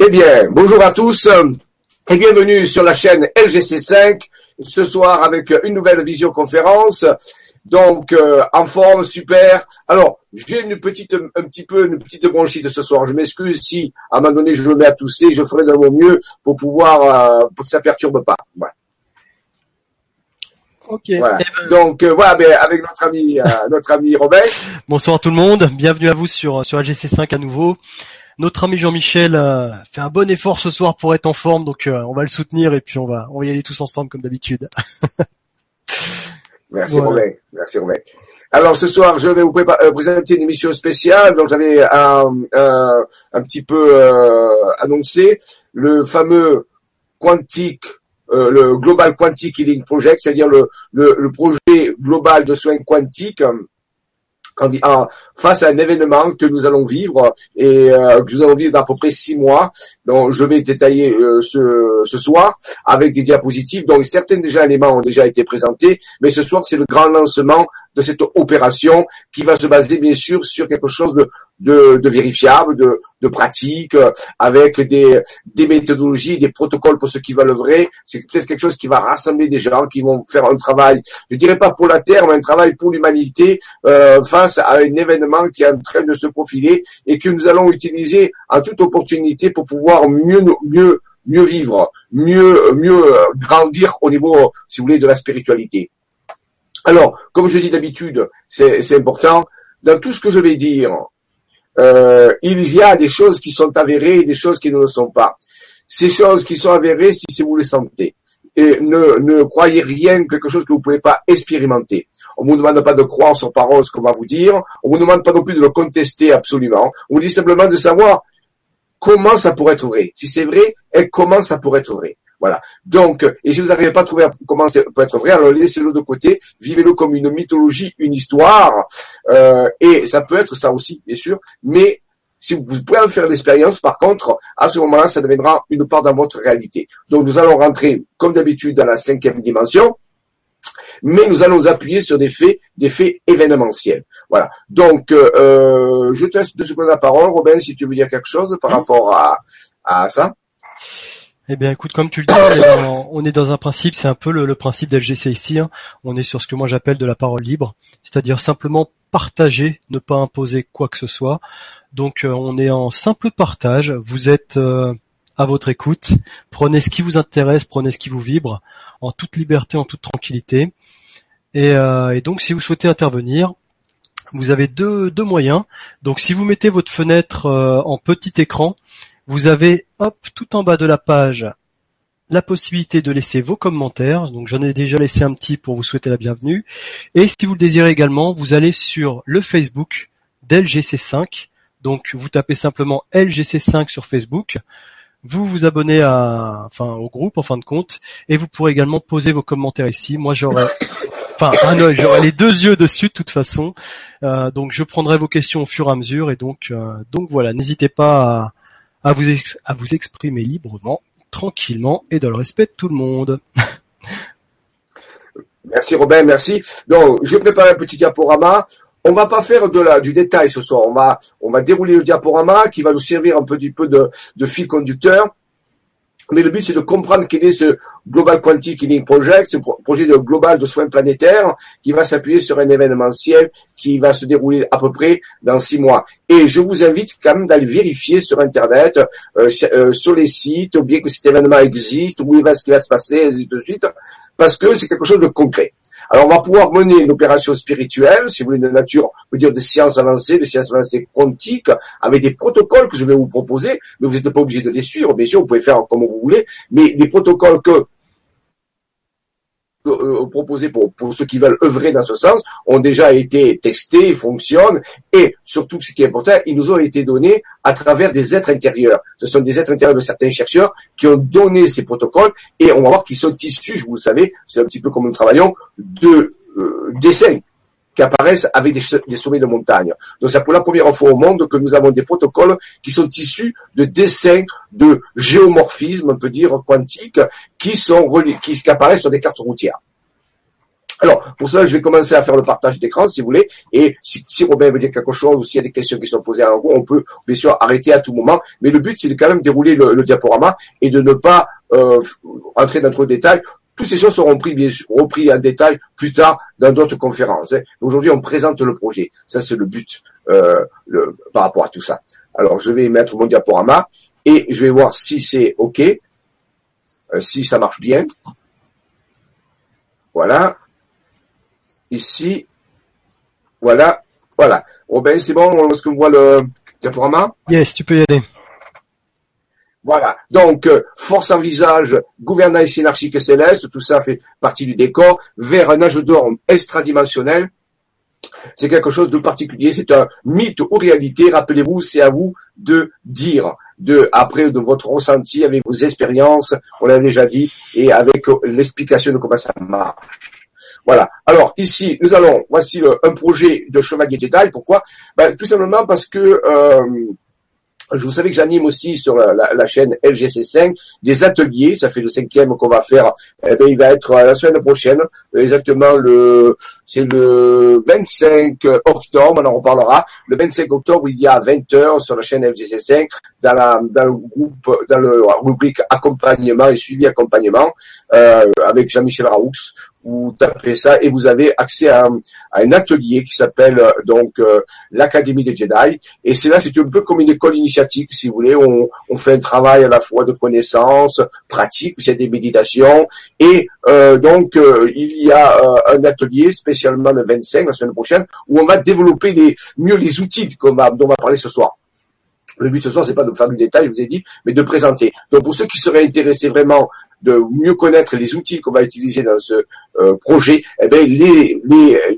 Eh bien, bonjour à tous et bienvenue sur la chaîne LGC5 ce soir avec une nouvelle visioconférence. Donc euh, en forme, super. Alors j'ai une petite, un petit peu une petite bronchite ce soir. Je m'excuse si à un moment donné je me mets à tousser. Je ferai de mon mieux pour pouvoir euh, pour que ça perturbe pas. Voilà. Ok. Eh ben, Donc euh, voilà, ben, avec notre ami notre ami Robert. Bonsoir tout le monde. Bienvenue à vous sur sur LGC5 à nouveau. Notre ami Jean-Michel euh, fait un bon effort ce soir pour être en forme, donc euh, on va le soutenir et puis on va, on va y aller tous ensemble comme d'habitude. Merci Romain, merci Romain. Alors ce soir, je vais vous euh, présenter une émission spéciale. Donc j'avais un, un, petit peu annoncé le fameux Quantique, le Global Quantic Healing Project, c'est-à-dire le, le, le, projet global de soins quantiques face à un événement que nous allons vivre et euh, que nous allons vivre dans à peu près six mois. Donc, je vais détailler euh, ce, soir avec des diapositives. Donc, certains déjà éléments ont déjà été présentés, mais ce soir, c'est le grand lancement de cette opération qui va se baser bien sûr sur quelque chose de, de, vérifiable, de, de pratique, euh, avec des, des méthodologies, des protocoles pour ceux qui veulent vrai. C'est peut-être quelque chose qui va rassembler des gens qui vont faire un travail, je dirais pas pour la Terre, mais un travail pour l'humanité euh, face à un événement qui est en train de se profiler et que nous allons utiliser en toute opportunité pour pouvoir mieux mieux mieux vivre, mieux mieux grandir au niveau, si vous voulez, de la spiritualité. Alors, comme je dis d'habitude, c'est important, dans tout ce que je vais dire, euh, il y a des choses qui sont avérées et des choses qui ne le sont pas. Ces choses qui sont avérées, si vous les sentez. Et ne, ne croyez rien quelque chose que vous ne pouvez pas expérimenter. On ne vous demande pas de croire sur parole ce qu'on va vous dire. On vous demande pas non plus de le contester absolument. On vous dit simplement de savoir comment ça pourrait être vrai. Si c'est vrai, et comment ça pourrait être vrai. Voilà. Donc, et si vous n'arrivez pas à trouver comment ça peut être vrai, alors laissez-le de côté, vivez-le comme une mythologie, une histoire, euh, et ça peut être ça aussi, bien sûr, mais si vous pouvez en faire l'expérience, par contre, à ce moment-là, ça deviendra une part dans votre réalité. Donc, nous allons rentrer, comme d'habitude, dans la cinquième dimension, mais nous allons appuyer sur des faits, des faits événementiels. Voilà. Donc, euh, je te laisse deux secondes la parole, Robin, si tu veux dire quelque chose par rapport à, à ça. Eh bien, écoute, comme tu le dis, on est dans, un principe, c'est un peu le, principe d'LGC ici. Hein. On est sur ce que moi j'appelle de la parole libre, c'est-à-dire simplement partager, ne pas imposer quoi que ce soit. Donc, euh, on est en simple partage. Vous êtes euh, à votre écoute. Prenez ce qui vous intéresse, prenez ce qui vous vibre, en toute liberté, en toute tranquillité. Et, euh, donc, si vous souhaitez intervenir, vous avez deux moyens. Donc, si vous mettez votre fenêtre en petit écran, vous avez, hop, tout en bas de la page, la possibilité de laisser vos commentaires. Donc j'en ai déjà laissé un petit pour vous souhaiter la bienvenue. Et si vous le désirez également, vous allez sur le Facebook d'LGC5. Donc vous tapez simplement LGC5 sur Facebook. Vous vous abonnez à, enfin, au groupe en fin de compte, et vous pourrez également poser vos commentaires ici. Moi j'aurai, enfin, j'aurai les deux yeux dessus de toute façon. Euh, donc je prendrai vos questions au fur et à mesure, et donc, euh, donc voilà, n'hésitez pas à, vous, exprimer librement, tranquillement et dans le respect de tout le monde. merci Robin, merci. Donc, je prépare un petit diaporama. On va pas faire de la, du détail ce soir. On va, on va dérouler le diaporama qui va nous servir un petit peu de fil conducteur. Mais le but, c'est de comprendre quel est ce Global Quantic Healing Project, ce projet de global de soins planétaires qui va s'appuyer sur un événementiel qui va se dérouler à peu près dans six mois. Et je vous invite quand même d'aller vérifier sur Internet, euh, euh, sur les sites, bien que cet événement existe, où il va, ce qui va se passer, ainsi de suite, parce que c'est quelque chose de concret. Alors on va pouvoir mener une opération spirituelle, si vous voulez, de nature, on peut dire de sciences avancées, de sciences avancées quantiques, avec des protocoles que je vais vous proposer, mais vous n'êtes pas obligé de les suivre, bien sûr, vous pouvez faire comme vous voulez, mais des protocoles que euh, proposés pour, pour ceux qui veulent œuvrer dans ce sens ont déjà été testés, fonctionnent et surtout ce qui est important, ils nous ont été donnés à travers des êtres intérieurs. Ce sont des êtres intérieurs de certains chercheurs qui ont donné ces protocoles et on va voir qu'ils sont issus, vous le savez, c'est un petit peu comme nous travaillons, de euh, dessins qui apparaissent avec des, sommets de montagne. Donc c'est pour la première fois au monde que nous avons des protocoles qui sont issus de dessins de géomorphisme, on peut dire, quantique, qui sont qui apparaissent sur des cartes routières. Alors, pour cela, je vais commencer à faire le partage d'écran, si vous voulez. Et si, si, Robin veut dire quelque chose ou s'il y a des questions qui sont posées en gros, on peut bien sûr arrêter à tout moment. Mais le but, c'est de quand même dérouler le, diaporama et de ne pas euh, entrer dans trop de détails. Toutes ces choses seront repris, bien sûr, repris en détail plus tard dans d'autres conférences. Hein. Aujourd'hui, on présente le projet. Ça, c'est le but euh, par rapport à tout ça. Alors, je vais mettre mon diaporama et je vais voir si c'est OK, euh, si ça marche bien. Voilà ici. Voilà, voilà. Ben c'est bon, est-ce qu'on voit le diaporama? Yes, tu peux y aller. Voilà. Donc, euh, force en visage, gouvernance hiérarchique et céleste, tout ça fait partie du décor, vers un âge d'or extradimensionnel. C'est quelque chose de particulier, c'est un mythe ou réalité. Rappelez-vous, c'est à vous de dire, de après de votre ressenti avec vos expériences, on l'a déjà dit, et avec l'explication de comment ça marche. Voilà. Alors ici, nous allons, voici un projet de chevalier Jedi. Pourquoi? Ben, Tout simplement parce que euh, vous savez que j'anime aussi sur la, chaîne LGC5 des ateliers. Ça fait le cinquième qu'on va faire. Eh ben, il va être la semaine prochaine, exactement le, c'est le 25 octobre. On en reparlera. Le 25 octobre, il y a 20 h sur la chaîne LGC5 dans la dans le groupe dans le rubrique accompagnement et suivi accompagnement euh, avec Jean-Michel Raoux vous tapez ça et vous avez accès à, un atelier qui s'appelle euh, donc euh, l'Académie des Jedi. Et c'est là, c'est un peu comme une école initiatique, si vous voulez. On, on fait un travail à la fois de connaissances, pratique, c'est des méditations. Et euh, donc, il y a un atelier spécialement le 25, la semaine prochaine, où on va développer les, mieux les outils dont on va parler ce soir. Le but ce soir, c'est pas de faire du détail, je vous ai dit, mais de présenter. Donc pour ceux qui seraient intéressés vraiment de mieux connaître les outils qu'on va utiliser dans ce euh, projet, eh bien, les,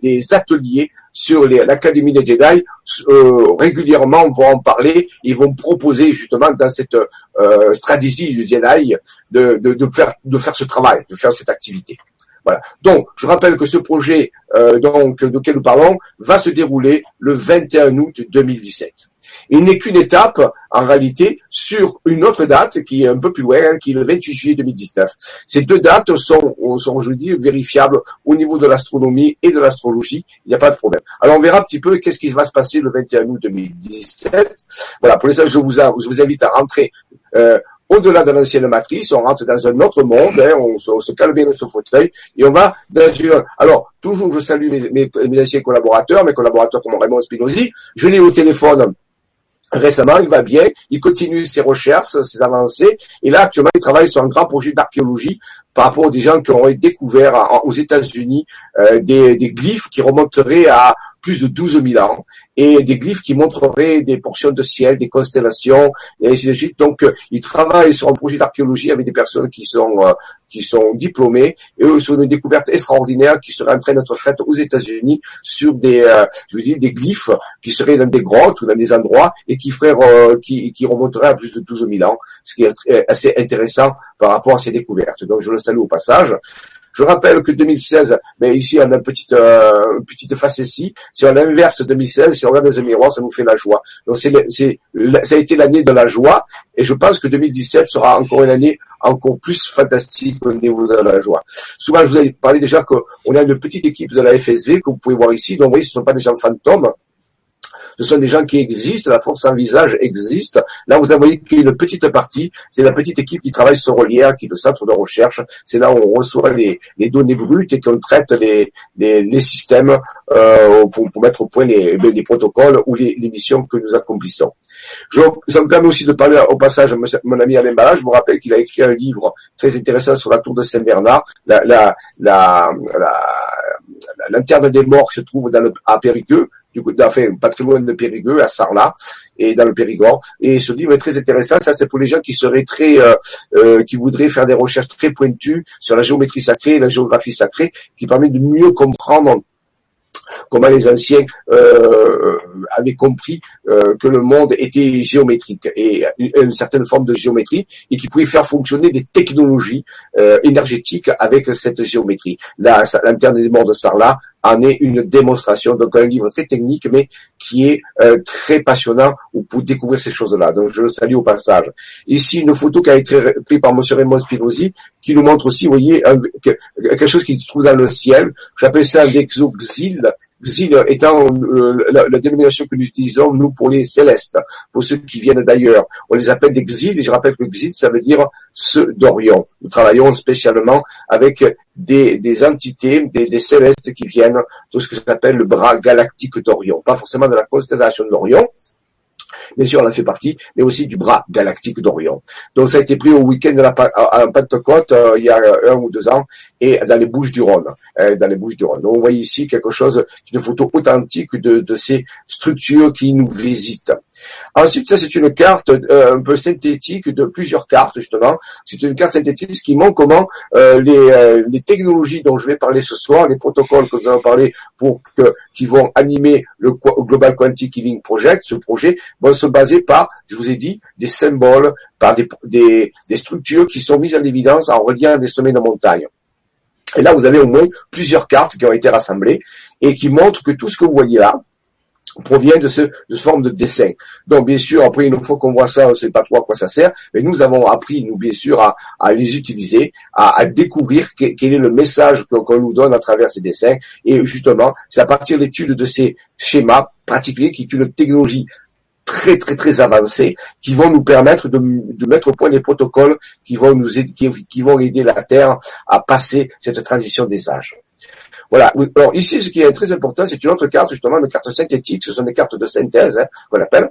les, ateliers sur l'Académie des Jedi euh, régulièrement vont en parler, ils vont proposer justement dans cette euh, stratégie du Jedi de, de, de, faire, de faire ce travail, de faire cette activité. Voilà. Donc, je rappelle que ce projet donc, duquel nous parlons va se dérouler le 21 août 2017. Il n'est qu'une étape, en réalité, sur une autre date qui est un peu plus loin, qui est le 28 juillet 2019. Ces deux dates sont, sont je dis, vérifiables au niveau de l'astronomie et de l'astrologie. Il n'y a pas de problème. Alors, on verra un petit peu qu'est-ce qui va se passer le 21 août 2017. Voilà. Pour ça, je vous, je vous invite à rentrer euh, au-delà de l'ancienne matrice, on rentre dans un autre monde, hein, on, se calme bien dans ce fauteuil, et on va dans une... Alors, toujours, je salue mes, mes, anciens collaborateurs, mes collaborateurs comme Raymond Spinozzi, je l'ai au téléphone récemment, il va bien, il continue ses recherches, ses avancées, et là, actuellement, il travaille sur un grand projet d'archéologie par rapport aux gens qui auraient découvert aux États-Unis euh, des, des, glyphes qui remonteraient à plus de 12 000 ans, et des glyphes qui montreraient des portions de ciel, des constellations, et ainsi de. Donc, euh, ils travaillent sur un projet d'archéologie avec des personnes qui sont euh, qui sont diplômées, et sur une découverte extraordinaire qui serait en train d'être faite aux États-Unis sur des, euh, je des glyphes qui seraient dans des grottes ou dans des endroits et qui feraient, qui, qui remonteraient à plus de 12 000 ans, ce qui est assez intéressant par rapport à ces découvertes. Donc, je le salue au passage. Je rappelle que 2016, mais ici on a une petite, euh, petite face ici. Si on inverse 2016, si on regarde dans un miroir, ça nous fait la joie. Donc c'est, ça a été l'année de la joie, et je pense que 2017 sera encore une année encore plus fantastique au niveau de la joie. Souvent, je vous ai parlé déjà qu'on a une petite équipe de la FSV que vous pouvez voir ici. Donc, vous ce ne sont pas des gens fantômes ce sont des gens qui existent, la force en visage existe. Là, vous voyez qu'une petite partie, c'est la petite équipe qui travaille sur Relière, qui est le centre de recherche. C'est là où on reçoit les, données brutes et qu'on traite les, systèmes euh, pour, mettre au point les, les protocoles ou les, missions que nous accomplissons. Je, me permet aussi de parler au passage à mon ami Alain Balin. Je vous rappelle qu'il a écrit un livre très intéressant sur la tour de Saint-Bernard. La, la, la, l'interne des morts se trouve dans le, à Périgueux du coup, enfin, pas très loin de Périgueux, à Sarlat, et dans le Périgord. Et ce livre est très intéressant. Ça, c'est pour les gens qui seraient très, euh, euh, qui voudraient faire des recherches très pointues sur la géométrie sacrée, la géographie sacrée, qui permet de mieux comprendre comment les anciens euh, avaient compris euh, que le monde était géométrique et une certaine forme de géométrie et qui pouvait faire fonctionner des technologies euh, énergétiques avec cette géométrie. Là, l'interne des de Sarlat en est une démonstration. Donc un livre très technique, mais qui est euh, très passionnant pour découvrir ces choses-là. Donc je le salue au passage. Ici, une photo qui a été prise par M. Raymond Spinozzi, qui nous montre aussi, vous voyez, quelque chose qui se trouve dans le ciel. J'appelle ça un exoxyle Xil étant euh, la, dénomination que nous utilisons, nous, pour les célestes, pour ceux qui viennent d'ailleurs. On les appelle des Xil, et je rappelle que Xil, ça veut dire ceux d'Orion. Nous travaillons spécialement avec des, entités, des, des, célestes qui viennent de ce que j'appelle le bras galactique d'Orion. Pas forcément de la constellation d'Orion, Bien sûr, elle a fait partie, mais aussi du bras galactique d'Orion. Donc ça a été pris au week-end de la à Pentecôte euh, il y a un ou deux ans et dans les Bouches du Rhône, euh, dans les Bouches du Rhône. Donc on voit ici quelque chose, une photo authentique de ces structures qui nous visitent. Ensuite, ça c'est une carte euh, un peu synthétique de plusieurs cartes justement. C'est une carte synthétique qui montre comment euh, les, euh, les, technologies dont je vais parler ce soir, les protocoles que nous allons parler pour que qui vont animer le Global Quantic Healing Project, ce projet, vont se baser par, je vous ai dit, des symboles, par des, des, des structures qui sont mises en évidence en reliant des sommets de montagne. Et là, vous avez au moins plusieurs cartes qui ont été rassemblées et qui montrent que tout ce que vous voyez là, provient de ce, de ce forme de dessin. Donc bien sûr, après une fois qu'on voit ça, on ne sait pas trop à quoi ça sert, mais nous avons appris, nous bien sûr, à, à les utiliser, à, à découvrir quel, est le message qu'on nous donne à travers ces dessins. Et justement, c'est à partir de l'étude de ces schémas particuliers qui est une technologie très très très avancée qui vont nous permettre de, de mettre au point des protocoles qui vont nous aider, qui vont aider la Terre à passer cette transition des âges. Voilà. Alors ici, ce qui est très important, c'est une autre carte, justement, une carte synthétique. Ce sont des cartes de synthèse, hein, qu'on appelle.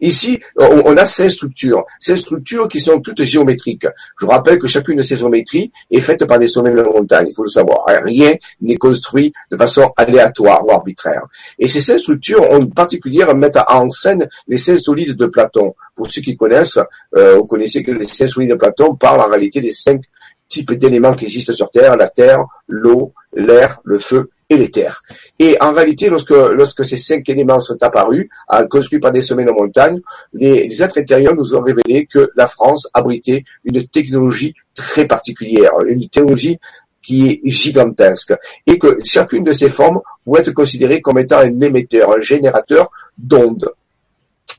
Ici, on, a cinq structures. Cinq structures qui sont toutes géométriques. Je vous rappelle que chacune de ces géométries est faite par des sommets de montagne. Il faut le savoir. Rien n'est construit de façon aléatoire ou arbitraire. Et ces cinq structures, en particulier, mettent en scène les cinq solides de Platon. Pour ceux qui connaissent, euh, vous connaissez que les cinq solides de Platon parlent en réalité des cinq types d'éléments qui existent sur Terre, la terre, l'eau, l'air, le feu et l'éther. Et en réalité, lorsque, ces cinq éléments sont apparus, construits par des sommets de montagne, les, les êtres intérieurs nous ont révélé que la France abritait une technologie très particulière, une technologie qui est gigantesque, et que chacune de ces formes pourrait être considérée comme étant un émetteur, un générateur d'ondes.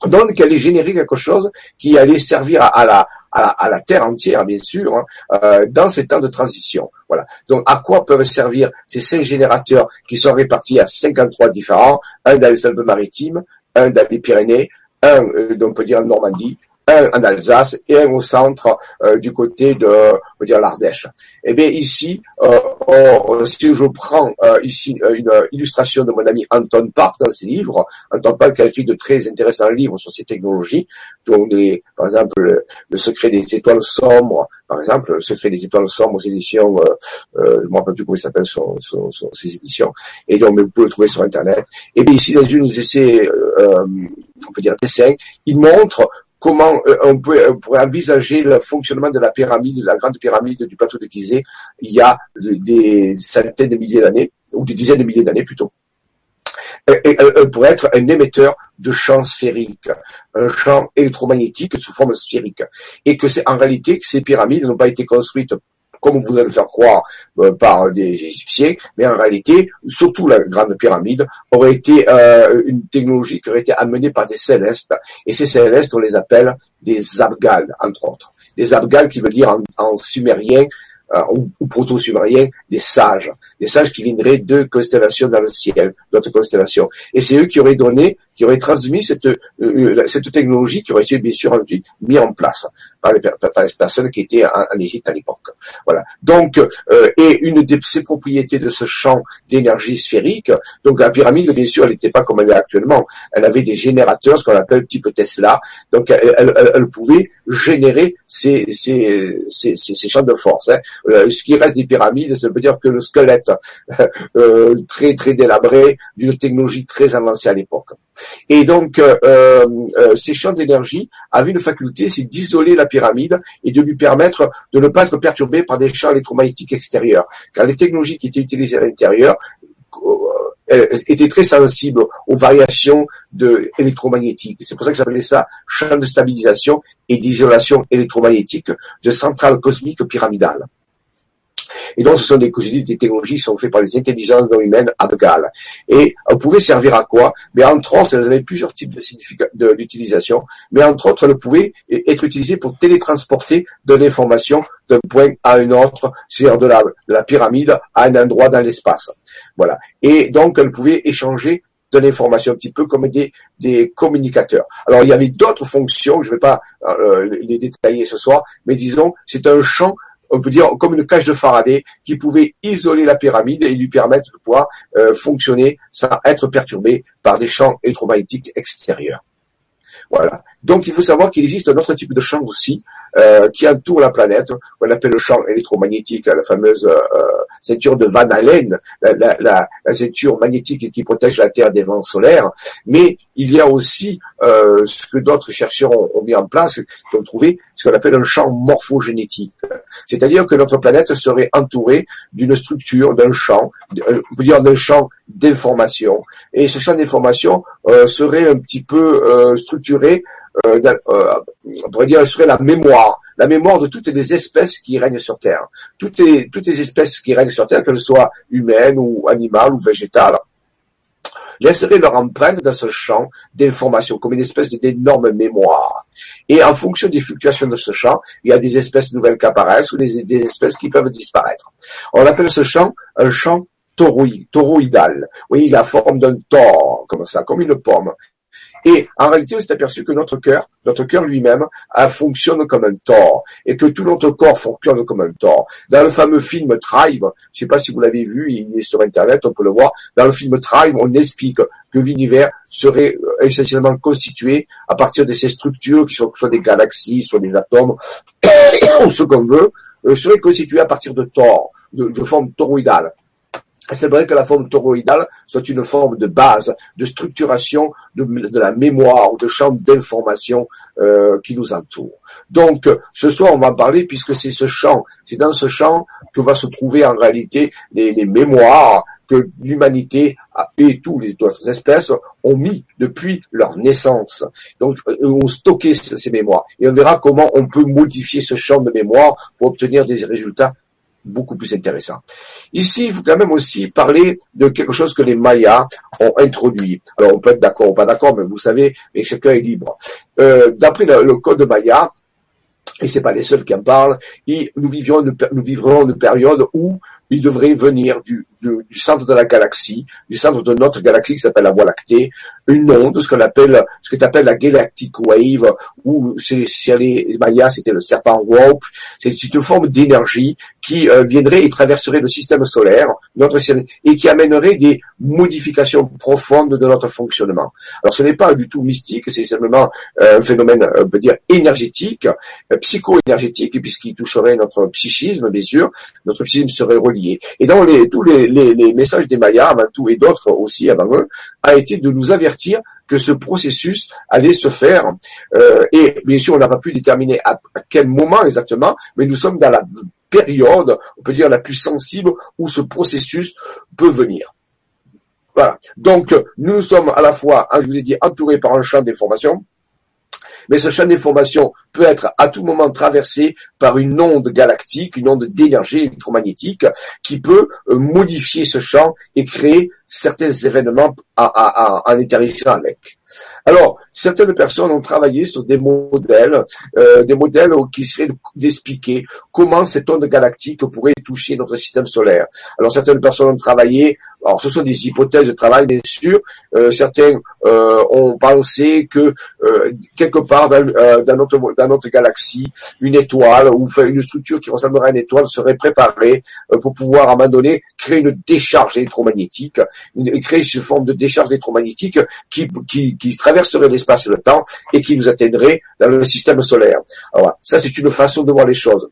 Donc, elle allait générer quelque chose qui allait servir à, la, à, la, terre entière, bien sûr, hein, euh, dans ces temps de transition. Voilà. Donc, à quoi peuvent servir ces cinq générateurs qui sont répartis à 53 différents, un dans les Alpes-Maritimes, un dans les Pyrénées, un, euh, on peut dire en Normandie, un en Alsace et un au centre euh, du côté de on dire l'Ardèche. Eh bien ici, euh, si je prends euh, ici euh, une illustration de mon ami Anton Park dans ses livres, Anton Park a écrit de très intéressants livres sur ces technologies, dont les, par exemple le, secret des étoiles sombres, par exemple le secret des étoiles sombres aux éditions, euh, je ne me rappelle plus comment il s'appelle son, son, ces éditions, et donc vous pouvez le trouver sur internet. Et bien ici dans une de ces on peut dire dessins, il montre comment euh, on peut on pourrait envisager le fonctionnement de la pyramide, de la grande pyramide du plateau de Gizeh, il y a des centaines de milliers d'années, ou des dizaines de milliers d'années plutôt. Et, elle pourrait être un émetteur de champs sphériques, un champ électromagnétique sous forme sphérique. Et que c'est en réalité que ces pyramides n'ont pas été construites comme vous allez le faire croire euh, par des Égyptiens, mais en réalité, surtout la grande pyramide, aurait été euh, une technologie qui aurait été amenée par des célestes, et ces célestes, on les appelle des abgals, entre autres. Des abgals qui veut dire en, sumérien euh, ou, proto-sumérien, des sages, des sages qui viendraient de constellations dans le ciel, d'autres constellations. Et c'est eux qui auraient donné, qui auraient transmis cette, cette technologie qui aurait été bien sûr ensuite mis en place par les, personnes qui étaient en, Égypte à l'époque. Voilà. Donc, euh, et une de ces propriétés de ce champ d'énergie sphérique, donc la pyramide, bien sûr, elle n'était pas comme elle est actuellement. Elle avait des générateurs, ce qu'on appelle type Tesla. Donc, elle, pouvait générer ces, ces, ces, ces, champs de force. Hein. Euh, ce qui reste des pyramides, ça veut dire que le squelette euh, très très délabré d'une technologie très avancée à l'époque. Et donc, euh, euh, ces champs d'énergie avaient une faculté, c'est d'isoler la pyramide et de lui permettre de ne pas être perturbé par des champs électromagnétiques extérieurs. Car les technologies qui étaient utilisées à l'intérieur euh, étaient très sensibles aux variations de électromagnétiques. C'est pour ça que j'appelais ça champ de stabilisation et d'isolation électromagnétique de centrales cosmiques pyramidales. Et donc, ce sont des, des technologies qui sont faites par les intelligences non humaines à Bgal. Et elles pouvaient servir à quoi? Mais entre autres, elles avaient plusieurs types d'utilisation, mais entre autres, elles pouvaient être utilisées pour télétransporter de l'information d'un point à un autre, c'est-à-dire de la, de la pyramide à un endroit dans l'espace. Voilà. Et donc, elles pouvaient échanger de l'information, un petit peu comme des, des communicateurs. Alors, il y avait d'autres fonctions, je ne vais pas euh, les détailler ce soir, mais disons, c'est un champ on peut dire comme une cage de Faraday qui pouvait isoler la pyramide et lui permettre de pouvoir euh, fonctionner sans être perturbé par des champs électromagnétiques extérieurs. Voilà. Donc il faut savoir qu'il existe un autre type de champ aussi euh, qui entoure la planète, qu'on appelle le champ électromagnétique, la fameuse euh, ceinture de Van Allen, la, la, la, ceinture magnétique qui protège la Terre des vents solaires. Mais il y a aussi euh, ce que d'autres chercheurs ont, ont, mis en place, qui ont trouvé ce qu'on appelle un champ morphogénétique. C'est-à-dire que notre planète serait entourée d'une structure, d'un champ, on peut dire d'un champ d'information. Et ce champ d'information euh, serait un petit peu euh, structuré euh, euh, on pourrait dire, serait la mémoire, la mémoire de toutes les espèces qui règnent sur Terre. Toutes les, espèces qui règnent sur Terre, qu'elles soient humaines ou animales ou végétales, laisseraient leur empreinte dans ce champ d'information, comme une espèce d'énorme mémoire. Et en fonction des fluctuations de ce champ, il y a des espèces nouvelles qui apparaissent ou des, des espèces qui peuvent disparaître. On appelle ce champ un champ toroïdal. Oui, la forme d'un tore, comme ça, comme une pomme. Et en réalité, on s'est aperçu que notre cœur, notre cœur lui-même, fonctionne comme un tort, et que tout notre corps fonctionne comme un tort. Dans le fameux film Tribe, je ne sais pas si vous l'avez vu, il est sur Internet, on peut le voir. Dans le film Tribe, on explique que l'univers serait euh, essentiellement constitué à partir de ces structures qui sont soit des galaxies, soit des atomes, ou ce qu'on veut, euh, serait constitué à partir de tors, de, de forme toroïdale c'est vrai que la forme toroïdale soit une forme de base, de structuration de, la mémoire, de champ d'information euh, qui nous entoure. Donc, ce soir, on va parler puisque c'est ce champ, c'est dans ce champ que va se trouver en réalité les, mémoires que l'humanité et toutes les autres espèces ont mis depuis leur naissance. Donc, euh, ont stocké ces mémoires. Et on verra comment on peut modifier ce champ de mémoire pour obtenir des résultats beaucoup plus intéressant. Ici, il faut quand même aussi parler de quelque chose que les Mayas ont introduit. Alors, on peut être d'accord ou pas d'accord, mais vous savez, mais chacun est libre. Euh, D'après le, code Maya, et c'est pas les seuls qui en parlent, nous, vivrons une période où il devrait venir du, centre de la galaxie, du centre de notre galaxie qui s'appelle la Voie lactée, une onde, ce qu'on appelle, ce que tu appelles la galactic wave, ou c'est, les Mayas, c'était le serpent rope, c'est une forme d'énergie qui euh, viendrait et traverserait le système solaire, notre et qui amènerait des modifications profondes de notre fonctionnement. Alors ce n'est pas du tout mystique, c'est simplement euh, un phénomène, euh, on peut dire, énergétique, psycho-énergétique, puisqu'il toucherait notre psychisme, bien sûr, notre psychisme serait relié. Et dans les, tous les, les, les messages des Mayas, avant tout, et d'autres aussi avant eux, a été de nous avertir que ce processus allait se faire. Euh, et bien sûr, on n'a pas pu déterminer à, quel moment exactement, mais nous sommes dans la période, on peut dire la plus sensible où ce processus peut venir. Voilà. Donc, nous sommes à la fois, hein, je vous ai dit, entourés par un champ d'information, mais ce champ d'information peut être à tout moment traversé par une onde galactique, une onde d'énergie électromagnétique qui peut euh, modifier ce champ et créer certains événements en interagissant avec. Alors, certaines personnes ont travaillé sur des modèles, euh, des modèles qui seraient d'expliquer comment cette onde galactique pourrait toucher notre système solaire. Alors, certaines personnes ont travaillé, alors ce sont des hypothèses de travail bien sûr, euh, certains euh, ont pensé que euh, quelque part dans, notre, dans notre galaxie, une étoile ou une structure qui ressemblerait à une étoile serait préparée pour pouvoir à un moment donné créer une décharge électromagnétique, une, créer une forme de décharge électromagnétique qui, qui, qui traverserait l'espace et le temps et qui nous atteindrait dans le système solaire. Alors, ça c'est une façon de voir les choses.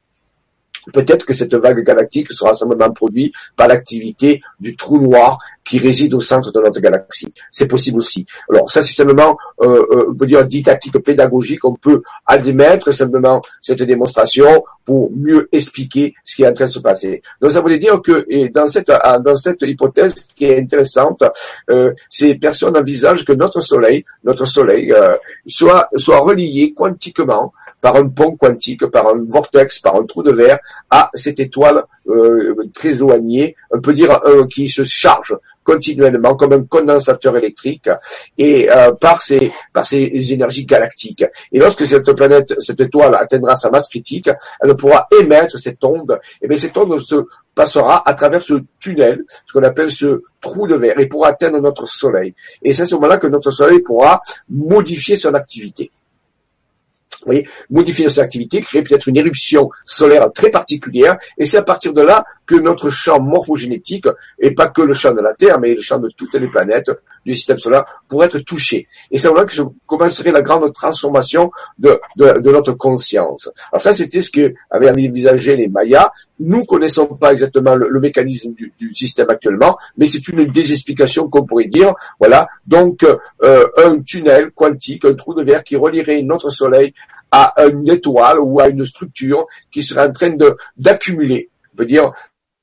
Peut-être que cette vague galactique sera simplement produite par l'activité du trou noir qui réside au centre de notre galaxie. C'est possible aussi. Alors ça, c'est simplement, euh, euh, on peut dire, didactique pédagogique. On peut admettre simplement cette démonstration pour mieux expliquer ce qui est en train de se passer. Donc ça voulait dire que et dans cette dans cette hypothèse qui est intéressante, euh, ces personnes envisagent que notre Soleil, notre Soleil, euh, soit soit relié quantiquement par un pont quantique, par un vortex, par un trou de verre à cette étoile euh, très éloignée, on peut dire euh, qui se charge continuellement comme un condensateur électrique et euh, par ces par ces énergies galactiques. Et lorsque cette planète, cette étoile atteindra sa masse critique, elle pourra émettre cette onde. Et bien cette onde se passera à travers ce tunnel, ce qu'on appelle ce trou de verre, et pourra atteindre notre Soleil. Et c'est à ce moment-là que notre Soleil pourra modifier son activité voyez, modifier cette activité, créer peut-être une éruption solaire très particulière, et c'est à partir de là que notre champ morphogénétique, et pas que le champ de la Terre, mais le champ de toutes les planètes du système solaire, pourrait être touché. Et c'est là que je commencerai la grande transformation de, de, notre conscience. Alors ça, c'était ce que avaient envisagé les Mayas. Nous connaissons pas exactement le, mécanisme du, du, système actuellement, mais c'est une des explications qu'on pourrait dire. Voilà, donc euh, un tunnel quantique, un trou de verre qui relierait notre Soleil à une étoile ou à une structure qui serait en train d'accumuler, on peut dire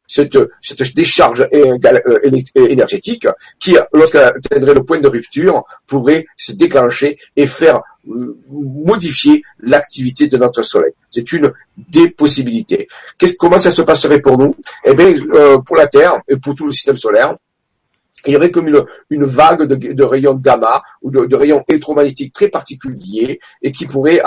cette, cette décharge euh, énergétique qui, lorsqu'elle atteindrait le point de rupture, pourrait se déclencher et faire euh, modifier l'activité de notre Soleil. C'est une des possibilités. comment ça se passerait pour nous? Eh bien, euh, pour la Terre et pour tout le système solaire, il y aurait comme une, vague de, de, rayons gamma ou de, de, rayons électromagnétiques très particuliers et qui pourraient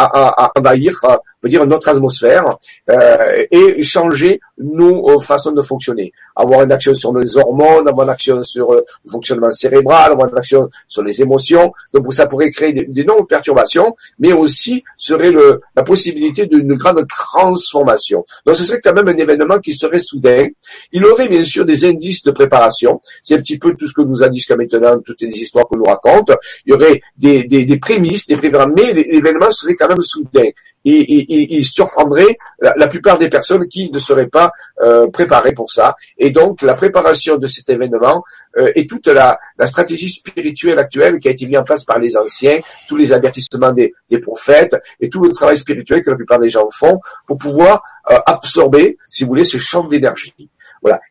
envahir, on peut dire, notre atmosphère euh, et changer nos façons de fonctionner. Avoir une action sur les hormones, avoir une action sur euh, le fonctionnement cérébral, avoir une action sur les émotions. Donc ça pourrait créer d'énormes perturbations, mais aussi serait le, la possibilité d'une grande transformation. Donc ce serait quand même un événement qui serait soudain. Il aurait bien sûr des indices de préparation. C'est un petit peu tout ce que nous a dit jusqu'à maintenant, toutes les histoires qu'on nous raconte. Il y aurait des, des, des prémices, des prévisions, mais l'événement serait quand même soudain. Il surprendrait la, plupart des personnes qui ne seraient pas euh, préparées pour ça. Et donc, la préparation de cet événement euh, et toute la, stratégie spirituelle actuelle qui a été mise en place par les anciens, tous les avertissements des, des prophètes et tout le travail spirituel que la plupart des gens font pour pouvoir euh, absorber, si vous voulez, ce champ d'énergie.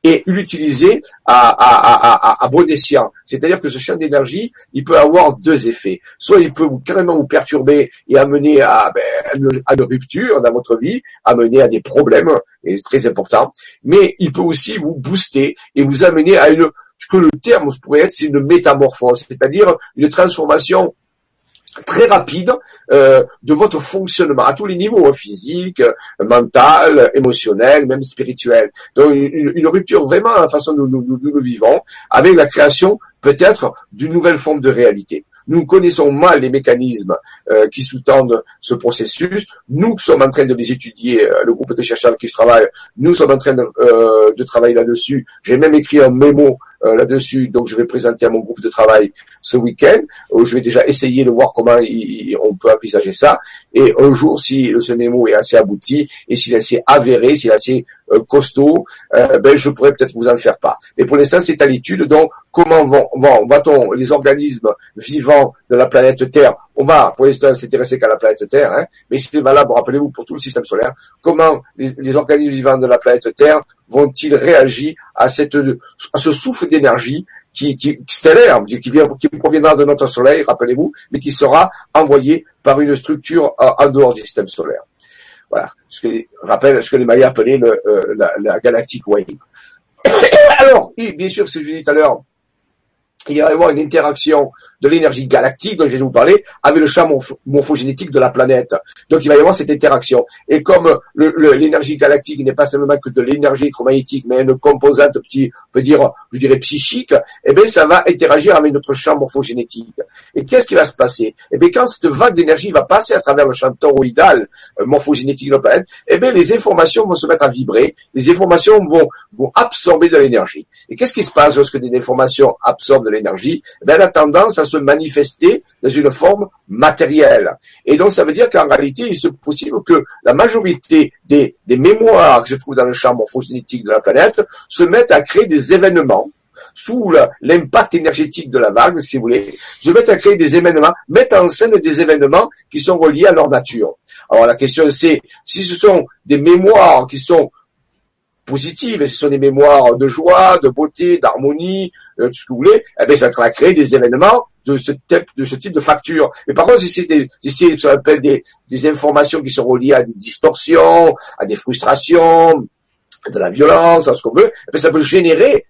Et l'utiliser à, bon escient. C'est-à-dire que ce champ d'énergie, il peut avoir deux effets. Soit il peut vous, carrément vous perturber et amener à, ben, à une rupture dans votre vie, amener à des problèmes, et très important. Mais il peut aussi vous booster et vous amener à une, ce que le terme pourrait être, c'est une métamorphose, c'est-à-dire une transformation très rapide euh, de votre fonctionnement à tous les niveaux, hein, physique, mental, émotionnel, même spirituel. Donc une, rupture vraiment à la façon dont nous, nous, nous vivons, avec la création peut-être d'une nouvelle forme de réalité. Nous connaissons mal les mécanismes euh, qui sous-tendent ce processus. Nous sommes en train de les étudier, euh, le groupe de chercheurs qui travaillent, nous sommes en train de, euh, de travailler là-dessus. J'ai même écrit un mémo là-dessus, donc je vais présenter à mon groupe de travail ce week-end. je vais déjà essayer de voir comment on peut envisager ça. Et un jour, si ce mémo est assez abouti et s'il est assez avéré, s'il est assez euh, costaud, euh, ben je pourrais peut-être vous en faire part. Mais pour l'instant, c'est à l'étude. Donc, comment vont, vont va-t-on les organismes vivants de la planète Terre On va, pour l'instant, s'intéresser qu'à la planète Terre, hein, mais c'est valable, rappelez-vous, pour tout le système solaire. Comment les, organismes vivants de la planète Terre vont-ils réagir à cette, à ce souffle d'énergie qui, qui, stellaire, qui, vient, qui proviendra de notre Soleil, rappelez-vous, mais qui sera envoyé par une structure en dehors du système solaire. Voilà, ce que rappelle ce que les Mayas appelaient euh, la, la Galactic Wave. Alors, oui, bien sûr, que je disais tout à l'heure, il va y avoir une interaction de l'énergie galactique dont je vais vous parler avec le champ morphogénétique de la planète. Donc il va y avoir cette interaction. Et comme l'énergie galactique n'est pas seulement que de l'énergie électromagnétique, mais une composante petit, peut dire, je dirais psychique, eh bien ça va interagir avec notre champ morphogénétique. Et qu'est-ce qui va se passer? Eh bien quand cette vague d'énergie va passer à travers le champ toroïdal euh, morphogénétique de la planète, eh bien les informations vont se mettre à vibrer, les informations vont, vont absorber de l'énergie. Et qu'est-ce qui se passe lorsque des informations absorbent de l'énergie eh bien, Elle a tendance à se manifester dans une forme matérielle. Et donc, ça veut dire qu'en réalité, il est possible que la majorité des, des mémoires qui se trouvent dans le champ morphogénétique de la planète se mettent à créer des événements sous l'impact énergétique de la vague, si vous voulez, se mettent à créer des événements, mettent en scène des événements qui sont reliés à leur nature. Alors la question c'est, si ce sont des mémoires qui sont positives, et ce sont des mémoires de joie, de beauté, d'harmonie, tout ce que vous voulez, eh ça va créer des événements de ce type de ce type de facture. Mais par contre, si c'est des, si ce appelle des, des informations qui sont reliées à des distorsions, à des frustrations, de la violence, à ce qu'on veut, eh ça peut générer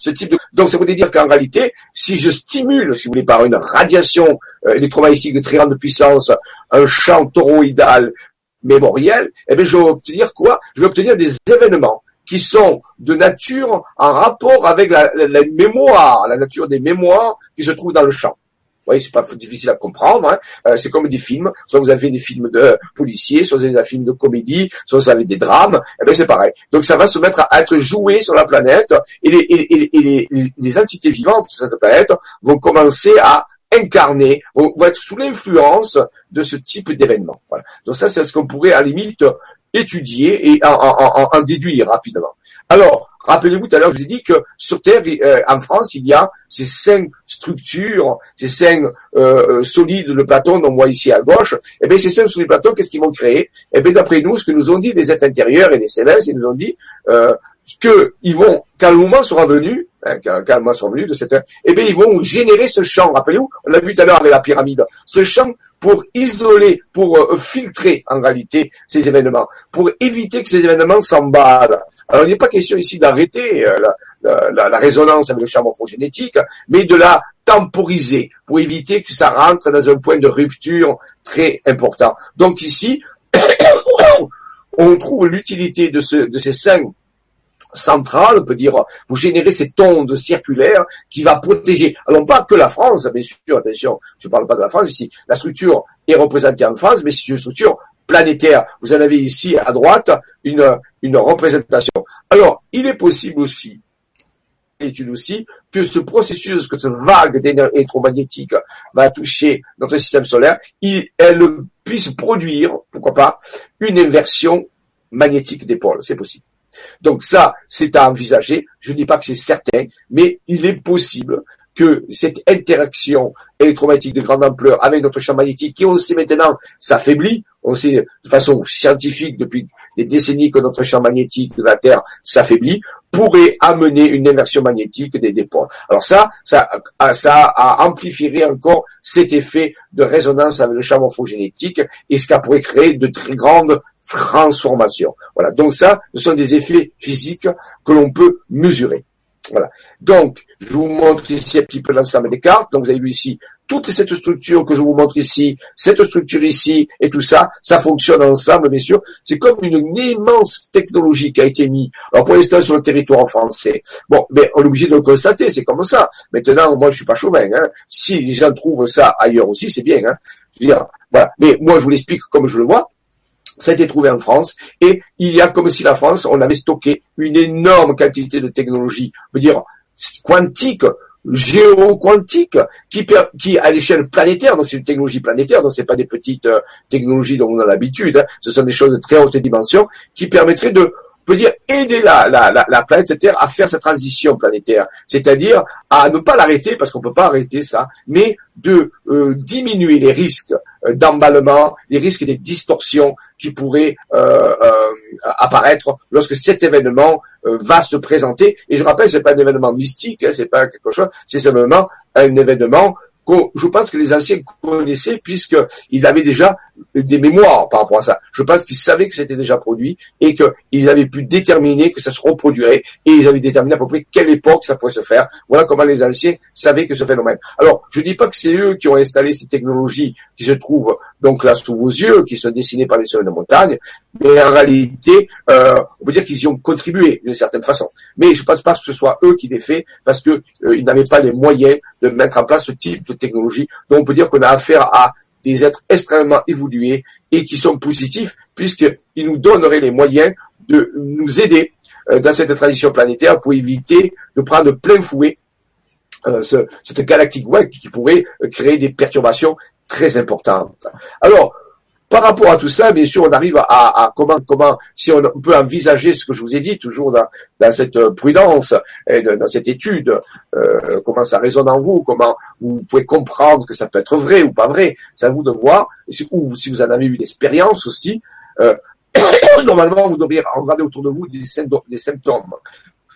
ce type de... Donc ça veut dire qu'en réalité, si je stimule, si vous voulez, par une radiation euh, électromagnétique de très grande puissance, un champ toroïdal mémoriel, eh bien je vais obtenir quoi? Je vais obtenir des événements qui sont de nature en rapport avec la, mémoire, la nature des mémoires qui se trouvent dans le champ. Vous voyez, c'est pas difficile à comprendre. Hein. Euh, c'est comme des films. Soit vous avez des films de policiers, soit vous avez des films de comédie, soit vous avez des drames. Eh bien, c'est pareil. Donc, ça va se mettre à être joué sur la planète et les, et, et, les, les entités vivantes sur cette planète vont commencer à incarner, vont, être sous l'influence de ce type d'événement. Voilà. Donc ça, c'est ce qu'on pourrait à limite étudier et en, déduire rapidement. Alors, rappelez-vous tout à l'heure, je vous ai dit que sur Terre, euh, en France, il y a ces cinq structures, ces cinq euh, euh, solides de Platon, dont moi ici à gauche. Et eh bien, ces cinq solides de Platon, qu'est-ce qu'ils vont créer? Eh bien, d'après nous, ce que nous ont dit les êtres intérieurs et les célestes, ils nous ont dit euh, qu'ils vont, quand le moment sera venu, hein, quand, quand, le moment sera venu de cette eh bien, ils vont générer ce champ. Rappelez-vous, on l'a vu tout à l'heure avec la pyramide. Ce champ pour isoler, pour euh, filtrer en réalité ces événements, pour éviter que ces événements s'emballent. Alors il n'est pas question ici d'arrêter euh, la, résonance avec le champ morphogénétique, mais de la temporiser pour éviter que ça rentre dans un point de rupture très important. Donc ici, on trouve l'utilité de ces cinq centrale, on peut dire, vous générez cette onde circulaire qui va protéger, alors pas que la France, bien sûr, attention, je ne parle pas de la France ici, la structure est représentée en France, mais c'est une structure planétaire. Vous en avez ici à droite une, représentation. Alors, il est possible aussi, étude aussi, que ce processus, que ce vague d'énergie électromagnétique va toucher notre système solaire, il, elle puisse produire, pourquoi pas, une inversion magnétique des pôles. C'est possible. Donc ça, c'est à envisager. Je ne dis pas que c'est certain, mais il est possible que cette interaction électromagnétique de grande ampleur avec notre champ magnétique, qui sait maintenant s'affaiblit, on sait de façon scientifique depuis des décennies que notre champ magnétique de la Terre s'affaiblit, pourrait amener une inversion magnétique des dépôts. Alors ça, ça, ça amplifierait encore cet effet de résonance avec le champ morphogénétique et ce qui pourrait créer de très grandes transformation. Voilà. Donc ça, ce sont des effets physiques que l'on peut mesurer. Voilà. Donc, je vous montre ici un petit peu l'ensemble des cartes. Donc, vous avez vu ici toute cette structure que je vous montre ici, cette structure ici et tout ça, ça fonctionne ensemble, bien sûr. C'est comme une, immense technologie qui a été mise. Alors, pour l'instant, sur le territoire français. Bon, mais on est obligé de le constater, c'est comme ça. Maintenant, moi, je suis pas chauvin. Hein. Si les gens trouvent ça ailleurs aussi, c'est bien. Hein. Je veux dire, voilà. Mais moi, je vous l'explique comme je le vois ça a été trouvé en France, et il y a comme si la France, on avait stocké une énorme quantité de technologie, on veut dire quantique, géoquantique, qui, qui à l'échelle planétaire, donc c'est une technologie planétaire, donc c'est pas des petites euh, technologies dont on a l'habitude, hein. ce sont des choses de très haute dimension, qui permettraient de peut dire aider la, la, la, la, planète Terre à faire sa transition planétaire, c'est-à-dire à ne pas l'arrêter parce qu'on peut pas arrêter ça, mais de euh, diminuer les risques d'emballement, les risques des distorsions qui pourraient euh, apparaître lorsque cet événement va se présenter. Et je rappelle, c'est pas un événement mystique, hein, c'est pas quelque chose, c'est simplement un événement je pense que les anciens connaissaient puisqu'ils avaient déjà des mémoires par rapport à ça. Je pense qu'ils savaient que c'était déjà produit et qu'ils avaient pu déterminer que ça se reproduirait et ils avaient déterminé à peu près quelle époque ça pourrait se faire. Voilà comment les anciens savaient que ce phénomène. Alors, je dis pas que c'est eux qui ont installé ces technologies qui se trouvent donc là sous vos yeux, qui sont dessinées par les sols de montagne, mais en réalité, euh, on peut dire qu'ils y ont contribué d'une certaine façon. Mais je ne pense pas que ce soit eux qui l'aient fait parce qu'ils euh, n'avaient pas les moyens de mettre en place ce type de technologie. Donc on peut dire qu'on a affaire à des êtres extrêmement évolués et qui sont positifs puisqu'ils nous donneraient les moyens de nous aider euh, dans cette transition planétaire pour éviter de prendre plein fouet euh, ce, cette galactique web qui pourrait créer des perturbations très importantes. Alors, par rapport à tout ça, bien sûr, on arrive à, comment, comment, si on peut envisager ce que je vous ai dit, toujours dans, cette prudence et dans cette étude, euh, comment ça résonne en vous, comment vous pouvez comprendre que ça peut être vrai ou pas vrai, c'est à vous de voir, ou si vous en avez eu l'expérience aussi, euh, normalement, vous devriez regarder autour de vous des, symptômes.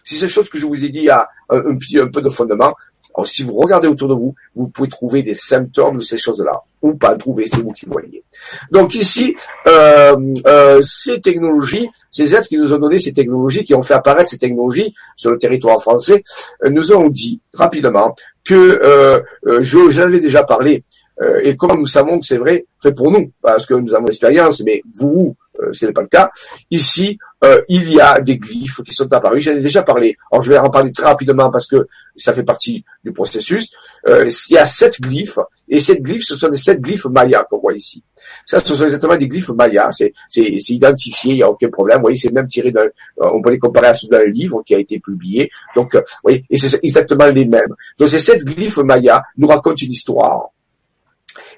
Si ces choses que je vous ai dit a un, un, un peu de fondement, alors, si vous regardez autour de vous, vous pouvez trouver des symptômes de ces choses-là, ou pas trouver, c'est vous qui voyez. Donc ici, euh, euh, ces technologies, ces êtres qui nous ont donné ces technologies, qui ont fait apparaître ces technologies sur le territoire français, euh, nous ont dit rapidement que, euh, euh j'en avais déjà parlé, et comment nous savons que c'est vrai, fait pour nous, parce que nous avons l'expérience, mais vous, ce n'est pas le cas. Ici, euh, il y a des glyphes qui sont apparus. J'en ai déjà parlé. Alors je vais en parler très rapidement parce que ça fait partie du processus. Euh, il y a sept glyphes et sept glyphes, ce sont des sept glyphes mayas qu'on voit ici. Ça, ce sont exactement des glyphes mayas. C'est identifié, il n'y a aucun problème. Vous voyez, c'est même tiré d'un, on peut les comparer à ceux d'un livre qui a été publié. Donc, vous voyez, et c'est exactement les mêmes. Donc ces sept glyphes mayas nous racontent une histoire.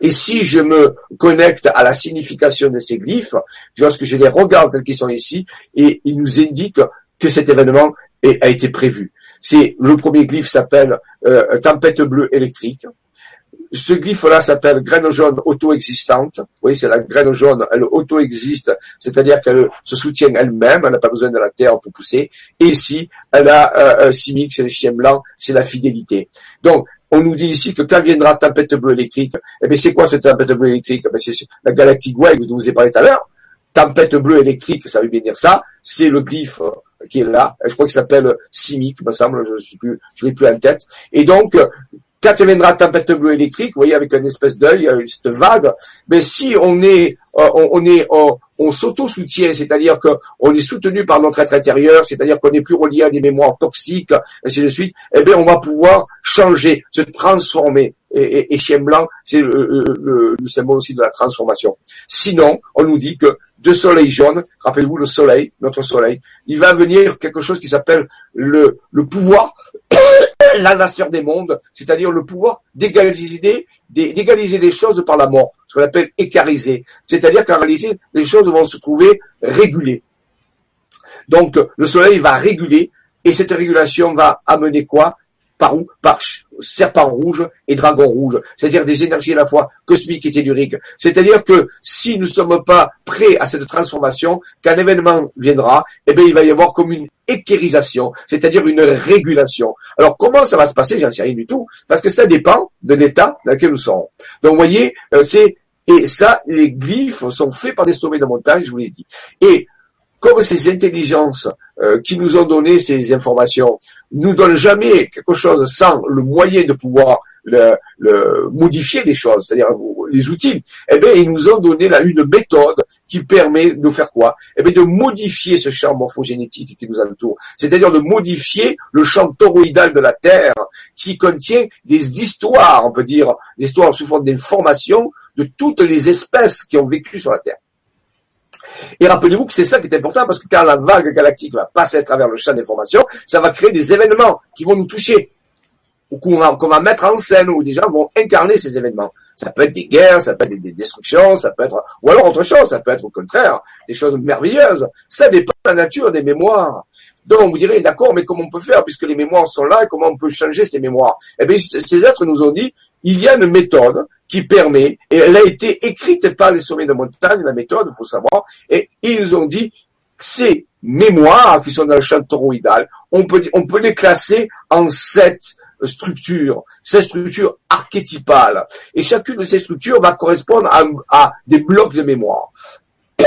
Et si je me connecte à la signification de ces glyphes, lorsque je les regarde tels qu'ils sont ici, et ils nous indiquent que cet événement a été prévu. C'est le premier glyphe s'appelle euh, tempête bleue électrique. Ce glyphe-là s'appelle graine jaune auto-existante. Oui, c'est la graine jaune, elle auto-existe, c'est-à-dire qu'elle se soutient elle-même, elle n'a pas besoin de la terre pour pousser. Et ici, elle a euh, simic, c'est le chien blanc, c'est la fidélité. Donc, on nous dit ici que quand viendra tempête bleue électrique, eh bien, c'est quoi cette tempête bleue électrique? Eh C'est la galactique Wave dont je vous ai parlé tout à l'heure. Tempête bleue électrique, ça veut bien dire ça. C'est le glyphe euh, qui est là. Je crois qu'il s'appelle Simic, me semble. Je suis plus, je l'ai plus en tête. Et donc, quand viendra tempête bleue électrique, vous voyez, avec une espèce d'œil, euh, cette vague, mais si on est, euh, on, est, on s'auto-soutient, c'est-à-dire qu'on est soutenu par notre être intérieur, c'est-à-dire qu'on n'est plus relié à des mémoires toxiques, ainsi de suite, eh bien, on va pouvoir changer, se transformer. Et, chien blanc, c'est le, symbole aussi de la transformation. Sinon, on nous dit que de soleil jaune, rappelez-vous le soleil, notre soleil, il va venir quelque chose qui s'appelle le, le pouvoir, la nation des mondes, c'est-à-dire le pouvoir d'égaliser d'égaliser les choses par la mort, ce qu'on appelle écariser. C'est-à-dire qu'en réalité, les choses vont se trouver régulées. Donc, le soleil va réguler, et cette régulation va amener quoi? Par où? Par serpent rouge et dragon rouge, c'est-à-dire des énergies à la fois cosmiques et telluriques. C'est-à-dire que si nous ne sommes pas prêts à cette transformation, qu'un événement viendra, eh bien, il va y avoir comme une équérisation, c'est-à-dire une régulation. Alors, comment ça va se passer? J'en sais rien du tout, parce que ça dépend de l'état dans lequel nous sommes. Donc, voyez, euh, c'est et ça, les glyphes sont faits par des sommets de montagne, je vous l'ai dit. Et comme ces intelligences euh, qui nous ont donné ces informations nous donnent jamais quelque chose sans le moyen de pouvoir le, modifier les choses, c'est-à-dire les outils, eh bien, ils nous ont donné là une méthode qui permet de faire quoi? Eh bien, de modifier ce champ morphogénétique qui nous entoure, c'est-à-dire de modifier le champ toroïdal de la Terre qui contient des histoires, on peut dire, des histoires sous forme d'informations de toutes les espèces qui ont vécu sur la Terre. Et rappelez-vous que c'est ça qui est important parce que quand la vague galactique va passer à travers le champ d'information, ça va créer des événements qui vont nous toucher ou qu'on va, mettre en scène où des gens vont incarner ces événements. Ça peut être des guerres, ça peut être des destructions, ça peut être, ou alors autre chose, ça peut être au contraire des choses merveilleuses. Ça dépend de la nature des mémoires. Donc on vous dirait, d'accord, mais comment on peut faire puisque les mémoires sont là et comment on peut changer ces mémoires? Eh bien, ces êtres nous ont dit, il y a une méthode qui permet, et elle a été écrite par les sommets de montagne, la méthode, il faut savoir, et ils ont dit, ces mémoires qui sont dans le champ toroïdal, on peut, on peut les classer en sept structures, sept structures archétypales. Et chacune de ces structures va correspondre à, des blocs de mémoire.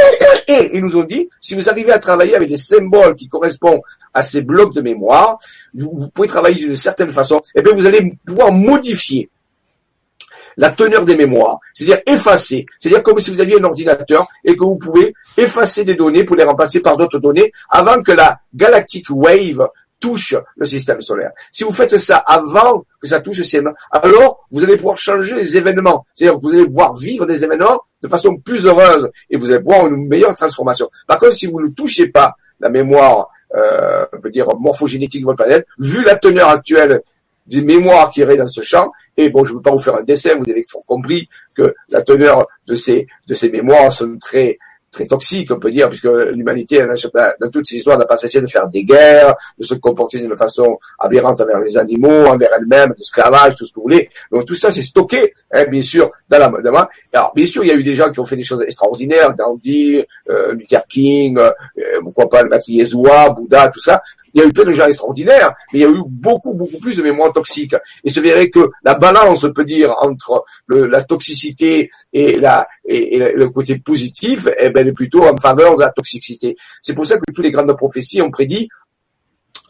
Et ils nous ont dit, si vous arrivez à travailler avec des symboles qui correspondent à ces blocs de mémoire, vous, vous pouvez travailler d'une certaine façon, et bien vous allez pouvoir modifier la teneur des mémoires, c'est-à-dire effacer, c'est-à-dire comme si vous aviez un ordinateur et que vous pouvez effacer des données pour les remplacer par d'autres données avant que la galactic wave touche le système solaire. Si vous faites ça avant que ça touche le système, alors vous allez pouvoir changer les événements. C'est-à-dire que vous allez voir vivre des événements de façon plus heureuse et vous allez voir une meilleure transformation. Par contre, si vous ne touchez pas la mémoire, euh, on peut dire morphogénétique de votre planète, vu la teneur actuelle des mémoires qui iraient dans ce champ, et bon, je ne veux pas vous faire un dessin, vous avez compris que la teneur de ces, de ces mémoires sont très, très toxiques, on peut dire, puisque l'humanité, dans toutes ces histoires, n'a pas cessé de faire des guerres, de se comporter d'une façon aberrante envers les animaux, envers elle-même, l'esclavage, tout ce que vous voulez. Donc tout ça, c'est stocké hein, bien sûr, dans la, dans alors bien sûr, il y a eu des gens qui ont fait des choses extraordinaires, Gandhi, euh, Luther King, euh, pourquoi pas le maître Yeshua, Bouddha, tout ça. Il y a eu plein de gens extraordinaires, mais il y a eu beaucoup, beaucoup plus de mémoire toxique. Et se verrait que la balance, on peut dire, entre le, la toxicité et, la, et, le côté positif, eh ben, est plutôt en faveur de la toxicité. C'est pour ça que toutes les grandes prophéties ont prédit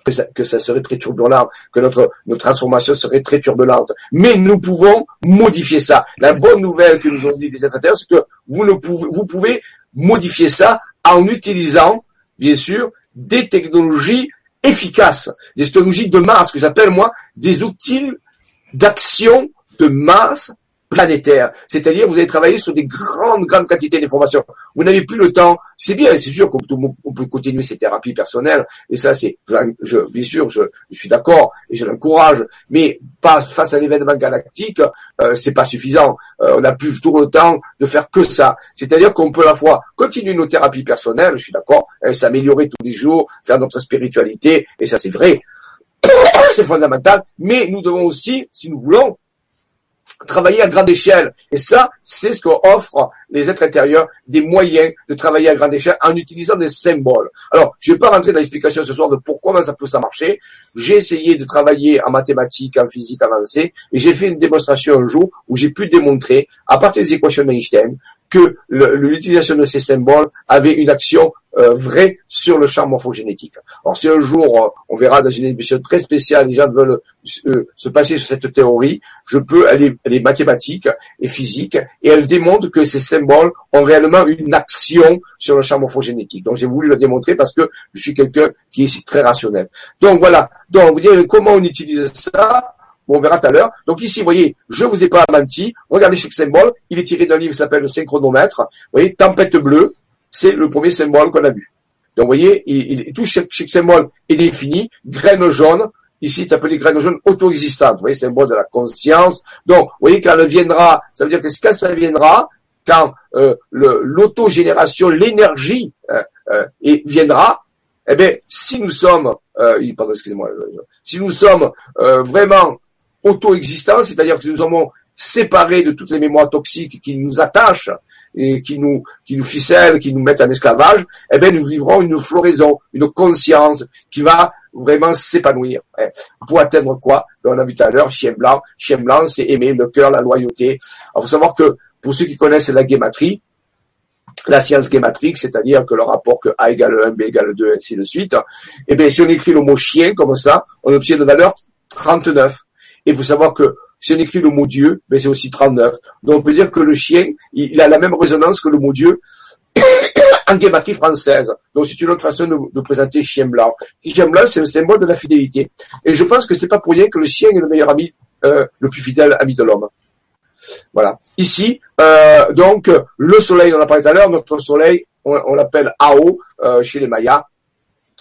que ça, que ça, serait très turbulent, que notre, notre transformation serait très turbulente. Mais nous pouvons modifier ça. La bonne nouvelle que nous ont dit les intérêts, c'est que vous, ne pouvez, vous pouvez modifier ça en utilisant, bien sûr, des technologies efficaces, des technologies de masse, que j'appelle moi des outils d'action de masse planétaire. C'est-à-dire, vous allez travailler sur des grandes, grandes quantités d'informations. Vous n'avez plus le temps. C'est bien, c'est sûr qu'on peut continuer ces thérapies personnelles. Et ça, c'est, je, bien sûr, je, suis d'accord et je l'encourage. Mais pas face à l'événement galactique, euh, c'est pas suffisant. Euh, on n'a plus tout le temps de faire que ça. C'est-à-dire qu'on peut à la fois continuer nos thérapies personnelles, je suis d'accord, s'améliorer tous les jours, faire notre spiritualité, et ça c'est vrai. c'est fondamental. Mais nous devons aussi, si nous voulons, travailler à grande échelle. Et ça, c'est ce qu'offrent les êtres intérieurs, des moyens de travailler à grande échelle en utilisant des symboles. Alors, je ne vais pas rentrer dans l'explication ce soir de pourquoi ça peut ça marcher. J'ai essayé de travailler en mathématiques, en physique avancée, et j'ai fait une démonstration un jour où j'ai pu démontrer, à partir des équations d'Einstein, que l'utilisation de ces symboles avait une action euh, vraie sur le champ morphogénétique. Alors si un jour, euh, on verra dans une émission très spéciale, les gens veulent euh, se passer sur cette théorie, je peux, aller est, mathématique et physique, et elle démontre que ces symboles ont réellement une action sur le champ morphogénétique. Donc j'ai voulu le démontrer parce que je suis quelqu'un qui est très rationnel. Donc voilà, donc vous direz comment on utilise ça on verra tout à l'heure. Donc ici, vous voyez, je vous ai pas menti. Regardez chaque symbole. Il est tiré d'un livre qui s'appelle le synchronomètre. Vous voyez, tempête bleue, c'est le premier symbole qu'on a vu. Donc vous voyez, il, tout chaque, symbole est défini. Graine jaune, ici c'est appelé graine jaune auto-existante. Vous voyez, symbole de la conscience. Donc, vous voyez, quand elle viendra, ça veut dire que quand ça viendra, quand euh, l'autogénération, l'énergie euh, euh, viendra, eh bien, si nous sommes, euh, pardon, excusez-moi, si nous sommes vraiment auto-existants, c'est-à-dire que nous sommes séparés de toutes les mémoires toxiques qui nous attachent et qui nous, qui nous ficellent, qui nous mettent en esclavage, eh bien, nous vivrons une floraison, une conscience qui va vraiment s'épanouir. Hein. Pour atteindre quoi? Ben, On a vu tout à l'heure, chien blanc. Chien blanc, c'est aimer le cœur, la loyauté. Il faut savoir que, pour ceux qui connaissent la guématrie, la science guématrique, c'est-à-dire que le rapport que A égale 1, B égale 2, ainsi de suite, eh bien, si on écrit le mot chien comme ça, on obtient une valeur 39. Et il faut savoir que si on écrit le mot Dieu, ben c'est aussi 39. Donc on peut dire que le chien, il, a la même résonance que le mot Dieu en guématrie française. Donc c'est une autre façon de, présenter chien blanc. Chien blanc, c'est le symbole de la fidélité. Et je pense que c'est pas pour rien que le chien est le meilleur ami, euh, le plus fidèle ami de l'homme. Voilà. Ici, euh, donc le soleil, on en a parlé tout à l'heure, notre soleil, on, l'appelle Ao euh, chez les Mayas.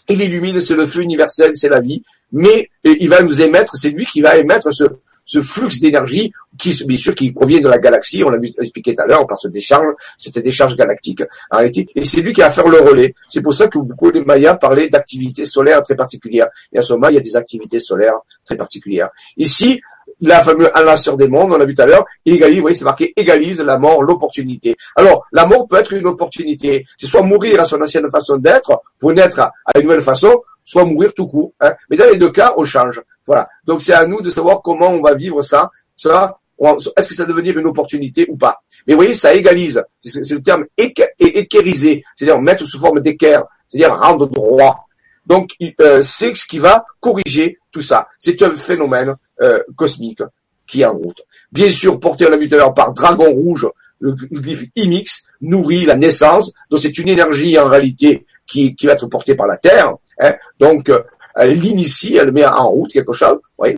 Il illumine, c'est le feu universel, c'est la vie mais il va nous émettre, c'est lui qui va émettre ce, ce flux d'énergie qui, bien sûr, qui provient de la galaxie, on l'a expliqué tout à l'heure, par ce décharge, cette décharge galactique, en et c'est lui qui va faire le relais. C'est pour ça que beaucoup de Mayas parlaient d'activités solaires très particulières. Et à ce moment, il y a des activités solaires très particulières. Ici, la fameuse enlaceur des mondes, on l'a vu tout à l'heure, égalise, vous voyez, c'est marqué égalise la mort, l'opportunité. Alors, la mort peut être une opportunité. C'est soit mourir à son ancienne façon d'être, pour naître à une nouvelle façon, soit mourir tout court. Hein. Mais dans les deux cas, on change. Voilà. Donc c'est à nous de savoir comment on va vivre ça. Ça, est-ce que ça va devenir une opportunité ou pas? Mais vous voyez, ça égalise. C'est le terme équériser, c'est-à-dire mettre sous forme d'équerre, c'est-à-dire rendre droit. Donc euh, c'est ce qui va corriger tout ça. C'est un phénomène euh, cosmique qui est en route. Bien sûr, porté en la par Dragon Rouge, le glyphe Imix nourrit la naissance. Donc c'est une énergie en réalité qui va être portée par la Terre. Hein? Donc euh, elle l'initie, elle met en route quelque chose. Oui.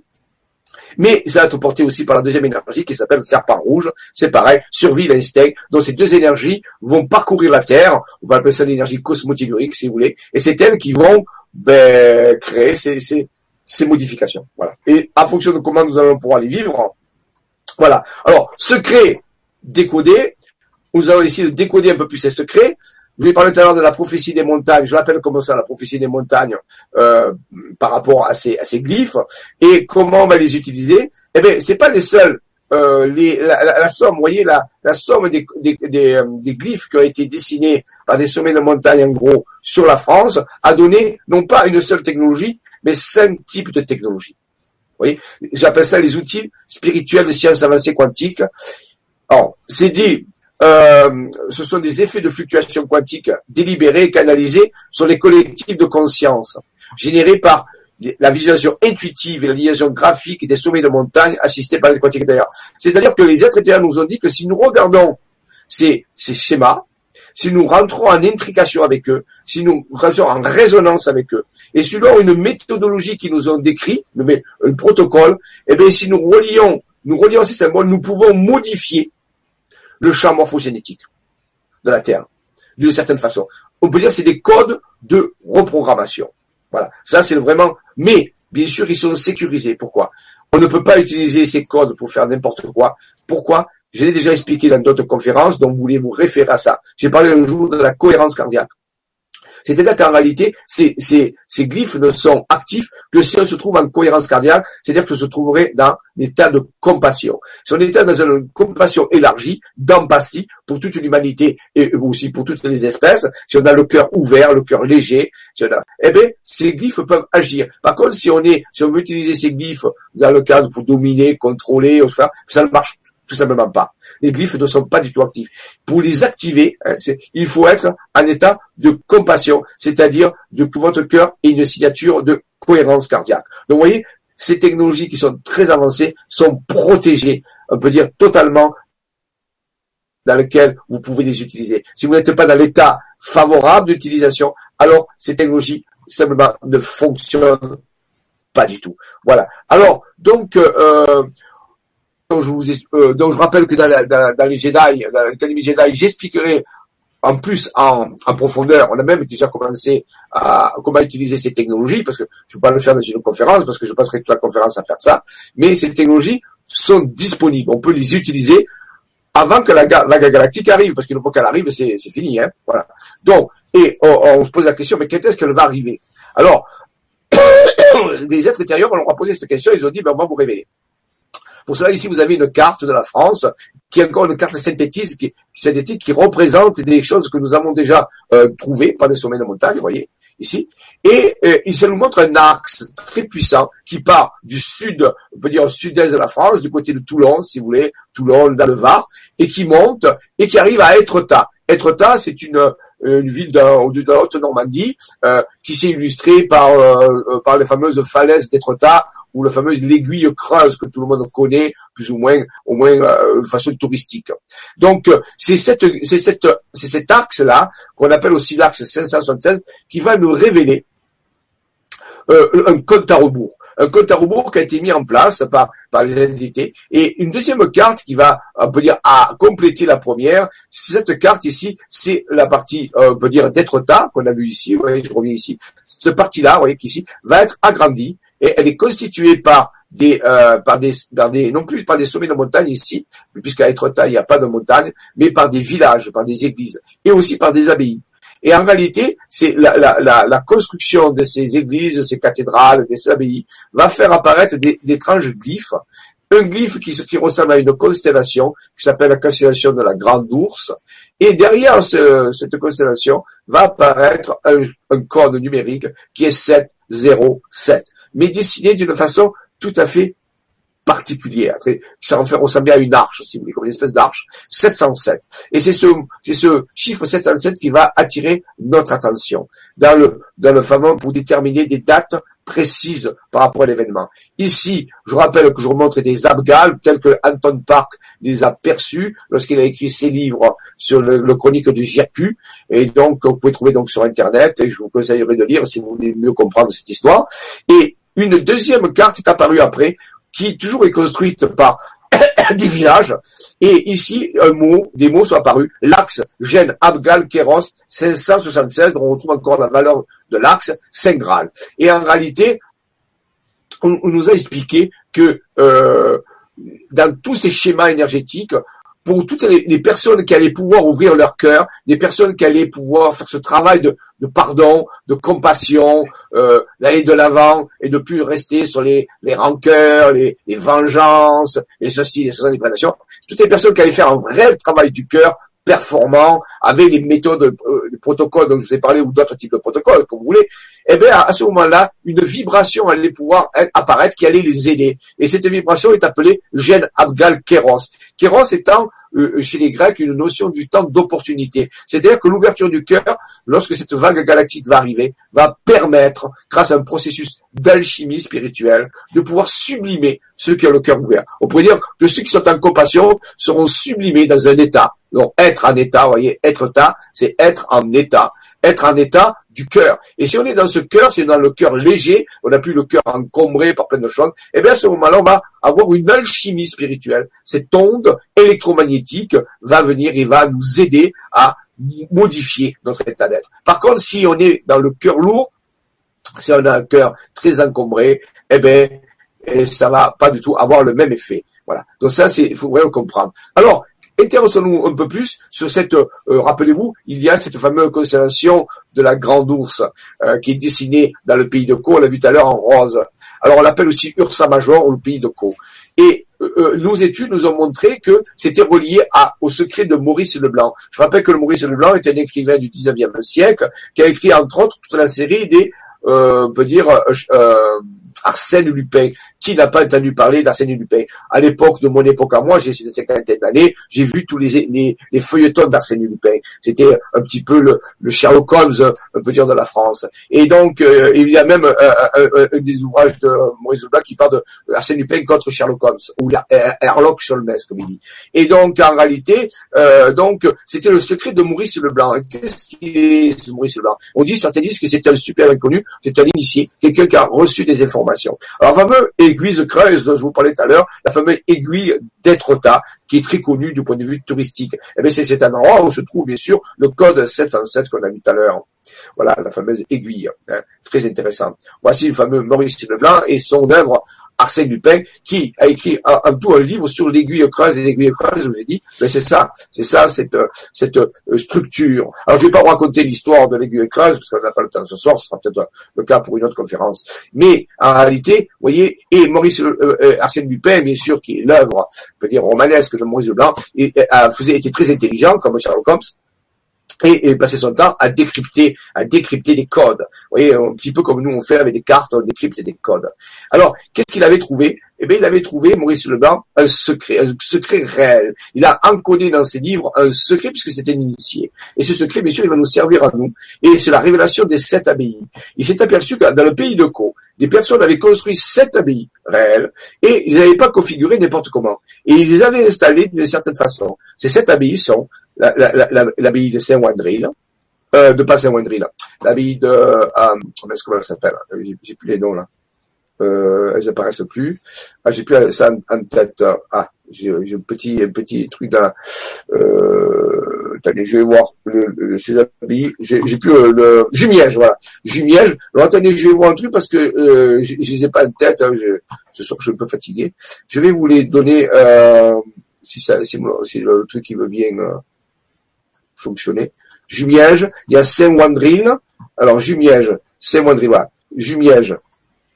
Mais ça va être porté aussi par la deuxième énergie qui s'appelle le serpent rouge. C'est pareil, survie, l'instinct. Donc ces deux énergies vont parcourir la Terre. On va appeler ça l'énergie cosmotellurique, si vous voulez. Et c'est elles qui vont ben, créer ces, ces, ces modifications. Voilà. Et en fonction de comment nous allons pouvoir les vivre, voilà. Alors, secret décodé, nous allons essayer de décoder un peu plus ces secrets. Je vais parler tout à l'heure de la prophétie des montagnes. Je l'appelle comme ça, la prophétie des montagnes, euh, par rapport à ces, glyphes. Et comment on va les utiliser Eh bien, c'est pas les seuls euh, la, somme, vous voyez, la, somme des, des, des, euh, des, glyphes qui ont été dessinés par des sommets de montagne, en gros, sur la France, a donné non pas une seule technologie, mais cinq types de technologies. Vous voyez, j'appelle ça les outils spirituels de sciences avancées quantiques. Alors, c'est dit, euh, ce sont des effets de fluctuation quantique délibérés, canalisés sur les collectifs de conscience, générés par la visualisation intuitive et la liaison graphique des sommets de montagne assistés par les quantiques intérieurs. C'est-à-dire que les êtres intérieurs nous ont dit que si nous regardons ces, ces schémas, si nous rentrons en intrication avec eux, si nous rentrons en résonance avec eux, et selon une méthodologie qu'ils nous ont décrit, un protocole, eh bien, si nous relions, nous relions ces symboles, nous pouvons modifier le champ morphogénétique de la Terre, d'une certaine façon. On peut dire que c'est des codes de reprogrammation. Voilà. Ça, c'est vraiment, mais, bien sûr, ils sont sécurisés. Pourquoi? On ne peut pas utiliser ces codes pour faire n'importe quoi. Pourquoi? Je l'ai déjà expliqué dans d'autres conférences, donc vous voulez vous référer à ça. J'ai parlé un jour de la cohérence cardiaque. C'est-à-dire qu'en réalité, ces, ces, ces, glyphes ne sont actifs que si on se trouve en cohérence cardiaque, c'est-à-dire que se trouverait dans un état de compassion. Si on était dans une compassion élargie, d'empathie pour toute l'humanité et aussi pour toutes les espèces, si on a le cœur ouvert, le cœur léger, eh bien, ces glyphes peuvent agir. Par contre, si on est, si on veut utiliser ces glyphes dans le cadre pour dominer, contrôler, ça ne marche tout simplement pas. Les glyphes ne sont pas du tout actifs. Pour les activer, hein, il faut être en état de compassion, c'est-à-dire de que votre cœur ait une signature de cohérence cardiaque. Donc vous voyez, ces technologies qui sont très avancées sont protégées, on peut dire totalement dans lequel vous pouvez les utiliser. Si vous n'êtes pas dans l'état favorable d'utilisation, alors ces technologies simplement ne fonctionnent pas du tout. Voilà. Alors, donc, euh, donc je, vous, euh, je rappelle que dans, dans, les Jedi, dans l'Académie Jedi, j'expliquerai en plus en, en, profondeur. On a même déjà commencé à comment utiliser ces technologies, parce que je ne vais pas le faire dans une conférence, parce que je passerai toute la conférence à faire ça. Mais ces technologies sont disponibles. On peut les utiliser avant que la, la galactique arrive, parce qu'il faut qu'elle arrive, c'est fini. Hein, voilà. Donc, et on, on, se pose la question, mais quand est-ce qu'elle va arriver? Alors, les êtres intérieurs, on leur a posé cette question, ils ont dit, ben, on va vous révéler. Pour cela, ici, vous avez une carte de la France, qui est encore une carte synthétique qui, synthétique, qui représente des choses que nous avons déjà euh, trouvées par des sommets de montagne, vous voyez, ici. Et euh, il se nous montre un axe très puissant qui part du sud, on peut dire sud-est de la France, du côté de Toulon, si vous voulez, Toulon, dans le Var, et qui monte et qui arrive à Etretat. Etretat, c'est une, une ville de, la Haute-Normandie euh, qui s'est illustrée par, par les fameuses falaises d'Etretat ou la fameuse l'aiguille creuse que tout le monde connaît, plus ou moins, au moins euh, de façon touristique. Donc euh, c'est cette, c'est cette, c'est cet axe-là qu'on appelle aussi l'axe 576 qui va nous révéler euh, un compte à rebours. Un compte à rebours qui a été mis en place par, par les entités. Et une deuxième carte qui va, on peut dire, à compléter la première. Cette carte ici, c'est la partie, on peut dire, d'être tas qu'on a vu ici. Vous voyez, je reviens ici. Cette partie-là, vous voyez, qu'ici, va être agrandie et elle est constituée par des, euh, par des, par des, non plus par des sommets de montagne ici, puisqu'à Etretat il n'y a pas de montagne, mais par des villages, par des églises, et aussi par des abbayes. Et en réalité, c'est la, la, la, la, construction de ces églises, ces cathédrales, de ces abbayes, va faire apparaître d'étranges glyphes. Un glyphe qui, qui ressemble à une constellation, qui s'appelle la constellation de la Grande Ourse. Et derrière ce, cette constellation va apparaître un, un code numérique qui est 707 mais dessiné d'une façon tout à fait particulière. Ça fait ressembler à une arche, si vous voulez, comme une espèce d'arche. 707. Et c'est ce, c'est ce chiffre 707 qui va attirer notre attention dans le, dans le fameux pour déterminer des dates précises par rapport à l'événement. Ici, je rappelle que je remonte des abgales tels que Anton Park les a perçus lorsqu'il a écrit ses livres sur le, chronique du GRQ. Et donc, vous pouvez trouver donc sur Internet et je vous conseillerais de lire si vous voulez mieux comprendre cette histoire. Une deuxième carte est apparue après, qui toujours est construite par des villages. Et ici, des mots sont apparus. L'axe, Gênes, Abgal, Kéros, 576, on retrouve encore la valeur de l'axe, Saint Graal. Et en réalité, on, nous a expliqué que euh, dans tous ces schémas énergétiques, pour toutes les, personnes qui allaient pouvoir ouvrir leur cœur, des personnes qui allaient pouvoir faire ce travail de, pardon, de compassion, euh, d'aller de l'avant et de plus rester sur les, les rancœurs, les, les vengeances, les ceci, les ceci, les prédations. Toutes les personnes qui allaient faire un vrai travail du cœur performant, avec les méthodes, euh, les protocoles dont je vous ai parlé, ou d'autres types de protocoles, comme vous voulez, eh bien, à ce moment-là, une vibration allait pouvoir apparaître qui allait les aider. Et cette vibration est appelée gène Abgal Kéros. Kéros étant chez les Grecs une notion du temps d'opportunité. C'est-à-dire que l'ouverture du cœur, lorsque cette vague galactique va arriver, va permettre, grâce à un processus d'alchimie spirituelle, de pouvoir sublimer ceux qui ont le cœur ouvert. On pourrait dire que ceux qui sont en compassion seront sublimés dans un état. Donc être en état, vous voyez, être ta, c'est être en état être en état du cœur. Et si on est dans ce cœur, si on est dans le cœur léger, on n'a plus le cœur encombré par plein de choses, eh bien à ce moment-là, on va avoir une alchimie spirituelle. Cette onde électromagnétique va venir et va nous aider à modifier notre état d'être. Par contre, si on est dans le cœur lourd, si on a un cœur très encombré, eh bien, eh, ça va pas du tout avoir le même effet. Voilà. Donc ça, c'est, il faut vraiment comprendre. Alors, Intéressons-nous un peu plus sur cette, euh, rappelez-vous, il y a cette fameuse constellation de la Grande Ourse euh, qui est dessinée dans le pays de Co, on l'a vu tout à l'heure en rose. Alors on l'appelle aussi Ursa Major ou le pays de Co. Et euh, nos études nous ont montré que c'était relié au secret de Maurice Leblanc. Je rappelle que Maurice Leblanc est un écrivain du 19e siècle qui a écrit entre autres toute la série des, on peut dire, Arsène Lupin. Qui n'a pas entendu parler d'Arsène Lupin? À l'époque de mon époque à moi, j'ai une cinquantaine d'années, j'ai vu tous les, les, feuilletons d'Arsène Lupin. C'était un petit peu le, le, Sherlock Holmes, on peut dire, de la France. Et donc, euh, il y a même un, des ouvrages de Maurice Leblanc qui parle d'Arsène Lupin contre Sherlock Holmes, ou la, Herlock Sholmes, comme il dit. Et donc, en réalité, euh, donc, c'était le secret de Maurice Leblanc. Qu'est-ce qui est Maurice Leblanc? On dit, certains disent que c'était un super inconnu, c'était un initié, quelqu'un qui a reçu des informations. Alors, fameux aiguille de Creuse dont je vous parlais tout à l'heure, la fameuse aiguille d'Etretat, qui est très connue du point de vue touristique. Eh bien, c'est cet endroit où se trouve, bien sûr, le code 707 qu'on a vu tout à l'heure. Voilà, la fameuse aiguille, hein, très intéressante. Voici le fameux Maurice Leblanc et son œuvre Arsène Lupin, qui a écrit en, tout un livre sur l'aiguille creuse et l'aiguille creuse, je vous ai dit, mais c'est ça, c'est ça, cette, cette euh, structure. Alors, je vais pas raconter l'histoire de l'aiguille creuse, parce qu'on n'a pas le temps ce soir, ce sera peut-être le cas pour une autre conférence. Mais, en réalité, vous voyez, et Maurice, euh, euh, Arsène Lupin, bien sûr, qui est l'œuvre, on peut dire, romanesque de Maurice Leblanc, a, faisait, était très intelligent, comme Sherlock Holmes, et, et, passer son temps à décrypter, à décrypter des codes. Vous voyez, un petit peu comme nous on fait avec des cartes, on décrypte des codes. Alors, qu'est-ce qu'il avait trouvé? Eh bien, il avait trouvé, Maurice Leblanc, un secret, un secret réel. Il a encodé dans ses livres un secret puisque c'était un initié. Et ce secret, bien sûr, il va nous servir à nous. Et c'est la révélation des sept abbayes. Il s'est aperçu que dans le pays de Co, des personnes avaient construit sept abbayes réelles et ils n'avaient pas configuré n'importe comment. Et ils les avaient installées d'une certaine façon. Ces sept abbayes sont l'abbaye de Saint-Wandril, euh, de pas Saint-Wandril, l'abbaye de, euh, comment elle s'appelle? J'ai plus les noms là. Euh, elles apparaissent plus. Ah, j'ai plus ça en, tête. Ah, j'ai un petit, un petit truc dans. Euh, attendez, je vais voir le, le ces abbayes. J'ai plus euh, le Jumiège, voilà. Jumiège. Alors attendez, je vais voir un truc parce que euh, je, je pas en tête. Hein, je, ce soir, je suis un peu fatigué. Je vais vous les donner. Euh, si ça, si, le, truc qui veut bien. Fonctionner. Jumiège, il y a Saint-Wandril. Alors, Jumiège, Saint-Wandril, voilà. Jumiège.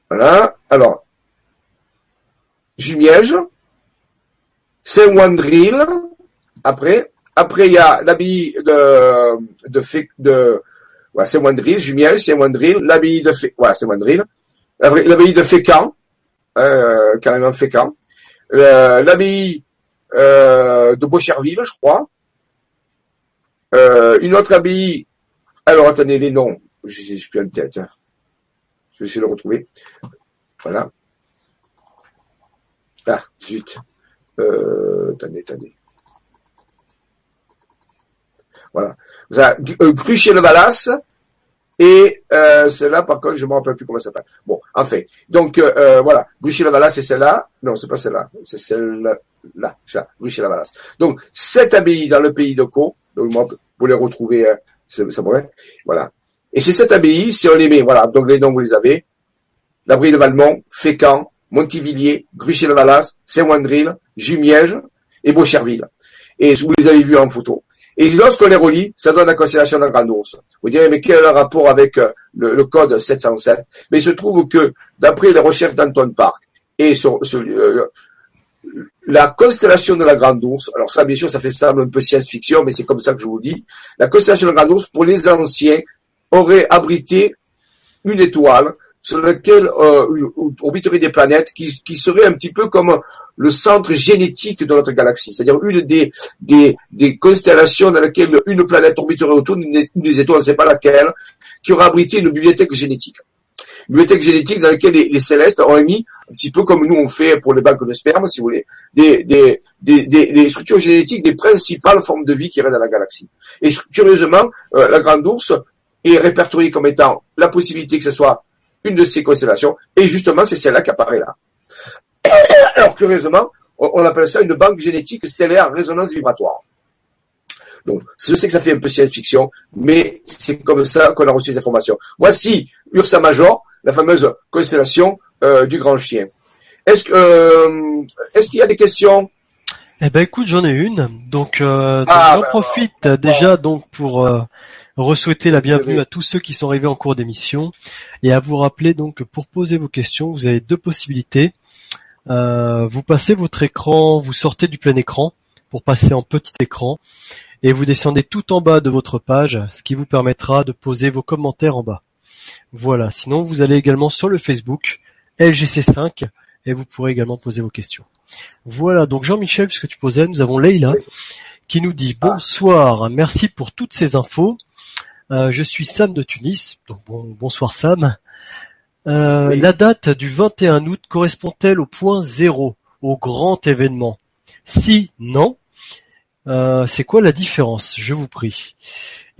Voilà. Alors, Jumiège, Saint-Wandril. Après, après, il y a l'abbaye de, de, de, voilà, Saint-Wandril, Jumiège, Saint-Wandril, l'abbaye de voilà, Saint-Wandril. L'abbaye de Fécamp, euh, carrément Fécamp. Euh, l'abbaye, euh, de Beaucherville, je crois. Euh, une autre abbaye. Alors attendez les noms. J'ai plus en tête. Hein. Je vais essayer de le retrouver. Voilà. Ah, zut. Euh, attendez, attendez. Voilà. Vous avez euh, Cruchet le Valas et euh, celle-là, par contre, je ne me rappelle plus comment ça s'appelle. Bon, en fait. Donc, euh, euh voilà. Cruchet le Valas, c'est celle-là. Non, c'est pas celle-là. C'est celle-là. Cruchet le Valas. Donc, cette abbaye dans le pays de Co. Donc, vous les retrouver, euh, ça pourrait, voilà. Et c'est cette abbaye, si on les met, voilà, donc les noms vous les avez, l'abri de Valmont, Fécamp, Montivilliers, Gruchet-le-Valas, Saint-Wandril, Jumiège et Beaucherville. et vous les avez vus en photo. Et lorsqu'on les relie, ça donne la constellation de la Grande Ourse. Vous direz, mais quel est le rapport avec euh, le, code 707 Mais il se trouve que, d'après les recherches d'Anton Park, et sur, euh, la constellation de la Grande Ourse, alors ça, bien sûr, ça fait ça un peu science-fiction, mais c'est comme ça que je vous dis, la constellation de la Grande Ourse, pour les anciens, aurait abrité une étoile sur laquelle euh, orbiteraient des planètes qui, qui seraient un petit peu comme le centre génétique de notre galaxie, c'est-à-dire une des, des, des, constellations dans laquelle une planète orbiterait autour d'une des étoiles, je ne sais pas laquelle, qui aurait abrité une bibliothèque génétique. Bibliothèque génétique dans laquelle les, célestes auraient mis, un petit peu comme nous on fait pour les banques de sperme, si vous voulez, des, des, des, des structures génétiques des principales formes de vie qui restent dans la galaxie. Et curieusement, euh, la Grande Ourse est répertoriée comme étant la possibilité que ce soit une de ces constellations, et justement c'est celle-là qui apparaît là. Alors, curieusement, on appelle ça une banque génétique stellaire résonance vibratoire. Donc, je sais que ça fait un peu science-fiction, mais c'est comme ça qu'on a reçu les informations. Voici Ursa Major, la fameuse constellation euh, du grand chien. Est-ce que euh, est-ce qu'il y a des questions? Eh ben écoute, j'en ai une. Donc, euh, ah, j'en ben, profite déjà donc pour euh, re-souhaiter la bienvenue à tous ceux qui sont arrivés en cours d'émission et à vous rappeler donc que pour poser vos questions, vous avez deux possibilités. Euh, vous passez votre écran, vous sortez du plein écran pour passer en petit écran et vous descendez tout en bas de votre page, ce qui vous permettra de poser vos commentaires en bas. Voilà, sinon vous allez également sur le Facebook LGC5 et vous pourrez également poser vos questions. Voilà, donc Jean-Michel, puisque tu posais, nous avons Leïla qui nous dit bonsoir, merci pour toutes ces infos. Euh, je suis Sam de Tunis, donc bonsoir Sam. Euh, la date du 21 août correspond-elle au point zéro, au grand événement? Si non, euh, c'est quoi la différence, je vous prie.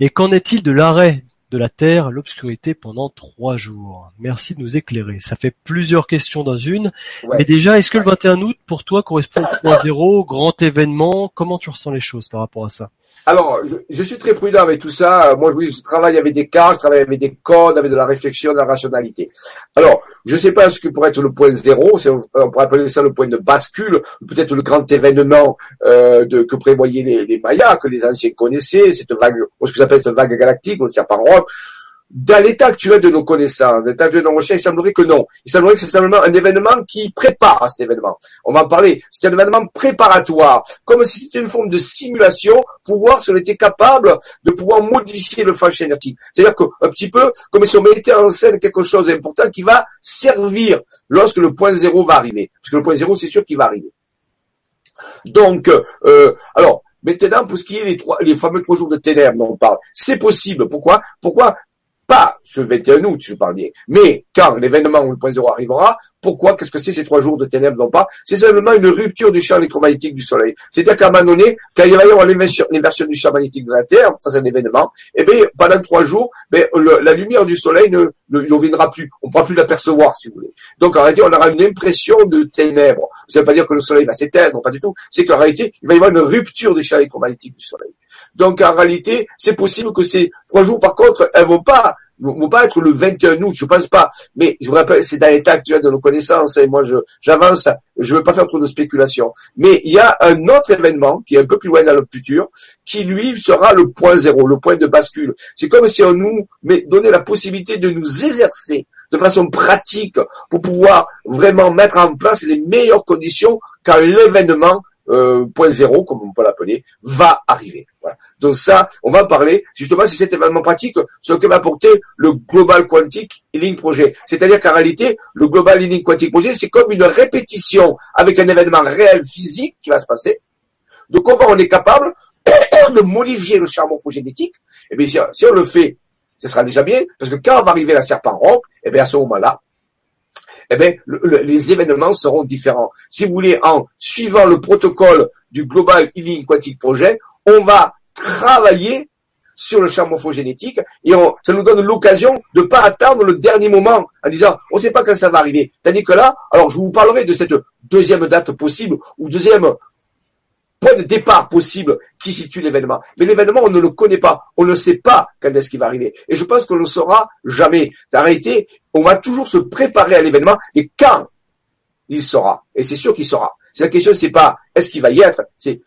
Et qu'en est-il de l'arrêt de la Terre l'obscurité pendant trois jours. Merci de nous éclairer. Ça fait plusieurs questions dans une. Mais déjà, est-ce que le 21 août, pour toi, correspond au point zéro, grand événement? Comment tu ressens les choses par rapport à ça? Alors, je, suis très prudent avec tout ça. Moi, je, je travaille avec des cas, je travaille avec des codes, avec de la réflexion, de la rationalité. Alors, je ne sais pas ce que pourrait être le point zéro, on pourrait appeler ça le point de bascule, peut-être le grand événement euh, que prévoyaient les, les, Mayas, que les anciens connaissaient, cette vague, ce que j'appelle cette vague galactique, on ne pas Rome dans l'état actuel de nos connaissances, l'état actuel de nos recherches, il semblerait que non. Il semblerait que c'est simplement un événement qui prépare à cet événement. On va en parler. C'est un événement préparatoire, comme si c'était une forme de simulation pour voir si on était capable de pouvoir modifier le flash énergétique. C'est-à-dire qu'un petit peu comme si on mettait en scène quelque chose d'important qui va servir lorsque le point zéro va arriver. Parce que le point zéro, c'est sûr qu'il va arriver. Donc, euh, alors, Maintenant, pour ce qui est les, trois, les fameux trois jours de ténèbres dont on parle, c'est possible. Pourquoi? Pourquoi? Pas ce 21 août, je parle bien, mais quand l'événement où le point zéro arrivera, pourquoi Qu'est-ce que c'est ces trois jours de ténèbres non pas? C'est simplement une rupture du champ électromagnétique du Soleil. C'est-à-dire qu'à un moment donné, quand il va y avoir l'inversion du champ magnétique de la Terre, ça c'est un événement, eh bien, pendant trois jours, ben, la lumière du Soleil ne, ne, viendra plus. On ne pourra plus l'apercevoir, si vous voulez. Donc en réalité, on aura une impression de ténèbres. Ça ne veut pas dire que le Soleil va s'éteindre, pas du tout. C'est qu'en réalité, il va y avoir une rupture du champ électromagnétique du Soleil. Donc en réalité, c'est possible que ces trois jours, par contre, elles vont pas vont pas être le 21 août, je pense pas. Mais je vous rappelle, c'est dans l'état actuel de nos connaissances, et moi j'avance, je veux pas faire trop de spéculation. Mais il y a un autre événement qui est un peu plus loin dans le futur, qui lui sera le point zéro, le point de bascule. C'est comme si on nous donnait la possibilité de nous exercer de façon pratique pour pouvoir vraiment mettre en place les meilleures conditions quand l'événement euh, point zéro, comme on peut l'appeler, va arriver. Voilà. Donc ça, on va parler justement si cet événement pratique, ce que va apporter le Global Quantic Healing Project. C'est-à-dire qu'en réalité, le Global Healing Quantic Project, c'est comme une répétition avec un événement réel physique qui va se passer, de comment on est capable de modifier le champ morphogénétique. Et eh bien, si on le fait, ce sera déjà bien, parce que quand va arriver la serpent rock, et eh bien à ce moment-là, eh bien, les événements seront différents. Si vous voulez, en suivant le protocole du Global Healing Quantic Project, on va travailler sur le champ morphogénétique et ça nous donne l'occasion de ne pas attendre le dernier moment en disant on ne sait pas quand ça va arriver. Tandis que là, alors je vous parlerai de cette deuxième date possible ou deuxième point de départ possible qui situe l'événement. Mais l'événement, on ne le connaît pas. On ne sait pas quand est-ce qu'il va arriver. Et je pense qu'on ne saura jamais. En réalité, on va toujours se préparer à l'événement et quand il sera. Et c'est sûr qu'il sera. La question, c'est pas est-ce qu'il va y être, c'est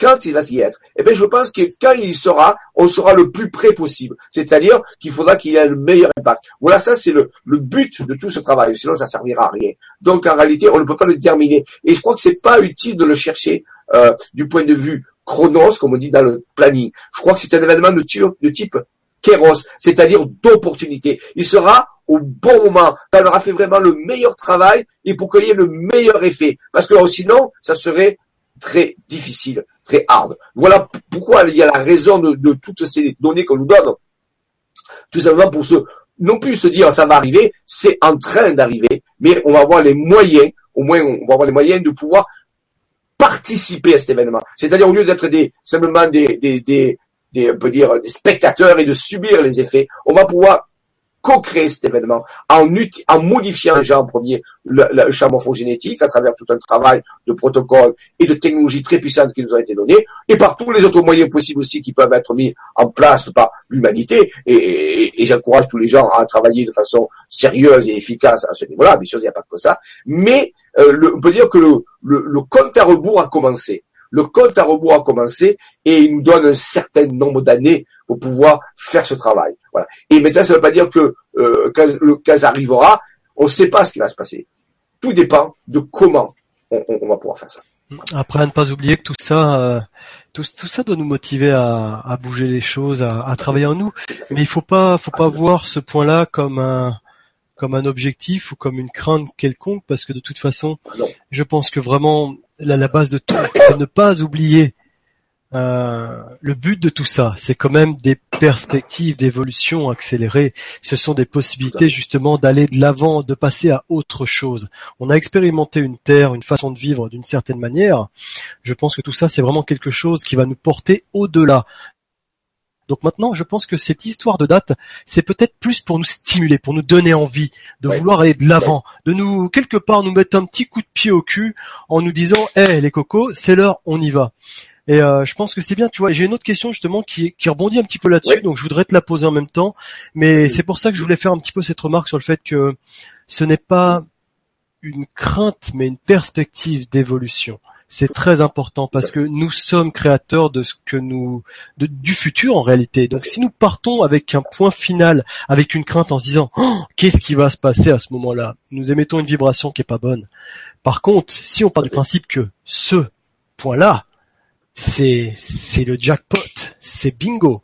quand il va y être, eh bien, je pense que quand il y sera, on sera le plus près possible. C'est-à-dire qu'il faudra qu'il ait le meilleur impact. Voilà, ça, c'est le, le but de tout ce travail. Sinon, ça servira à rien. Donc, en réalité, on ne peut pas le déterminer. Et je crois que c'est pas utile de le chercher euh, du point de vue chronos, comme on dit dans le planning. Je crois que c'est un événement de, de type kéros, c'est-à-dire d'opportunité. Il sera au bon moment, quand on aura fait vraiment le meilleur travail et pour qu'il y ait le meilleur effet. Parce que sinon, ça serait très difficile, très hard. Voilà pourquoi il y a la raison de, toutes ces données qu'on nous donne. Tout simplement pour se, non plus se dire ça va arriver, c'est en train d'arriver, mais on va avoir les moyens, au moins on va avoir les moyens de pouvoir participer à cet événement. C'est-à-dire au lieu d'être des, simplement des, des, des, des, on peut dire, des spectateurs et de subir les effets, on va pouvoir co-créer cet événement en, modifiant déjà en premier le, le, champ morphogénétique à travers tout un travail de protocole et de technologies très puissantes qui nous ont été données et par tous les autres moyens possibles aussi qui peuvent être mis en place par l'humanité. Et, et, j'encourage tous les gens à travailler de façon sérieuse et efficace à ce niveau-là, bien sûr il n'y a pas que ça, mais le, on peut dire que le, le, le compte à rebours a commencé le compte à rebours a commencé et il nous donne un certain nombre d'années pour pouvoir faire ce travail. Voilà. Et maintenant, ça ne veut pas dire que euh, quand le cas arrivera, on ne sait pas ce qui va se passer. Tout dépend de comment on, va pouvoir faire ça. Après, à ne pas oublier que tout ça, euh, tout, ça doit nous motiver à, bouger les choses, à, travailler en nous. Mais il faut pas, faut pas voir ce point-là comme un, comme un objectif ou comme une crainte quelconque, parce que de toute façon, ah je pense que vraiment la, la base de tout, c'est ne pas oublier euh, le but de tout ça, c'est quand même des perspectives d'évolution accélérées. Ce sont des possibilités justement d'aller de l'avant, de passer à autre chose. On a expérimenté une terre, une façon de vivre d'une certaine manière. Je pense que tout ça, c'est vraiment quelque chose qui va nous porter au-delà. Donc maintenant, je pense que cette histoire de date, c'est peut-être plus pour nous stimuler, pour nous donner envie de vouloir aller de l'avant, de nous quelque part nous mettre un petit coup de pied au cul en nous disant, hé les cocos, c'est l'heure, on y va. Et euh, je pense que c'est bien, tu vois. J'ai une autre question justement qui, qui rebondit un petit peu là-dessus, donc je voudrais te la poser en même temps. Mais c'est pour ça que je voulais faire un petit peu cette remarque sur le fait que ce n'est pas une crainte, mais une perspective d'évolution. C'est très important parce que nous sommes créateurs de ce que nous, du futur en réalité. Donc si nous partons avec un point final, avec une crainte en se disant oh, qu'est-ce qui va se passer à ce moment-là, nous émettons une vibration qui est pas bonne. Par contre, si on part du principe que ce point-là, c'est c'est le jackpot, c'est bingo,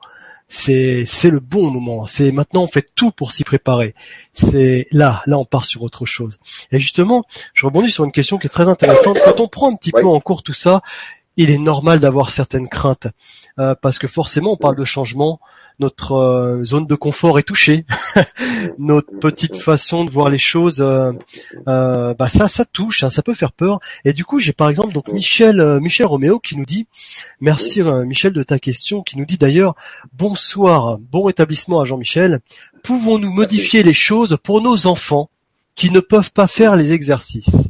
c'est c'est le bon moment. C'est maintenant on fait tout pour s'y préparer. C'est là là on part sur autre chose. Et justement, je rebondis sur une question qui est très intéressante. Quand on prend un petit peu en cours tout ça, il est normal d'avoir certaines craintes euh, parce que forcément on parle de changement notre euh, zone de confort est touchée, notre petite façon de voir les choses, euh, euh, bah ça, ça touche, hein, ça peut faire peur. Et du coup, j'ai par exemple donc Michel, Michel Roméo qui nous dit, merci Michel de ta question, qui nous dit d'ailleurs bonsoir, bon rétablissement à Jean-Michel. Pouvons-nous modifier les choses pour nos enfants qui ne peuvent pas faire les exercices?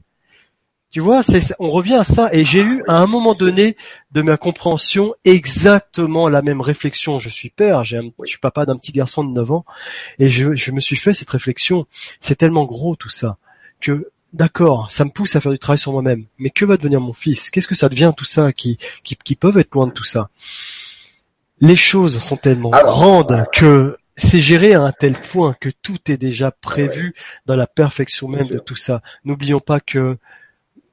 Tu vois, on revient à ça. Et j'ai eu, à un moment donné de ma compréhension, exactement la même réflexion. Je suis père, j'ai je suis papa d'un petit garçon de 9 ans, et je, me suis fait cette réflexion. C'est tellement gros tout ça, que d'accord, ça me pousse à faire du travail sur moi-même. Mais que va devenir mon fils? Qu'est-ce que ça devient tout ça qui, qui, peuvent être loin de tout ça? Les choses sont tellement grandes que c'est géré à un tel point que tout est déjà prévu dans la perfection même de tout ça. N'oublions pas que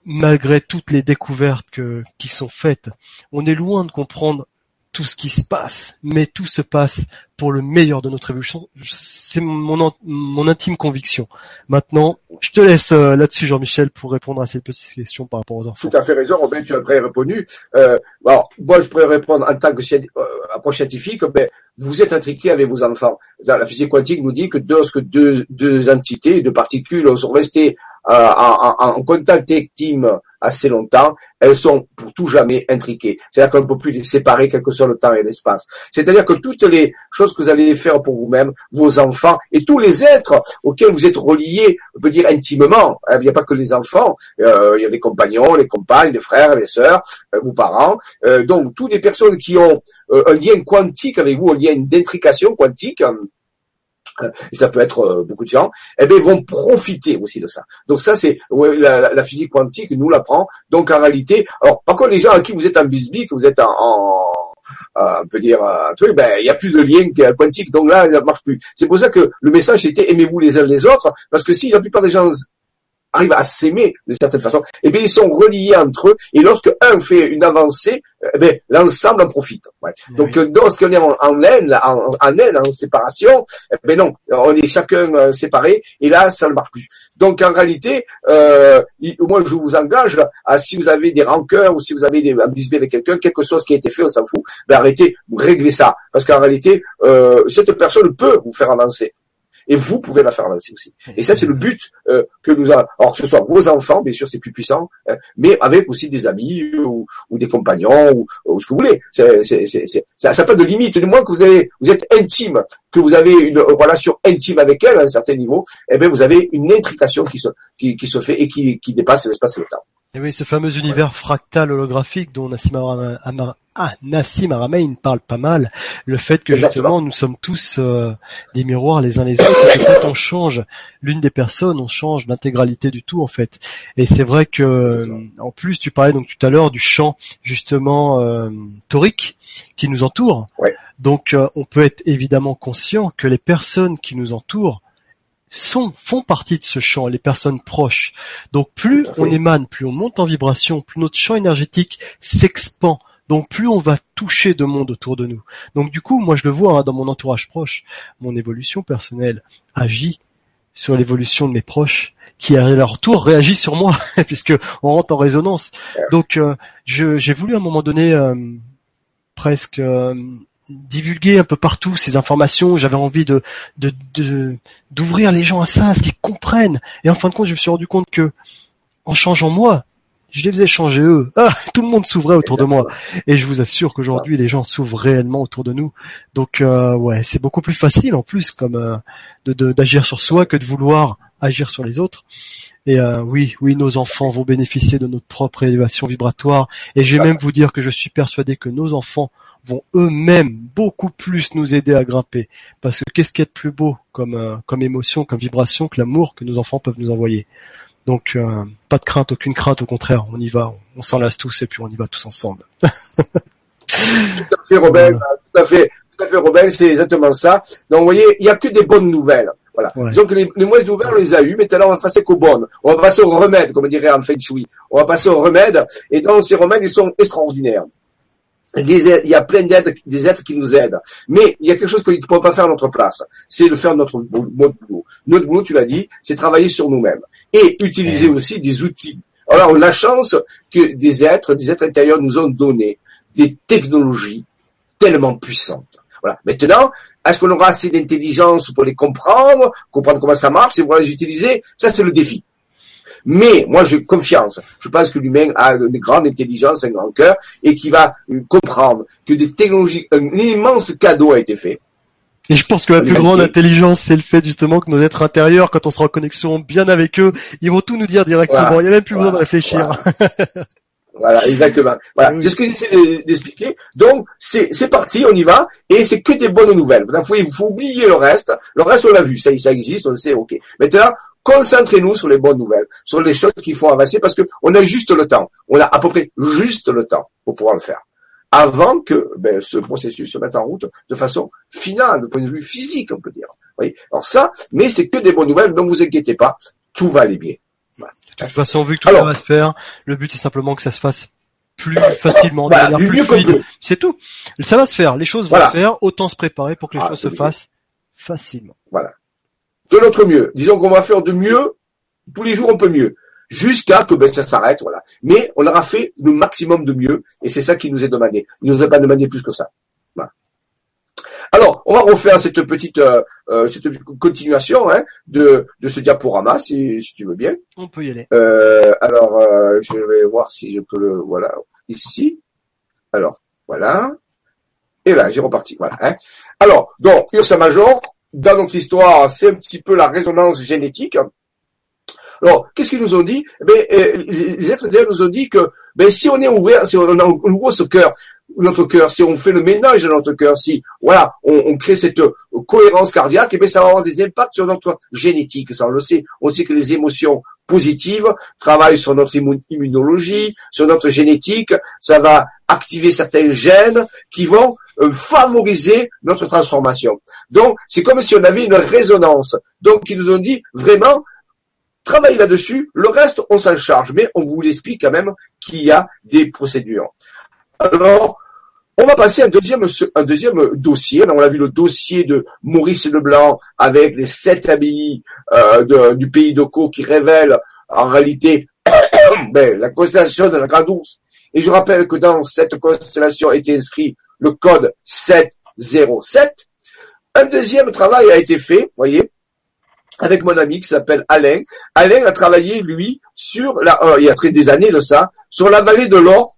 malgré toutes les découvertes que, qui sont faites, on est loin de comprendre tout ce qui se passe, mais tout se passe pour le meilleur de notre évolution. C'est mon, mon intime conviction. Maintenant, je te laisse euh, là-dessus, Jean-Michel, pour répondre à cette petite question par rapport aux enfants. Tout à fait raison, Robin, tu as très répondu. Euh, alors, moi, je pourrais répondre en tant que euh, approche scientifique, mais vous êtes intriqué avec vos enfants. La physique quantique nous dit que lorsque deux, deux entités, deux particules sont restées en, en, contact intime assez longtemps, elles sont pour tout jamais intriquées. C'est-à-dire qu'on ne peut plus les séparer quel que soit le temps et l'espace. C'est-à-dire que toutes les choses que vous allez faire pour vous-même, vos enfants et tous les êtres auxquels vous êtes reliés, on peut dire intimement, hein, il n'y a pas que les enfants, euh, il y a les compagnons, les compagnes, les frères, les sœurs, euh, vos parents, euh, donc toutes les personnes qui ont un lien quantique avec vous, un lien d'intrication quantique, et ça peut être euh, beaucoup de gens, eh bien, ils vont profiter aussi de ça. Donc ça, c'est la, la, physique quantique nous l'apprend. Donc en réalité, alors par contre, les gens à qui vous êtes en bisbee, que vous êtes en, en on peut dire un truc, ben il y a plus de lien quantique, donc là ça marche plus. C'est pour ça que le message était aimez-vous les uns les autres, parce que si la plupart des gens arrivent à s'aimer d'une certaine façon, et eh bien ils sont reliés entre eux, et lorsque un fait une avancée, eh l'ensemble en profite. Ouais. Donc euh, lorsqu'on est en, en haine, en, en haine, en séparation, eh bien non, on est chacun euh, séparé, et là ça ne marche plus. Donc en réalité, euh, moi je vous engage à si vous avez des rancœurs ou si vous avez des ambiguïtés avec quelqu'un, quel que soit ce qui a été fait, on s'en fout, ben arrêtez, réglez ça, parce qu'en réalité, euh, cette personne peut vous faire avancer et vous pouvez la faire avancer aussi. Et ça, c'est le but euh, que nous avons. Alors, que ce soit vos enfants, bien sûr, c'est plus puissant, hein, mais avec aussi des amis ou, des compagnons ou, ce que vous voulez. C'est, c'est, c'est, ça n'a pas de limite. Du moins que vous, avez, vous êtes intime, que vous avez une relation intime avec elle à un certain niveau, eh bien, vous avez une intrication qui se, qui, qui se fait et qui, qui dépasse l'espace et le temps. Et oui, ce fameux univers fractal holographique dont Nassim, ah, Nassim Aramein parle pas mal, le fait que justement nous sommes tous euh, des miroirs les uns les autres, et que quand on change l'une des personnes, on change l'intégralité du tout en fait. Et c'est vrai que en plus tu parlais donc tout à l'heure du champ justement euh, torique qui nous entoure. Donc euh, on peut être évidemment conscient que les personnes qui nous entourent sont, font partie de ce champ, les personnes proches. Donc plus on émane, plus on monte en vibration, plus notre champ énergétique s'expand. Donc plus on va toucher de monde autour de nous. Donc du coup, moi je le vois hein, dans mon entourage proche, mon évolution personnelle agit sur l'évolution de mes proches, qui à leur tour réagit sur moi, puisque on rentre en résonance. Donc euh, j'ai voulu à un moment donné euh, presque euh, divulguer un peu partout ces informations. J'avais envie de d'ouvrir les gens à ça, à ce qu'ils comprennent. Et en fin de compte, je me suis rendu compte que en changeant moi, je les faisais changer eux. Ah, tout le monde s'ouvrait autour de moi. Et je vous assure qu'aujourd'hui, les gens s'ouvrent réellement autour de nous. Donc, euh, ouais, c'est beaucoup plus facile en plus, comme euh, d'agir sur soi que de vouloir agir sur les autres. Et euh, oui, oui, nos enfants vont bénéficier de notre propre élévation vibratoire. Et je vais même vous dire que je suis persuadé que nos enfants vont eux-mêmes beaucoup plus nous aider à grimper. Parce que qu'est-ce qui est de plus beau comme, euh, comme émotion, comme vibration que l'amour que nos enfants peuvent nous envoyer? Donc euh, pas de crainte, aucune crainte, au contraire, on y va, on, s'en lasse tous et puis on y va tous ensemble. tout à fait, Robin, tout à fait, tout à fait, Robin, c'est exactement ça. Donc vous voyez, il n'y a que des bonnes nouvelles. Voilà. Donc les, les, mauvaises nouvelles, on les a eues, mais maintenant on va passer qu'aux bonnes. On va passer au remède, comme dirait en Feng Shui. On va passer au remède, et donc ces remèdes, ils sont extraordinaires il y a plein d'êtres, des êtres qui nous aident. Mais il y a quelque chose qu'on ne peut pas faire à notre place. C'est de faire notre, boulot. Notre boulot, tu l'as dit, c'est travailler sur nous-mêmes. Et utiliser aussi des outils. Alors, on a la chance que des êtres, des êtres intérieurs nous ont donné des technologies tellement puissantes. Voilà. Maintenant, est-ce qu'on aura assez d'intelligence pour les comprendre, comprendre comment ça marche et pouvoir les utiliser? Ça, c'est le défi. Mais moi, j'ai confiance. Je pense que l'humain a une grande intelligence, un grand cœur, et qui va comprendre que des technologies, un immense cadeau a été fait. Et je pense que la plus grande intelligence, c'est le fait justement que nos êtres intérieurs, quand on sera en connexion bien avec eux, ils vont tout nous dire directement. Il n'y a même plus besoin de réfléchir. Voilà, exactement. Voilà, c'est ce que j'essaie d'expliquer. Donc, c'est parti, on y va, et c'est que des bonnes nouvelles. Il faut, faut oublier le reste. Le reste, on l'a vu, ça, ça existe, on le sait, ok. Maintenant, Concentrez-nous sur les bonnes nouvelles, sur les choses qui font avancer, parce qu'on a juste le temps. On a à peu près juste le temps pour pouvoir le faire. Avant que ben, ce processus se mette en route de façon finale, de point de vue physique, on peut dire. Oui. Alors ça, mais c'est que des bonnes nouvelles, ne vous inquiétez pas, tout va aller bien. De toute façon, vu que tout ça va se faire, le but est simplement que ça se fasse plus facilement, de manière plus fluide. C'est tout. Ça va se faire, les choses vont se faire, autant se préparer pour que les ah, choses se fassent facilement. Voilà de notre mieux. Disons qu'on va faire de mieux, tous les jours on peut mieux, jusqu'à que ben, ça s'arrête, voilà. Mais on aura fait le maximum de mieux, et c'est ça qui nous est demandé. Il ne nous a pas demandé plus que ça. Alors, on va refaire cette petite, euh, euh, cette continuation hein, de, de ce diaporama, si, si tu veux bien. On peut y aller. Euh, alors, je vais voir si je peux le, voilà, ici. Alors, voilà. Et là, j'ai reparti. Voilà. Hein. Alors, donc, Ursa Major, dans notre histoire, c'est un petit peu la résonance génétique. Alors, qu'est-ce qu'ils nous ont dit? Eh Les êtres nous ont dit que ben, si on est ouvert, si on, ouvre ce cœur, notre cœur, si on fait le ménage de notre cœur, si voilà, on, crée cette cohérence cardiaque, eh bien ça va avoir des impacts sur notre génétique. Ça, on le sait. On sait que les émotions positives travaillent sur notre immunologie, sur notre génétique. Ça va activer certains gènes qui vont euh, favoriser notre transformation. Donc, c'est comme si on avait une résonance. Donc, ils nous ont dit vraiment, travaillez là-dessus. Le reste, on s'en charge, mais on vous l'explique quand même qu'il y a des procédures. Alors, on va passer à un deuxième, un deuxième dossier. on a vu le dossier de Maurice Leblanc avec les sept abbayes euh, du pays de qui révèlent en réalité ben, la constellation de la Grande Ourse. Et je rappelle que dans cette constellation était inscrit le code 707. Un deuxième travail a été fait, voyez, avec mon ami qui s'appelle Alain. Alain a travaillé, lui, sur la, euh, il y a très des années de ça, sur la vallée de l'or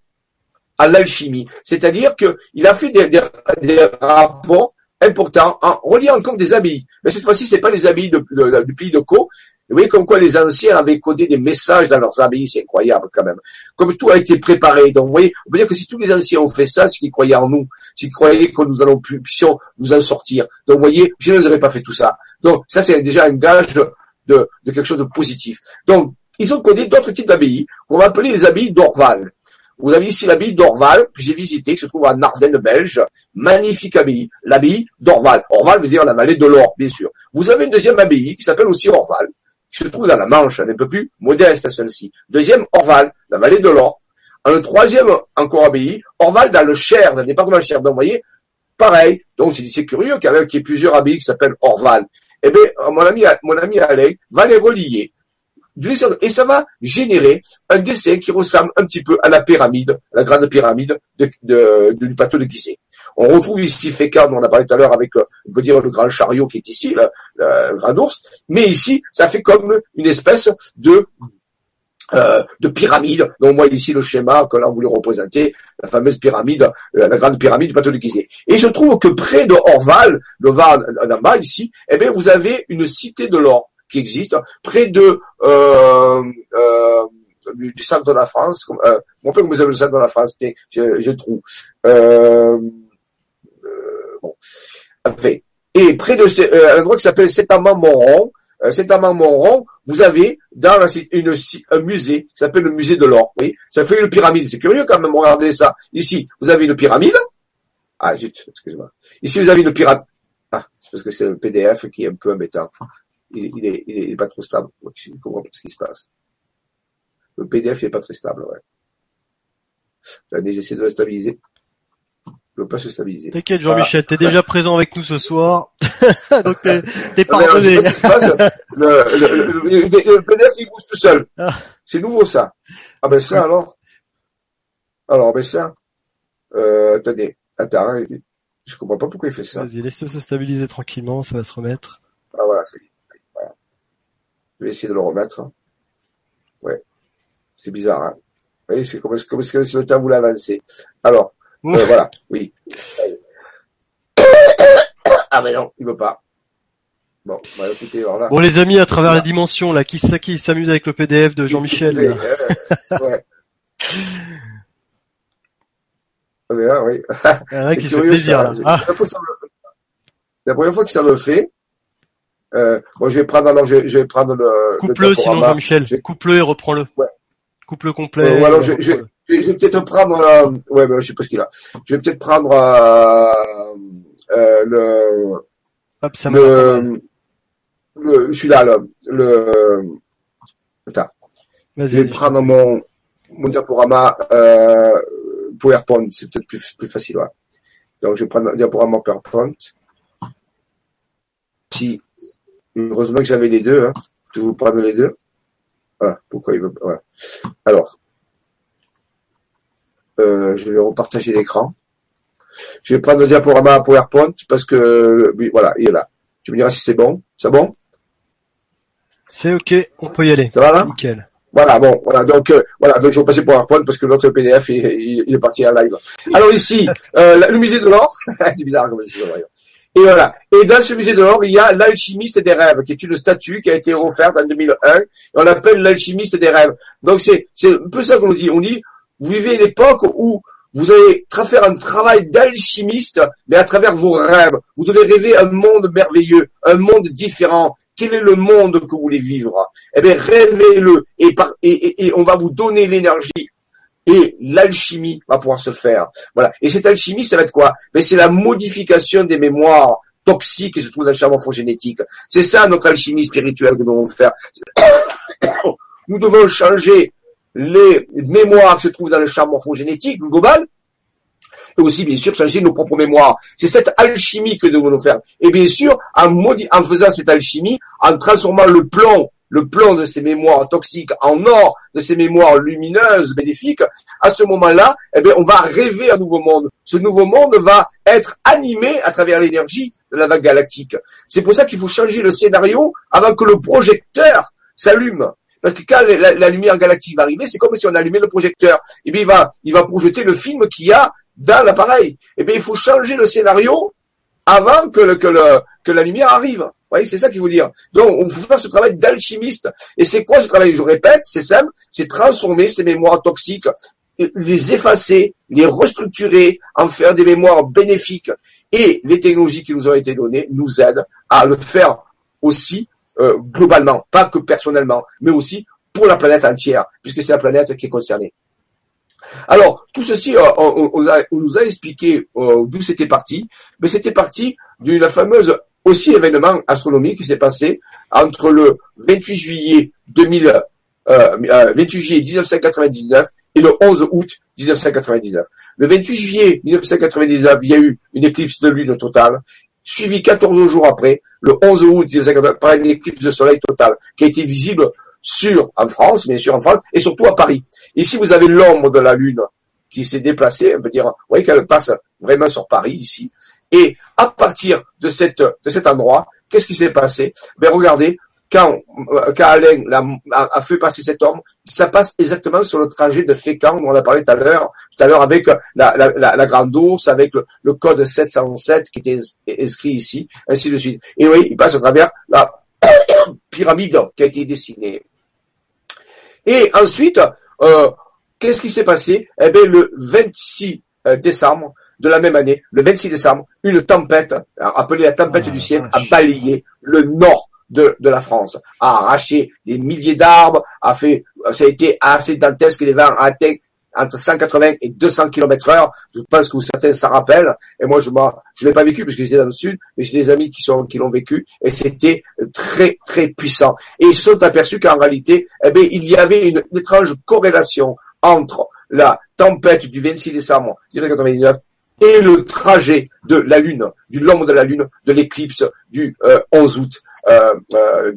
à l'alchimie. C'est-à-dire qu'il a fait des, des, rapports importants en reliant encore des abbayes. Mais cette fois-ci, ce pas les abbayes du pays de Caux. Vous voyez comme quoi les anciens avaient codé des messages dans leurs abbayes, c'est incroyable quand même. Comme tout a été préparé. Donc vous voyez, on peut dire que si tous les anciens ont fait ça, c'est qu'ils croyaient en nous, s'ils croyaient que nous allons puissions nous en sortir. Donc vous voyez, je n'aurais pas fait tout ça. Donc ça c'est déjà un gage de, de, quelque chose de positif. Donc ils ont codé d'autres types d'abbayes, qu'on va appeler les abbayes d'Orval. Vous avez ici l'abbaye d'Orval, que j'ai visité, qui se trouve en Ardennes belge. Magnifique abbaye, l'abbaye d'Orval. Orval veut dire la vallée de l'or, bien sûr. Vous avez une deuxième abbaye qui s'appelle aussi Orval, se trouve dans la Manche, un peu plus modeste celle-ci. Deuxième, Orval, la vallée de l'or. Un troisième, encore abbaye, Orval dans le Cher, dans le département Cher. Donc, vous voyez, pareil. Donc, c'est curieux qu'il y ait plusieurs abbayes qui s'appellent Orval. Eh bien, mon ami, mon ami va les relier et ça va générer un dessin qui ressemble un petit peu à la pyramide, la grande pyramide du plateau de Gizeh. On retrouve ici Fécard, dont on a parlé tout à l'heure avec, euh, on peut dire, le grand chariot qui est ici, le, grand ours, mais ici, ça fait comme une espèce de euh, de pyramide. Donc on voit ici le schéma que l'on voulait représenter, la fameuse pyramide, euh, la grande pyramide du plateau de Gizeh. Et je trouve que près de Orval, le Var ici, eh bien vous avez une cité de l'or qui existe, près de du, centre de la France. Mon père vous avez le centre de la France, je trouve. Euh, euh, bon. Enfin, et près de ce, euh, un endroit qui s'appelle Saint-Amand-Montrond, Saint-Amand-Montrond, vous avez dans la, une, un musée qui s'appelle le musée de l'or. Oui, ça fait une pyramide. C'est curieux quand même. Regardez ça. Ici, vous avez une pyramide. Ah zut, excusez-moi. Ici, vous avez une pyramide. Ah, c'est parce que c'est le PDF qui est un peu embêtant il, il, est, il, est, pas trop stable. Je ne comprends pas ce qui se passe. Le PDF n'est pas très stable, ouais. J'essaie de le stabiliser. Ne veut pas se stabiliser. T'inquiète, Jean-Michel, t'es déjà présent avec nous ce soir. Donc t'es, t'es pardonné. Le, le, le, le, PDF, il bouge tout seul. Ah. C'est nouveau, ça. Ah ben ça, alors? Alors, ben ça. Euh, attendez. Attends, hein, je comprends pas pourquoi il fait ça. Vas-y, laisse-le se stabiliser tranquillement, ça va se remettre. Ah voilà, c'est je vais essayer de le remettre. Ouais. C'est bizarre, hein. Vous voyez, c'est comme, comme, si le temps voulait avancer. Alors, euh, voilà, oui. ah mais non, il veut pas. Bon, bah, écoutez, alors là. Bon les amis, à travers les dimensions, là, qui, qui s'amuse avec le PDF de Jean-Michel Ouais. Ah, mais là, oui. Qui fait plaisir, là. Ah. C'est la première fois que ça me fait. Euh, bon, je vais prendre alors, je, je vais prendre le. Coupe-le sinon, Jean-Michel. Coupe-le et reprends-le. Ouais. Coupe-le complet. Euh, alors, je, je, je, vais peut-être prendre. Euh, ouais, mais je sais pas ce qu'il a. Je vais peut-être prendre euh, euh, le. Hop, ça le, le, celui-là, le, le. Attends. Je vais prendre mon mon diaporama euh, PowerPoint. C'est peut-être plus plus facile. Ouais. Donc, je vais prendre un diaporama PowerPoint. Si Heureusement que j'avais les deux. Hein. Je vous prendre les deux. Voilà. Pourquoi il veut. Alors. Euh, je vais repartager l'écran. Je vais prendre le diaporama à PowerPoint parce que oui, voilà, il est là. Tu me diras si c'est bon. C'est bon? C'est ok, on peut y aller. Ça va là? Nickel. Voilà, bon, voilà, donc euh, voilà, donc je vais passer PowerPoint parce que l'autre PDF il, il, est parti en live. Alors ici, euh, le musée de l'or, c'est bizarre comme ça. Et voilà. Et dans ce musée de l'or, il y a l'alchimiste des rêves, qui est une statue qui a été offerte en 2001. Et on l'appelle l'alchimiste des rêves. Donc c'est, c'est un peu ça qu'on nous dit. On dit, vous vivez une époque où vous allez faire un travail d'alchimiste, mais à travers vos rêves. Vous devez rêver un monde merveilleux, un monde différent. Quel est le monde que vous voulez vivre? Eh bien, rêvez-le et, et, et, on va vous donner l'énergie et l'alchimie va pouvoir se faire. Voilà. Et cette alchimie, ça va être quoi? Mais c'est la modification des mémoires toxiques qui se trouvent dans le champ morphogénétique. C'est ça notre alchimie spirituelle que nous devons faire. Nous devons changer les mémoires qui se trouvent dans le champ morphogénétique global, et aussi bien sûr changer nos propres mémoires. C'est cette alchimie que nous devons faire. Et bien sûr, en, en faisant cette alchimie, en transformant le plomb, le plomb de ces mémoires toxiques en or, de ces mémoires lumineuses, bénéfiques, à ce moment-là, eh bien, on va rêver un nouveau monde. Ce nouveau monde va être animé à travers l'énergie de la vague galactique. C'est pour ça qu'il faut changer le scénario avant que le projecteur s'allume. Parce que quand la, lumière galactique va arriver, c'est comme si on allumait le projecteur. Et bien, il va, il va projeter le film qu'il y a dans l'appareil. Et bien, il faut changer le scénario avant que la lumière arrive. Vous voyez, c'est ça qu'il faut dire. Donc, on faut faire ce travail d'alchimiste. Et c'est quoi ce travail Je répète, c'est simple, c'est transformer ces mémoires toxiques, les effacer, les restructurer, en faire des mémoires bénéfiques. Et les technologies qui nous ont été données nous aident à le faire aussi euh, globalement, pas que personnellement, mais aussi pour la planète entière, puisque c'est la planète qui est concernée. Alors, tout ceci, euh, on, nous a expliqué euh, d'où c'était parti, mais c'était parti d'une fameuse aussi événement astronomique qui s'est passé entre le 28 juillet 2000, 28 juillet 1999 et le 11 août 1999. Le 28 juillet 1999, il y a eu une éclipse de lune totale suivi 14 jours après, le 11 août par une éclipse de soleil totale, qui a été visible sur, en France, bien sûr en France, et surtout à Paris. Ici, vous avez l'ombre de la Lune qui s'est déplacée, on peut dire, vous voyez qu'elle passe vraiment sur Paris, ici. Et à partir de, cette, de cet endroit, qu'est-ce qui s'est passé? Ben regardez, quand, euh, quand Alain a, fait passer cet homme, ça passe exactement sur le trajet de Fécamp dont on a parlé tout à l'heure, tout à l'heure avec la, la, grande ours, avec le, code 707 qui était inscrit ici, ainsi de suite. Et oui, il passe à travers la pyramide qui a été dessinée. Et ensuite, euh, qu'est-ce qui s'est passé? Eh bien, le 26 euh, décembre de la même année, le 26 décembre, une tempête, appelée la tempête du ciel, a balayé le nord de, de la France, a arraché des milliers d'arbres, a fait, ça a été assez dantesque, les vents atteignent entre 180 et 200 km heure. Je pense que certains s'en rappellent. Et moi, je je l'ai pas vécu parce que j'étais dans le sud, mais j'ai des amis qui sont, qui l'ont vécu et c'était très, très puissant. Et ils se sont aperçus qu'en réalité, eh bien, il y avait une, étrange corrélation entre la tempête du 26 décembre 1999 et le trajet de la Lune, du l'ombre de la Lune, de l'éclipse du 11 euh, août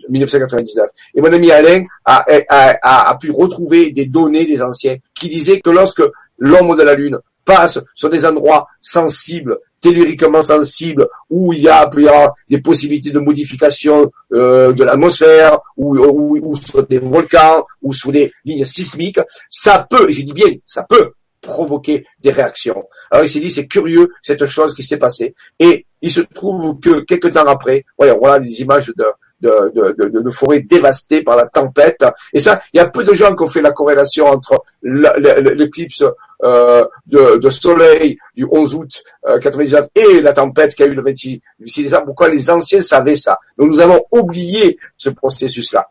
1999. Euh, et mon ami Alain a, pu retrouver des données des anciens qui disaient que lorsque l'ombre de la Lune passe sur des endroits sensibles, telluriquement sensibles, où il y a, avoir des possibilités de modification euh, de l'atmosphère, ou, ou, ou, sur des volcans, ou sur des lignes sismiques, ça peut, et je dis bien, ça peut provoquer des réactions. Alors il s'est dit, c'est curieux cette chose qui s'est passée. Et il se trouve que quelques temps après, voilà, des images de, de, de, de, de forêts dévastées par la tempête. Et ça, il y a peu de gens qui ont fait la corrélation entre l'éclipse euh, de, de, soleil du 11 août euh, 99 et la tempête qui a eu le 26 décembre. Pourquoi les anciens savaient ça Donc nous avons oublié ce processus-là.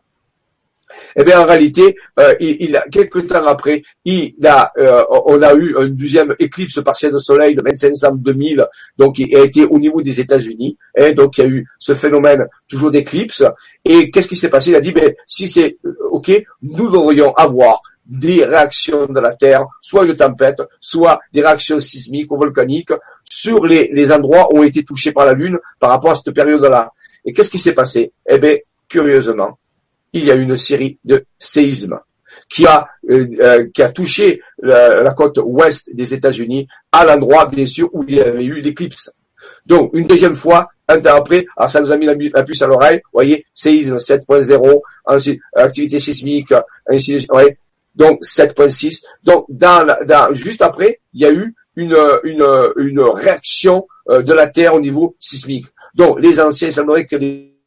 Eh bien, en réalité, euh, il, a, quelques temps après, il euh, on a eu une deuxième éclipse partielle de soleil le 25 décembre 2000, donc il a été au niveau des États-Unis. Et donc, il y a eu ce phénomène toujours d'éclipse. Et qu'est-ce qui s'est passé? Il a dit, ben, si c'est euh, OK, nous devrions avoir des réactions de la Terre, soit une tempête, soit des réactions sismiques ou volcaniques sur les, les endroits où ont été touchés par la Lune par rapport à cette période-là. Et qu'est-ce qui s'est passé? Eh bien, curieusement, il y a eu une série de séismes qui a, euh, euh, qui a touché la, côte ouest des États-Unis, à l'endroit, bien sûr, où il y avait eu l'éclipse. Donc, une deuxième fois, un temps après, alors ça nous a mis la, puce à l'oreille, voyez, séisme 7.0, ensuite, activité sismique, ainsi de suite, donc 7.6. Donc, dans, dans, juste après, il y a eu une, une, une réaction euh, de la Terre au niveau sismique. Donc, les anciens, il semblerait que les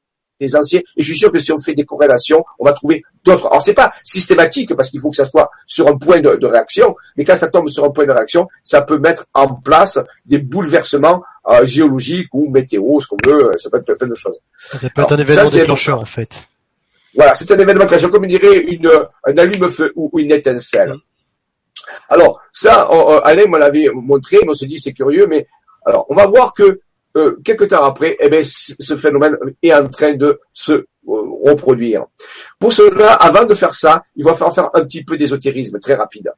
des anciens. Et je suis sûr que si on fait des corrélations, on va trouver d'autres. Alors c'est pas systématique parce qu'il faut que ça soit sur un point de, réaction, mais quand ça tombe sur un point de réaction, ça peut mettre en place des bouleversements euh, géologiques ou météo, ce qu'on veut. Ça peut être plein de choses. Ça peut être un événement déclencheur en fait. Voilà, c'est un événement déclencheur, comme dirait une, un allume-feu ou une étincelle. Alors, ça, Alain me l'avait montré, mais on se dit c'est curieux, mais alors, on va voir que euh, quelques temps après, eh bien, ce phénomène est en train de se euh, reproduire. Pour cela, avant de faire ça, il va falloir faire un petit peu d'ésotérisme très rapide.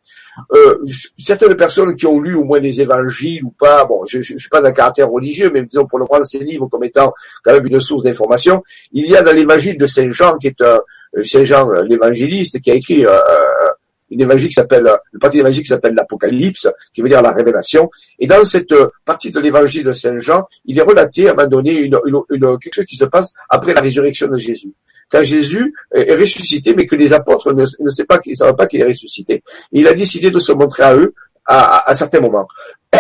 Euh, certaines personnes qui ont lu au moins les évangiles ou pas, bon, je, ne suis pas d'un caractère religieux, mais disons pour le prendre ces livres comme étant quand même une source d'information, il y a dans l'évangile de Saint Jean, qui est un Saint Jean l'évangéliste, qui a écrit une évangile qui s'appelle, une partie de l'évangile qui s'appelle l'Apocalypse, qui veut dire la révélation. Et dans cette partie de l'évangile de Saint Jean, il est relaté à un moment donné quelque chose qui se passe après la résurrection de Jésus. Quand Jésus est ressuscité, mais que les apôtres ne, ne savent pas, qu'il est ressuscité. il a décidé de se montrer à eux à, à, certains moments.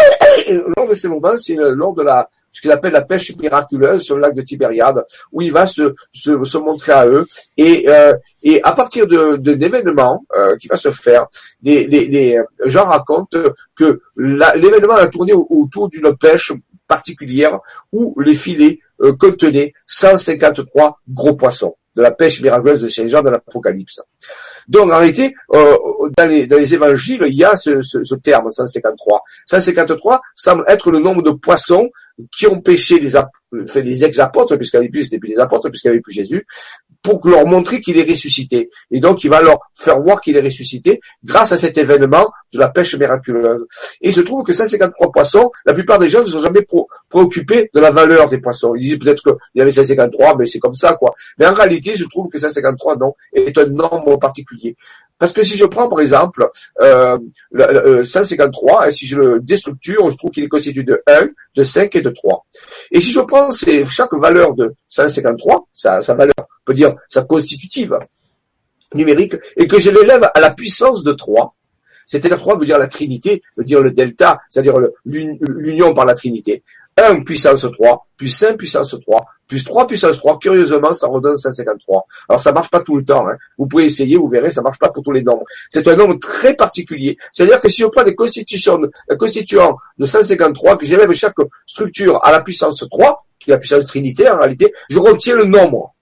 Lors de ces moments, c'est lors de la ce qu'il appelle la pêche miraculeuse sur le lac de Tibériade, où il va se, se, se montrer à eux. Et, euh, et à partir de, de euh, qui va se faire, les, les, les gens racontent que l'événement a tourné autour d'une pêche particulière où les filets euh, contenaient 153 gros poissons de la pêche miraculeuse de Saint Jean dans l'Apocalypse. Donc en réalité, euh, dans, les, dans les évangiles, il y a ce, ce, ce terme 153. 153 semble être le nombre de poissons qui ont péché les, les ex-apôtres, puisqu'il n'y avait plus, plus les apôtres, puisqu'il n'y avait plus Jésus, pour leur montrer qu'il est ressuscité. Et donc, il va leur faire voir qu'il est ressuscité grâce à cet événement de la pêche miraculeuse. Et je trouve que 153 poissons, la plupart des gens ne sont jamais préoccupés de la valeur des poissons. Ils disent peut-être qu'il y avait 153, mais c'est comme ça, quoi. Mais en réalité, je trouve que 153, non, est un nombre particulier. Parce que si je prends par exemple euh, le, 153, et si je le déstructure, je trouve qu'il est constitué de 1, de 5 et de 3. Et si je prends chaque valeur de 153, sa, sa valeur, on peut dire sa constitutive numérique, et que je l'élève à la puissance de 3, c'est-à-dire 3 veut dire la trinité, veut dire le delta, c'est-à-dire l'union par la trinité. 1 puissance 3, plus 5 puissance 3, plus 3 puissance 3, curieusement, ça redonne 153. Alors ça marche pas tout le temps. Hein. Vous pouvez essayer, vous verrez, ça marche pas pour tous les nombres. C'est un nombre très particulier. C'est-à-dire que si je prends des constitutions, un constituant de 153, que j'élève chaque structure à la puissance 3, qui est la puissance trinité en réalité, je retiens le nombre.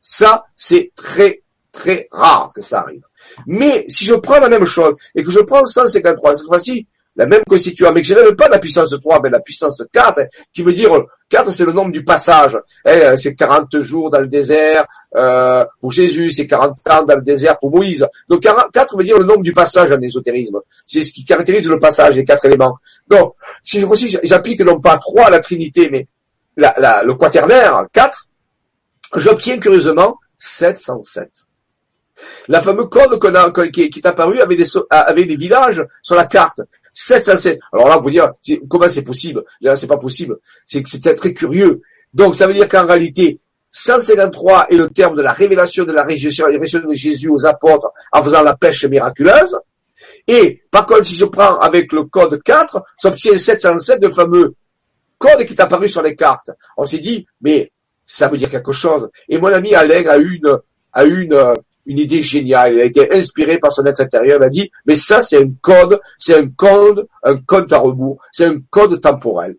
Ça, c'est très, très rare que ça arrive. Mais si je prends la même chose et que je prends 153, cette fois-ci, la même que je n'aime pas la puissance 3, mais la puissance 4, qui veut dire, 4 c'est le nombre du passage. Eh, c'est 40 jours dans le désert euh, pour Jésus, c'est 40 ans dans le désert pour Moïse. Donc 4 veut dire le nombre du passage en ésotérisme. C'est ce qui caractérise le passage, les quatre éléments. Donc, si je aussi j'applique non pas 3 à la Trinité, mais la, le quaternaire, 4, j'obtiens curieusement 707. La fameuse code qu'on a, qui, est apparue des, avec des villages sur la carte. 707. Alors là, vous dire, comment c'est possible? C'est pas possible. C'est que c'était très curieux. Donc, ça veut dire qu'en réalité, 153 est le terme de la révélation de la révélation de Jésus aux apôtres en faisant la pêche miraculeuse. Et, par contre, si je prends avec le code 4, s'obtient 707, de fameux code qui est apparu sur les cartes. On s'est dit, mais ça veut dire quelque chose. Et mon ami Alain a une, a une, une idée géniale. Il a été inspiré par son être intérieur. Il a dit, mais ça, c'est un code, c'est un code, un code à rebours, c'est un code temporel.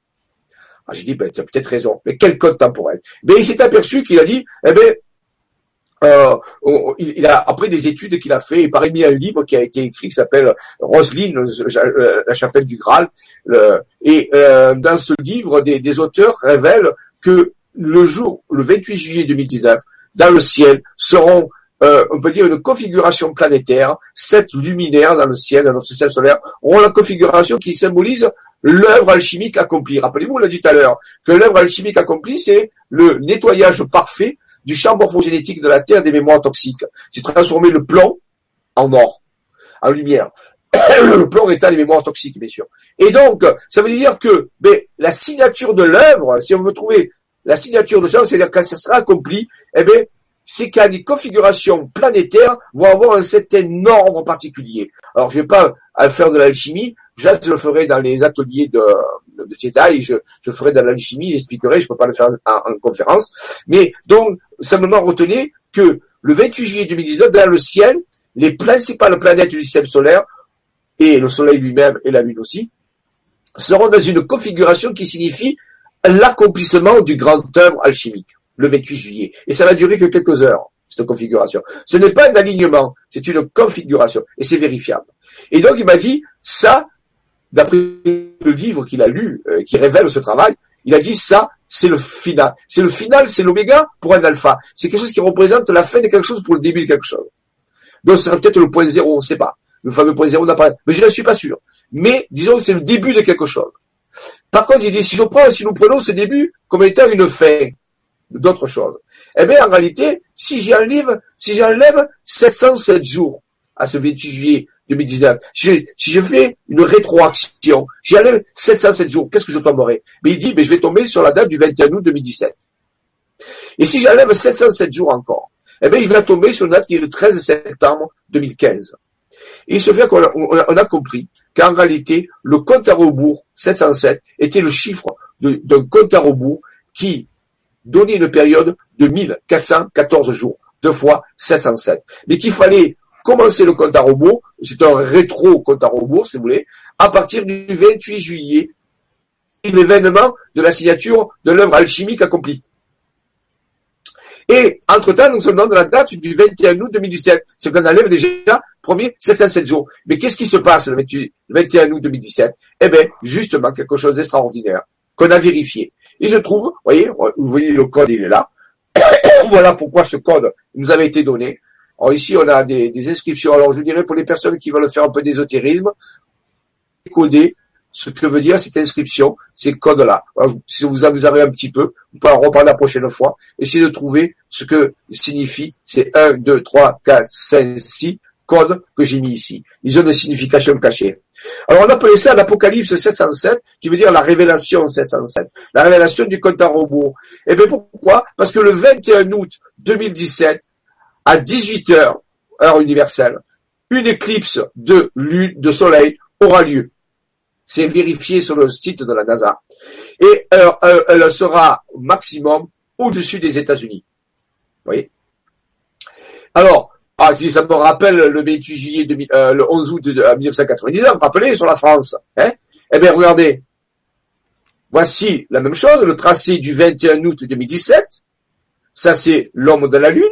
Ah, j'ai dit, ben, tu as peut-être raison, mais quel code temporel? Mais il s'est aperçu qu'il a dit, eh ben, euh, il a après des études qu'il a fait, et parmi un livre qui a été écrit qui s'appelle Roselyne, euh, la chapelle du Graal. et euh, dans ce livre, des auteurs révèlent que le jour, le 28 juillet 2019, dans le ciel seront euh, on peut dire une configuration planétaire, sept luminaires dans le ciel, dans notre système solaire, auront la configuration qui symbolise l'œuvre alchimique accomplie. Rappelez-vous, on l'a dit tout à l'heure, que l'œuvre alchimique accomplie, c'est le nettoyage parfait du champ morphogénétique de la Terre des mémoires toxiques. C'est transformer le plomb en or, en lumière. le plomb étant les mémoires toxiques, bien sûr. Et donc, ça veut dire que ben, la signature de l'œuvre, si on veut trouver la signature de ça, c'est-à-dire quand ça sera accompli, eh bien, c'est qu'à des configurations planétaires vont avoir un certain ordre particulier. Alors, je vais pas faire de l'alchimie, je le ferai dans les ateliers de, de Jedi, je, je ferai de l'alchimie, j'expliquerai, je peux pas le faire en, conférence. Mais donc, simplement retenez que le 28 juillet 2019, dans le ciel, les principales planètes du système solaire, et le Soleil lui-même et la Lune aussi, seront dans une configuration qui signifie l'accomplissement du grand œuvre alchimique, le 28 juillet. Et ça va durer que quelques heures, cette configuration. Ce n'est pas un alignement, c'est une configuration, et c'est vérifiable. Et donc il m'a dit, ça, d'après le livre qu'il a lu, euh, qui révèle ce travail, il a dit ça, c'est le final. C'est le final, c'est l'oméga pour un alpha. C'est quelque chose qui représente la fin de quelque chose pour le début de quelque chose. Donc ce sera peut-être le point zéro, on ne sait pas. Le fameux point zéro n'a pas. Mais je ne suis pas sûr. Mais disons que c'est le début de quelque chose. Par contre, il dit si je si nous prenons ce début comme étant une fin d'autre chose, eh bien en réalité, si j'enlève, si j'enlève 707 jours à ce 28 juillet 2019. Si, je fais une rétroaction, allais 707 jours, qu'est-ce que je tomberai? Mais il dit, mais je vais tomber sur la date du 21 août 2017. Et si j'enlève 707 jours encore, eh bien, il va tomber sur une date qui est le 13 septembre 2015. Et il se fait qu'on a, compris qu'en réalité, le compte à rebours 707 était le chiffre d'un compte à rebours qui donnait une période de 1414 jours, deux fois 707. Mais qu'il fallait commencer le compte à rebours, c'est un rétro compte à rebours, si vous voulez, à partir du 28 juillet, l'événement de la signature de l'œuvre alchimique accomplie. Et, entre-temps, nous sommes dans la date du 21 août 2017. C'est qu'on enlève déjà, premier, 707 jours. Mais qu'est-ce qui se passe le 21 août 2017 Eh bien, justement, quelque chose d'extraordinaire, qu'on a vérifié. Et je trouve, vous voyez, vous voyez le code, il est là. voilà pourquoi ce code nous avait été donné. Alors ici, on a des, inscriptions. Alors je dirais pour les personnes qui veulent faire un peu d'ésotérisme, coder ce que veut dire cette inscription, ces codes-là. Si vous en avez un petit peu, vous pouvez en reprendre la prochaine fois. Essayez de trouver ce que signifie ces 1, 2, 3, 4, 5, 6 codes que j'ai mis ici. Ils ont une signification cachée. Alors on appelait ça l'Apocalypse 707, qui veut dire la révélation 707, la révélation du compte à rebours. Et eh bien pourquoi? Parce que le 21 août 2017, à 18 heures, heure universelle, une éclipse de lune, de soleil aura lieu. C'est vérifié sur le site de la NASA. Et elle, sera maximum au-dessus des États-Unis. Vous voyez? Alors, ah, si ça me rappelle le 28 juillet, euh, le 11 août de, 1999, rappelez, sur la France. Hein eh bien, regardez. Voici la même chose, le tracé du 21 août 2017. Ça, c'est l'homme de la Lune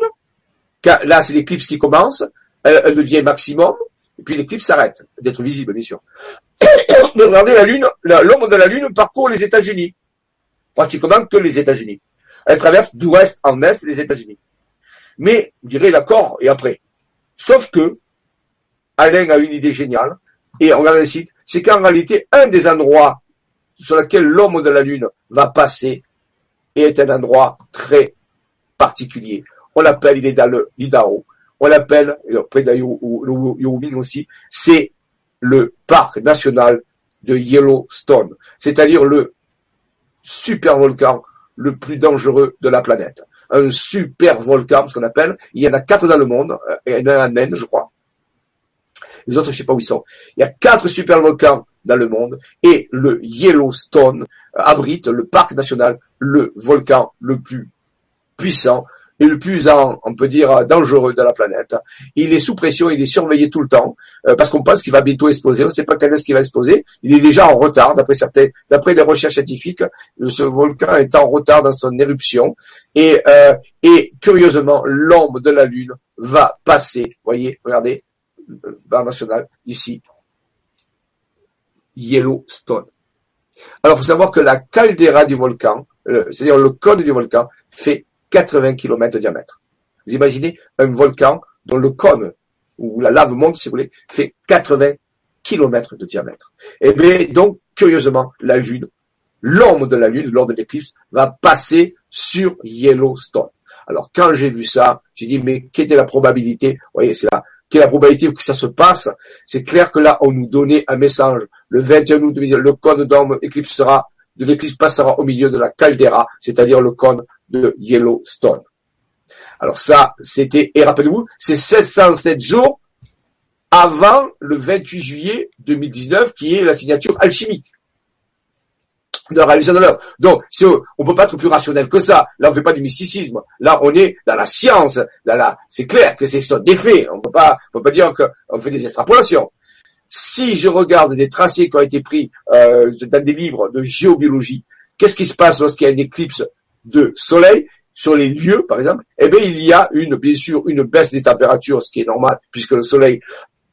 là, c'est l'éclipse qui commence, elle, devient maximum, et puis l'éclipse s'arrête d'être visible, bien sûr. regardez la Lune, l'homme de la Lune parcourt les États-Unis, pratiquement que les États-Unis. Elle traverse d'ouest en est les États-Unis. Mais, vous direz d'accord, et après. Sauf que, Alain a une idée géniale, et on regarde le site, c'est qu'en réalité, un des endroits sur lequel l'homme de la Lune va passer est un endroit très particulier. On l'appelle, l'Idaho. On l'appelle, près de Wyoming aussi, c'est le parc national de Yellowstone, c'est-à-dire le super volcan le plus dangereux de la planète. Un super volcan, ce qu'on appelle, il y en a quatre dans le monde, euh, et il y en a un en je crois. Les autres, je sais pas où ils sont. Il y a quatre super volcans dans le monde, et le Yellowstone abrite le parc national, le volcan le plus puissant et le plus, on peut dire, dangereux de la planète. Il est sous pression, il est surveillé tout le temps, euh, parce qu'on pense qu'il va bientôt exploser. On ne sait pas quand est-ce qu'il va exploser. Il est déjà en retard, d'après certains, d'après les recherches scientifiques. Ce volcan est en retard dans son éruption. Et, euh, et curieusement, l'ombre de la Lune va passer. Voyez, regardez, barre national ici, Yellowstone. Alors, il faut savoir que la caldeira du volcan, euh, c'est-à-dire le cône du volcan, fait 80 km de diamètre. Vous imaginez un volcan dont le cône, où la lave monte, si vous voulez, fait 80 km de diamètre. Et eh bien, donc, curieusement, la Lune, l'ombre de la Lune, lors de l'éclipse, va passer sur Yellowstone. Alors, quand j'ai vu ça, j'ai dit, mais quelle était la probabilité? Vous voyez, c'est là. Quelle est la probabilité que ça se passe? C'est clair que là, on nous donnait un message. Le 21 août, le cône d'ombre éclipsera, de l'éclipse passera au milieu de la caldeira, c'est-à-dire le cône de Yellowstone. Alors ça, c'était, et rappelez-vous, c'est 707 jours avant le 28 juillet 2019, qui est la signature alchimique. de la réalisation de l'œuvre. Donc, on, on peut pas être plus rationnel que ça. Là, on fait pas du mysticisme. Là, on est dans la science. Dans la, c'est clair que c'est des faits. On peut pas, on peut pas dire qu'on fait des extrapolations. Si je regarde des tracés qui ont été pris euh, dans des livres de géobiologie, qu'est-ce qui se passe lorsqu'il y a une éclipse de soleil sur les lieux, par exemple, eh bien, il y a une, bien sûr, une baisse des températures, ce qui est normal, puisque le soleil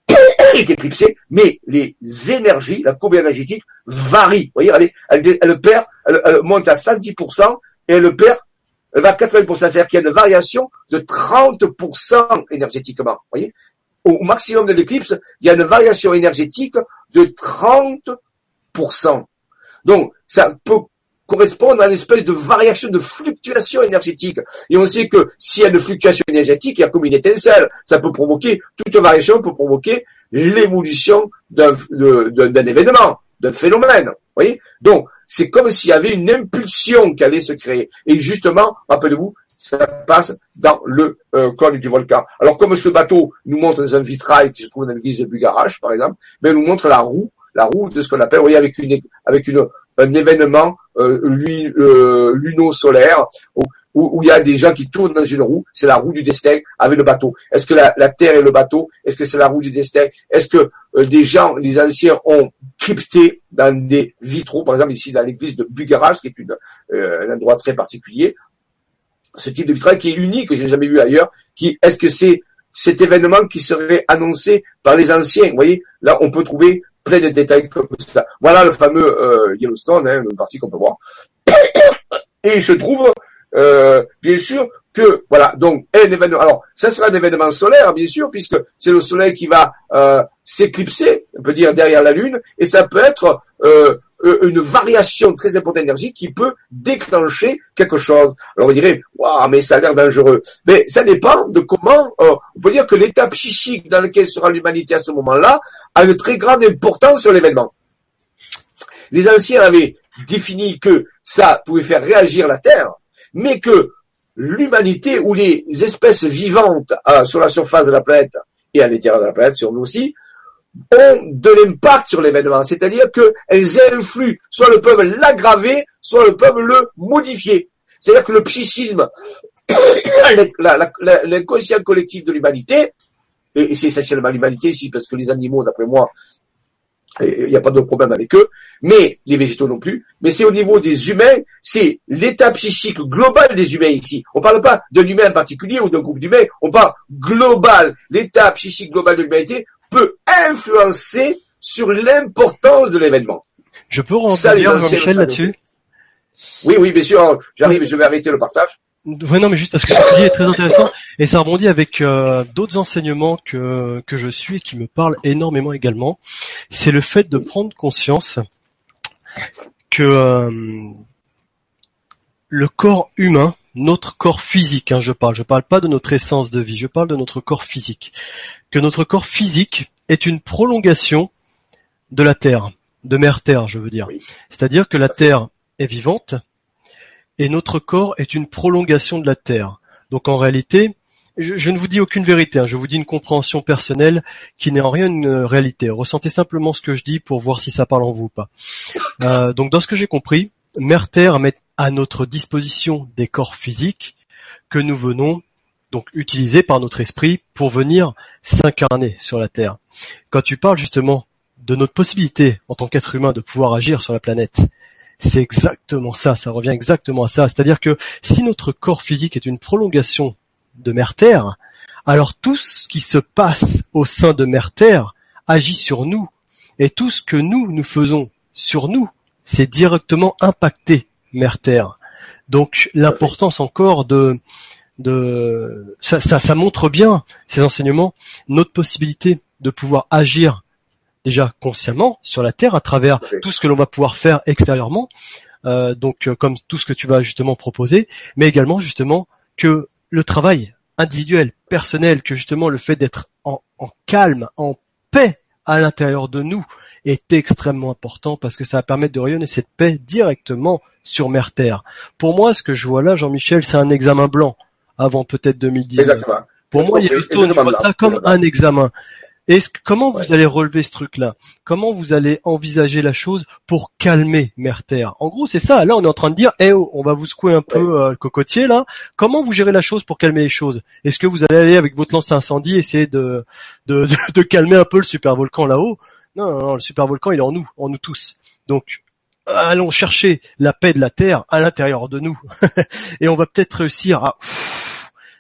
est éclipsé, mais les énergies, la courbe énergétique varie. Vous voyez, elle, elle, perd, elle, monte à 110% et elle perd, va à 80%. C'est-à-dire qu'il y a une variation de 30% énergétiquement. Voyez, au maximum de l'éclipse, il y a une variation énergétique de 30%. Donc, ça peut correspondre à une espèce de variation, de fluctuation énergétique. Et on sait que s'il y a une fluctuation énergétique, il y a comme une étincelle. Ça peut provoquer, toute variation peut provoquer l'évolution d'un événement, d'un phénomène. voyez? Donc, c'est comme s'il y avait une impulsion qui allait se créer. Et justement, rappelez-vous, ça passe dans le euh, col du volcan. Alors, comme ce bateau nous montre dans un vitrail qui se trouve dans l'église de Bugarach, par exemple, mais nous montre la roue, la roue de ce qu'on appelle, vous voyez, avec une, avec une, un événement euh, euh, luno-solaire où, où, il y a des gens qui tournent dans une roue, c'est la roue du destin avec le bateau. Est-ce que la, la, Terre est le bateau Est-ce que c'est la roue du destin? Est-ce que euh, des gens, les anciens, ont crypté dans des vitraux, par exemple ici dans l'église de Bugarach, qui est une, euh, un endroit très particulier, ce type de vitrail qui est unique, que je n'ai jamais vu ailleurs, qui est-ce que c'est cet événement qui serait annoncé par les anciens? Vous voyez, là on peut trouver Voilà le fameux euh, Yellowstone, hein, le parti qu'on peut voir. Et il se trouve, euh, bien sûr, que voilà, donc un événement. Alors, ça sera un événement solaire, bien sûr, puisque c'est le Soleil qui va euh, s'éclipser, on peut dire derrière la Lune, et ça peut être euh, une variation très importante d'énergie qui peut déclencher quelque chose. Alors on dirait, waouh, mais ça a l'air dangereux. Mais ça dépend de comment, euh, on peut dire que l'état psychique dans lequel sera l'humanité à ce moment-là a une très grande importance sur l'événement. Les anciens avaient défini que ça pouvait faire réagir la Terre, mais que l'humanité ou les espèces vivantes euh, sur la surface de la planète et à l'intérieur de la planète, sur nous aussi, ont de l'impact sur l'événement, c'est-à-dire qu'elles influent, soit le peuvent l'aggraver, soit le peuvent le modifier. C'est-à-dire que le psychisme, l'inconscient collectif de l'humanité, et c'est essentiellement l'humanité ici, parce que les animaux, d'après moi, il n'y a pas de problème avec eux, mais les végétaux non plus, mais c'est au niveau des humains, c'est l'état psychique global des humains ici. On ne parle pas d'un humain en particulier ou d'un groupe d'humains, on parle global, l'état psychique global de l'humanité peut influencer sur l'importance de l'événement. Je peux rentrer Jean-Michel là-dessus? Oui, oui, bien sûr. J'arrive, je vais arrêter le partage. Ouais, non, mais juste parce que ce que tu dis est très intéressant et ça rebondit avec euh, d'autres enseignements que que je suis et qui me parlent énormément également. C'est le fait de prendre conscience que euh, le corps humain, notre corps physique, hein, je parle, je parle pas de notre essence de vie, je parle de notre corps physique, que notre corps physique est une prolongation de la Terre, de Mère Terre, je veux dire. C'est-à-dire que la Terre est vivante et notre corps est une prolongation de la Terre. Donc en réalité, je, ne vous dis aucune vérité, hein, je vous dis une compréhension personnelle qui n'est en rien une réalité. Ressentez simplement ce que je dis pour voir si ça parle en vous ou pas. Euh, donc dans ce que j'ai compris, Mère Terre met à notre disposition des corps physiques que nous venons donc utilisé par notre esprit pour venir s'incarner sur la Terre. Quand tu parles justement de notre possibilité en tant qu'être humain de pouvoir agir sur la planète, c'est exactement ça, ça revient exactement à ça. C'est-à-dire que si notre corps physique est une prolongation de Mère Terre, alors tout ce qui se passe au sein de Mère Terre agit sur nous. Et tout ce que nous, nous faisons sur nous, c'est directement impacter Mère Terre. Donc l'importance encore de, de ça, ça, montre bien ces enseignements notre possibilité de pouvoir agir déjà consciemment sur la terre à travers tout ce que l'on va pouvoir faire extérieurement euh, donc euh, comme tout ce que tu vas justement proposer mais également justement que le travail individuel personnel que justement le fait d'être en, en calme en paix à l'intérieur de nous est extrêmement important parce que ça va permettre de rayonner cette paix directement sur Mère Terre. Pour moi, ce que je vois là, Jean-Michel, c'est un examen blanc avant peut-être 2019. Pour moi, Yellowstone, je vois ça comme un examen. Et comment vous allez relever ce truc-là? Comment vous allez envisager la chose pour calmer Mère Terre? En gros, c'est ça. Là, on est en train de dire, eh oh, on va vous secouer un peu euh, le cocotier là. Comment vous gérez la chose pour calmer les choses? Est-ce que vous allez aller avec votre lance incendie essayer de de, de, calmer un peu le super volcan là-haut? Non, non, non, le super volcan, il est en nous, en nous tous. Donc, allons chercher la paix de la terre à l'intérieur de nous, et on va peut-être réussir à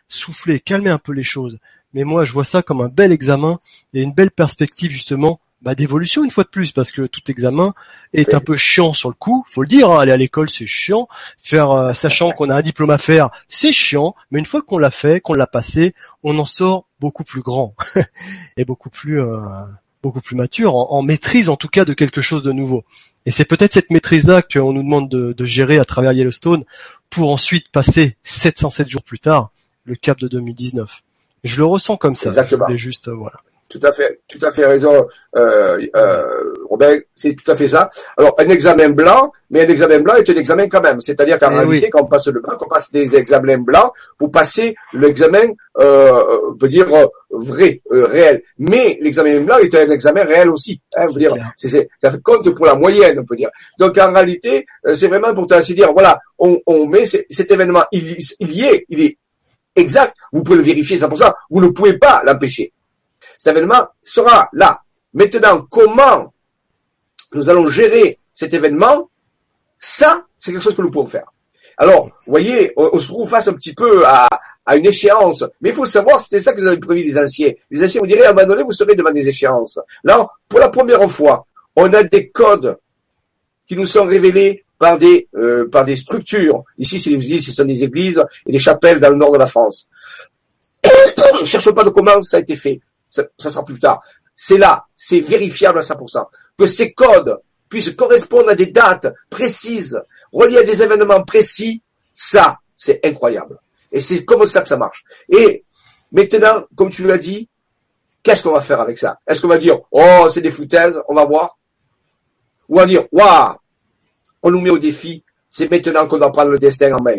souffler, calmer un peu les choses. Mais moi, je vois ça comme un bel examen et une belle perspective justement bah, d'évolution une fois de plus, parce que tout examen est un peu chiant sur le coup, faut le dire. Hein, aller à l'école, c'est chiant. Faire, euh, sachant qu'on a un diplôme à faire, c'est chiant. Mais une fois qu'on l'a fait, qu'on l'a passé, on en sort beaucoup plus grand et beaucoup plus, euh, beaucoup plus mature, en, maîtrise en tout cas de quelque chose de nouveau. Et c'est peut-être cette maîtrise-là qu'on nous demande de, de gérer à travers Yellowstone pour ensuite passer 707 jours plus tard le cap de 2019. Je le ressens comme ça. Exactement. Je juste, euh, voilà. Tout à fait, tout à fait raison, euh, euh, Robert, c'est tout à fait ça. Alors, un examen blanc, mais un examen blanc est un examen quand même. C'est-à-dire qu'en eh réalité, quand on passe le blanc, quand on passe des examens blancs, vous passez l'examen, euh, on peut dire, euh, vrai, euh, réel. Mais l'examen blanc est un examen réel aussi. Hein, vous dire, c'est, c'est, ça compte pour la moyenne, on peut dire. Donc, en réalité, c'est vraiment pour ainsi dire, voilà, on, on met cet événement, il, il y est, il est exact, vous pouvez le vérifier 100%, vous ne pouvez pas l'empêcher. Cet événement sera là. Maintenant, comment nous allons gérer cet événement, ça, c'est quelque chose que nous pouvons faire. Alors, vous voyez, on, se trouve face un petit peu à, une échéance. Mais il faut savoir, c'était ça que vous avez prévu les anciens. Les anciens vous diraient, à un moment donné, vous serez devant des échéances. Là, pour la première fois, on a des codes qui nous sont révélés par des, euh, par des structures. Ici, c'est ce sont des églises et des chapelles dans le nord de la France. ne cherche pas de comment ça a été fait. Ça, sera plus tard. C'est là, c'est vérifiable à 100%. Que ces codes puissent correspondre à des dates précises, reliées à des événements précis, ça, c'est incroyable. Et c'est comme ça que ça marche. Et maintenant, comme tu l'as dit, qu'est-ce qu'on va faire avec ça? Est-ce qu'on va dire, oh, c'est des foutaises, on va voir? Ou on va dire, waouh, on nous met au défi, c'est maintenant qu'on doit prendre le destin en main.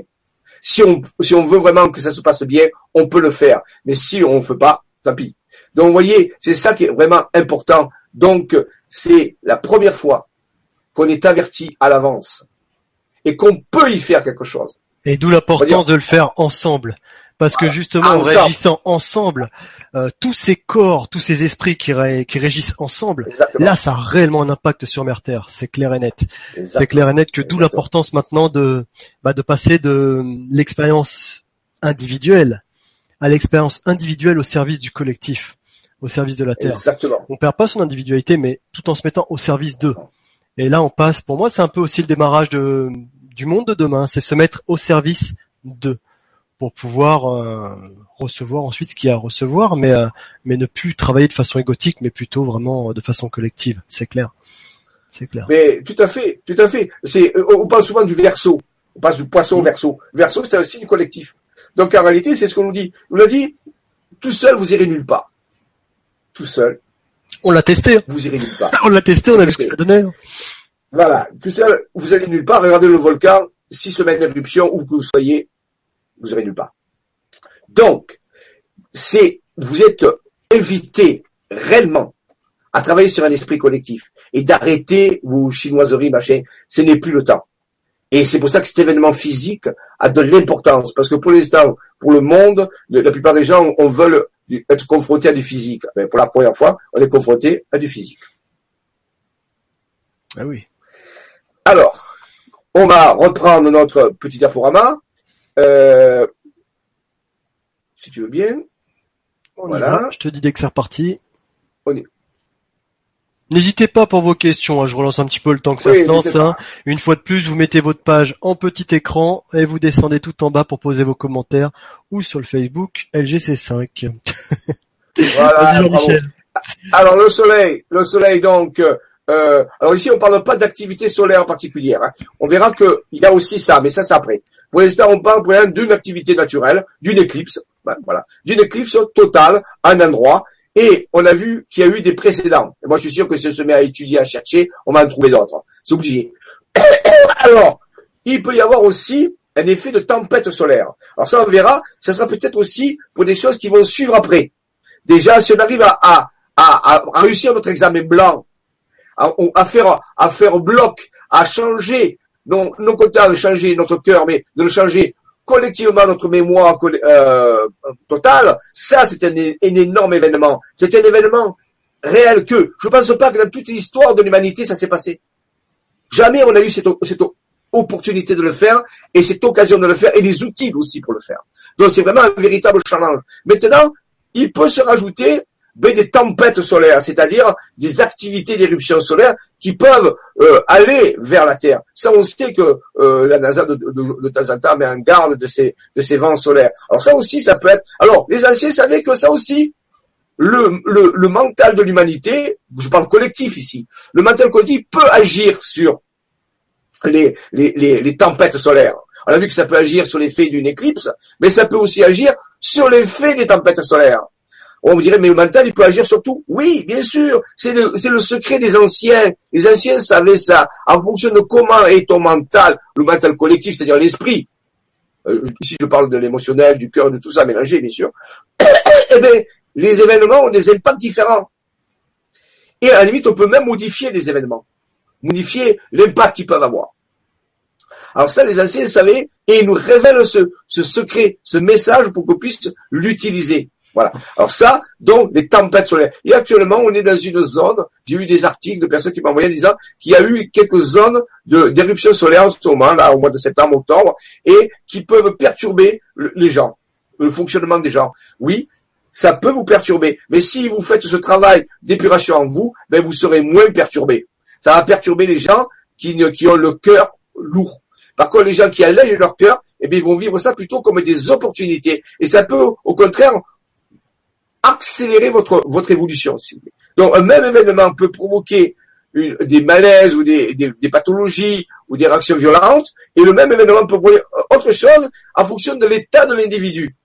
Si on, si on veut vraiment que ça se passe bien, on peut le faire. Mais si on ne fait pas, tant pis. Donc, vous voyez, c'est ça qui est vraiment important. Donc, c'est la première fois qu'on est averti à l'avance et qu'on peut y faire quelque chose. Et d'où l'importance de le faire ensemble. Parce que justement, en réagissant ensemble, euh, tous ces corps, tous ces esprits qui, régissent ensemble, là, ça a réellement un impact sur Mère Terre. C'est clair et net. C'est clair et net que d'où l'importance maintenant de, bah, de passer de l'expérience individuelle à l'expérience individuelle au service du collectif, au service de la Terre. Exactement. On perd pas son individualité, mais tout en se mettant au service d'eux. Et là, on passe. Pour moi, c'est un peu aussi le démarrage de, du monde de demain. C'est se mettre au service d'eux pour pouvoir euh, recevoir ensuite ce qu'il y a à recevoir, mais euh, mais ne plus travailler de façon égotique, mais plutôt vraiment de façon collective. C'est clair, c'est clair. Mais tout à fait, tout à fait. C'est on parle souvent du verso, on passe du poisson au verso. Verso, c'est un signe collectif. Donc en réalité, c'est ce qu'on nous dit. On nous a dit, tout seul, vous irez nulle part. Tout seul. On l'a testé. Vous irez nulle part. on l'a testé, on a vu ce que ça donnait. Voilà, tout seul, vous allez nulle part. Regardez le volcan, six semaines d'éruption, où que vous soyez, vous irez nulle part. Donc, c'est, vous êtes invité réellement à travailler sur un esprit collectif et d'arrêter vos chinoiseries, machin. Ce n'est plus le temps. Et c'est pour ça que cet événement physique a de l'importance, parce que pour l'instant, pour le monde, la plupart des gens, on veut être confrontés à du physique. Mais pour la première fois, on est confronté à du physique. Ah oui. Alors, on va reprendre notre petit diaporama. Euh, si tu veux bien. voilà. Je te dis dès que c'est reparti. On est. N'hésitez pas pour vos questions, hein. je relance un petit peu le temps que ça se lance. Hein. Une fois de plus, vous mettez votre page en petit écran et vous descendez tout en bas pour poser vos commentaires ou sur le Facebook LGC5. Voilà, Alors le soleil, le soleil donc. Euh, alors ici, on parle pas d'activité solaire particulière. Hein. On verra qu'il y a aussi ça, mais ça c'est après. Pour l'instant, on parle d'une activité naturelle, d'une éclipse, ben, voilà, d'une éclipse totale à un endroit et on a vu qu'il y a eu des précédents. Et moi, je suis sûr que si on se met à étudier, à chercher, on va en trouver d'autres. C'est obligé. Alors, il peut y avoir aussi un effet de tempête solaire. Alors ça, on verra. Ça sera peut-être aussi pour des choses qui vont suivre après. Déjà, si on arrive à, à, réussir notre examen blanc, à, faire, à faire bloc, à changer, non, non content de changer notre cœur, mais de le changer collectivement notre mémoire euh, totale, ça c'est un, énorme événement. C'est un événement réel que je ne pense pas que dans toute l'histoire de l'humanité ça s'est passé. Jamais on a eu cette, cette, opportunité de le faire et cette occasion de le faire et les outils aussi pour le faire. Donc c'est vraiment un véritable challenge. Maintenant, il peut se rajouter ben, des tempêtes solaires, c'est-à-dire des activités d'éruption solaire qui peuvent euh, aller vers la Terre. Ça, on sait que euh, la NASA de, de, temps en temps met en garde de ces, vents solaires. Alors ça aussi, ça peut être... Alors, les anciens savaient que ça aussi, le, mental de l'humanité, je parle collectif ici, le mental collectif peut agir sur les tempêtes solaires. On a vu que ça peut agir sur l'effet d'une éclipse, mais ça peut aussi agir sur l'effet des tempêtes solaires. On me dirait, mais le mental, il peut agir sur tout. Oui, bien sûr. C'est le, le secret des anciens. Les anciens savaient ça. En fonction de comment est ton mental, le mental collectif, c'est-à-dire l'esprit. Euh, ici, je parle de l'émotionnel, du cœur, de tout ça mélangé, bien sûr. eh bien, les événements ont des impacts différents. Et à la limite, on peut même modifier des événements. Modifier l'impact qu'ils peuvent avoir. Alors ça, les anciens savaient, et ils nous révèlent ce, ce secret, ce message pour qu'on puisse l'utiliser. Voilà. Alors ça, donc les tempêtes solaires. Et actuellement, on est dans une zone, j'ai eu des articles de personnes qui en disant qu'il y a eu quelques zones d'éruption solaire en ce moment, là, au mois de septembre, octobre, et qui peuvent perturber les gens, le fonctionnement des gens. Oui, ça peut vous perturber, mais si vous faites ce travail d'épuration en vous, ben vous serez moins perturbé. Ça va perturber les gens qui, qui ont le cœur lourd. Par contre, les gens qui allègent leur cœur, eh bien, ils vont vivre ça plutôt comme des opportunités. Et ça peut, au contraire, accélérer votre, votre évolution. Donc un même événement peut provoquer des malaises ou des, des, pathologies ou des réactions violentes, et le même événement peut provoquer autre chose en fonction de l'état de l'individu.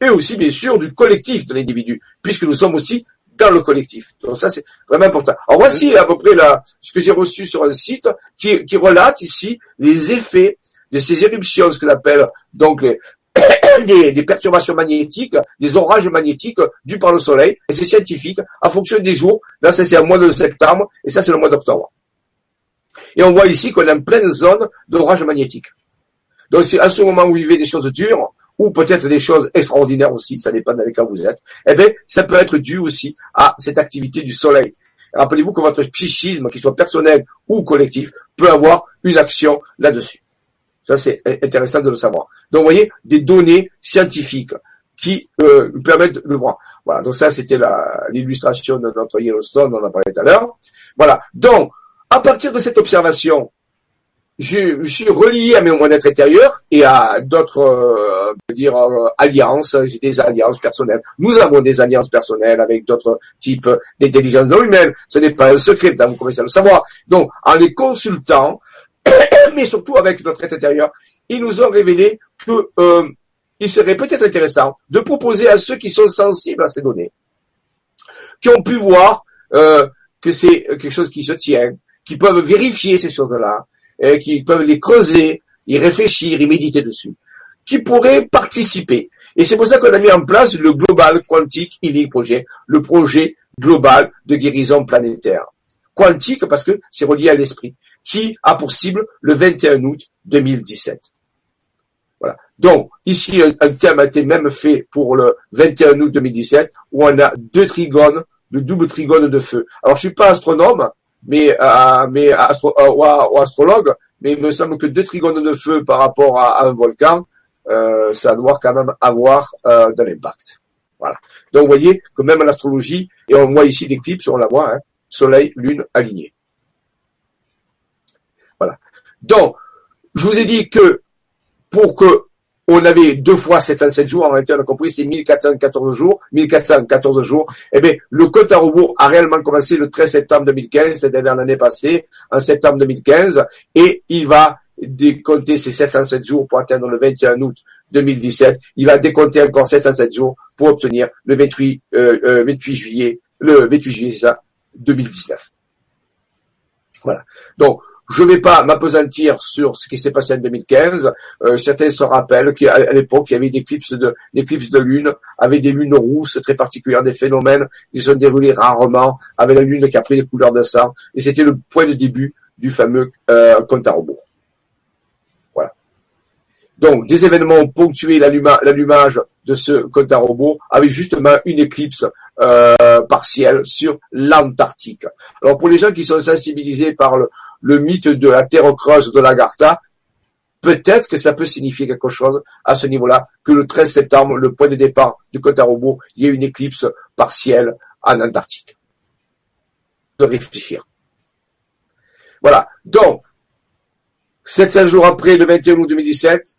Et aussi, bien sûr, du collectif de l'individu, puisque nous sommes aussi dans le collectif. Donc ça, c'est vraiment important. Alors voici à peu près ce que j'ai reçu sur un site qui, qui relate ici les effets de ces éruptions, ce qu'on appelle donc les, des, perturbations magnétiques, des orages magnétiques dus par le soleil, et c'est scientifique, en fonction des jours. Là, c'est le mois de septembre, et ça, c'est le mois d'octobre. Et on voit ici qu'on est en pleine zone d'orage magnétique. Donc, c'est à ce moment où vous vivez des choses dures, ou peut-être des choses extraordinaires aussi, ça dépend dans lesquelles vous êtes, eh bien, ça peut être dû aussi à cette activité du soleil. Rappelez-vous que votre psychisme, qu'il soit personnel ou collectif, peut avoir une action là-dessus. Ça, c'est intéressant de le savoir. Donc, vous voyez, des données scientifiques qui euh, permettent de le voir. Voilà, donc ça, c'était l'illustration de notre Yellowstone, on en parlé tout à l'heure. Voilà, donc, à partir de cette observation, je, suis relié à mon être intérieur et à d'autres, euh, dire, euh, alliances. J'ai des alliances personnelles. Nous avons des alliances personnelles avec d'autres types d'intelligence non humaine. Ce n'est pas un secret, vous commencez à le savoir. Donc, en les consultant, mais surtout avec notre être intérieur, ils nous ont révélé que euh, il serait peut-être intéressant de proposer à ceux qui sont sensibles à ces données, qui ont pu voir euh, que c'est quelque chose qui se tient, qui peuvent vérifier ces choses-là, qui peuvent les creuser, y réfléchir, y méditer dessus, qui pourraient participer. Et c'est pour ça qu'on a mis en place le Global Quantic Healing Project, le projet global de guérison planétaire. Quantique parce que c'est relié à l'esprit qui a pour cible le 21 août 2017. Voilà. Donc, ici, un, thème a été même fait pour le 21 août 2017, où on a deux trigones, le double trigone de feu. Alors, je suis pas astronome, mais, euh, mais astro, euh, ou, astrologue, mais il me semble que deux trigones de feu par rapport à, un volcan, euh, ça doit quand même avoir euh, de l'impact. Voilà. Donc, vous voyez que même l'astrologie, et on voit ici l'éclipse, on la voit, hein, Soleil, Lune alignés. Donc, je vous ai dit que pour que on avait deux fois 707 jours, en réalité on a compris c'est 1414 jours, 1414 jours, eh bien le compte à rebours a réellement commencé le 13 septembre 2015, c'est-à-dire l'année passée, en septembre 2015, et il va décompter ces 707 jours pour atteindre le 21 août 2017. Il va décompter encore 707 jours pour obtenir le 28, euh, 28 euh, juillet, le 28 juillet, ça, 2019. Voilà. Donc, je ne vais pas m'apesantir sur ce qui s'est passé en 2015. Euh, certains se rappellent qu'à l'époque, il y avait des éclipses de, de lune, avec des lunes rousses très particulières, des phénomènes qui se sont déroulés rarement, avec la lune qui a pris les couleurs de sang. Et c'était le point de début du fameux euh, compte à. Voilà. Donc, des événements ont ponctué l'allumage de ce compte à rebours avec justement une éclipse euh, partielle sur l'Antarctique. Alors, pour les gens qui sont sensibilisés par le, le mythe de la terre creuse de l'Agartha, peut-être que ça peut signifier quelque chose à ce niveau-là, que le 13 septembre, le point de départ du côte à robot, il y ait une éclipse partielle en Antarctique. De réfléchir. Voilà. Donc, 700 jours après, le 21 août 2017,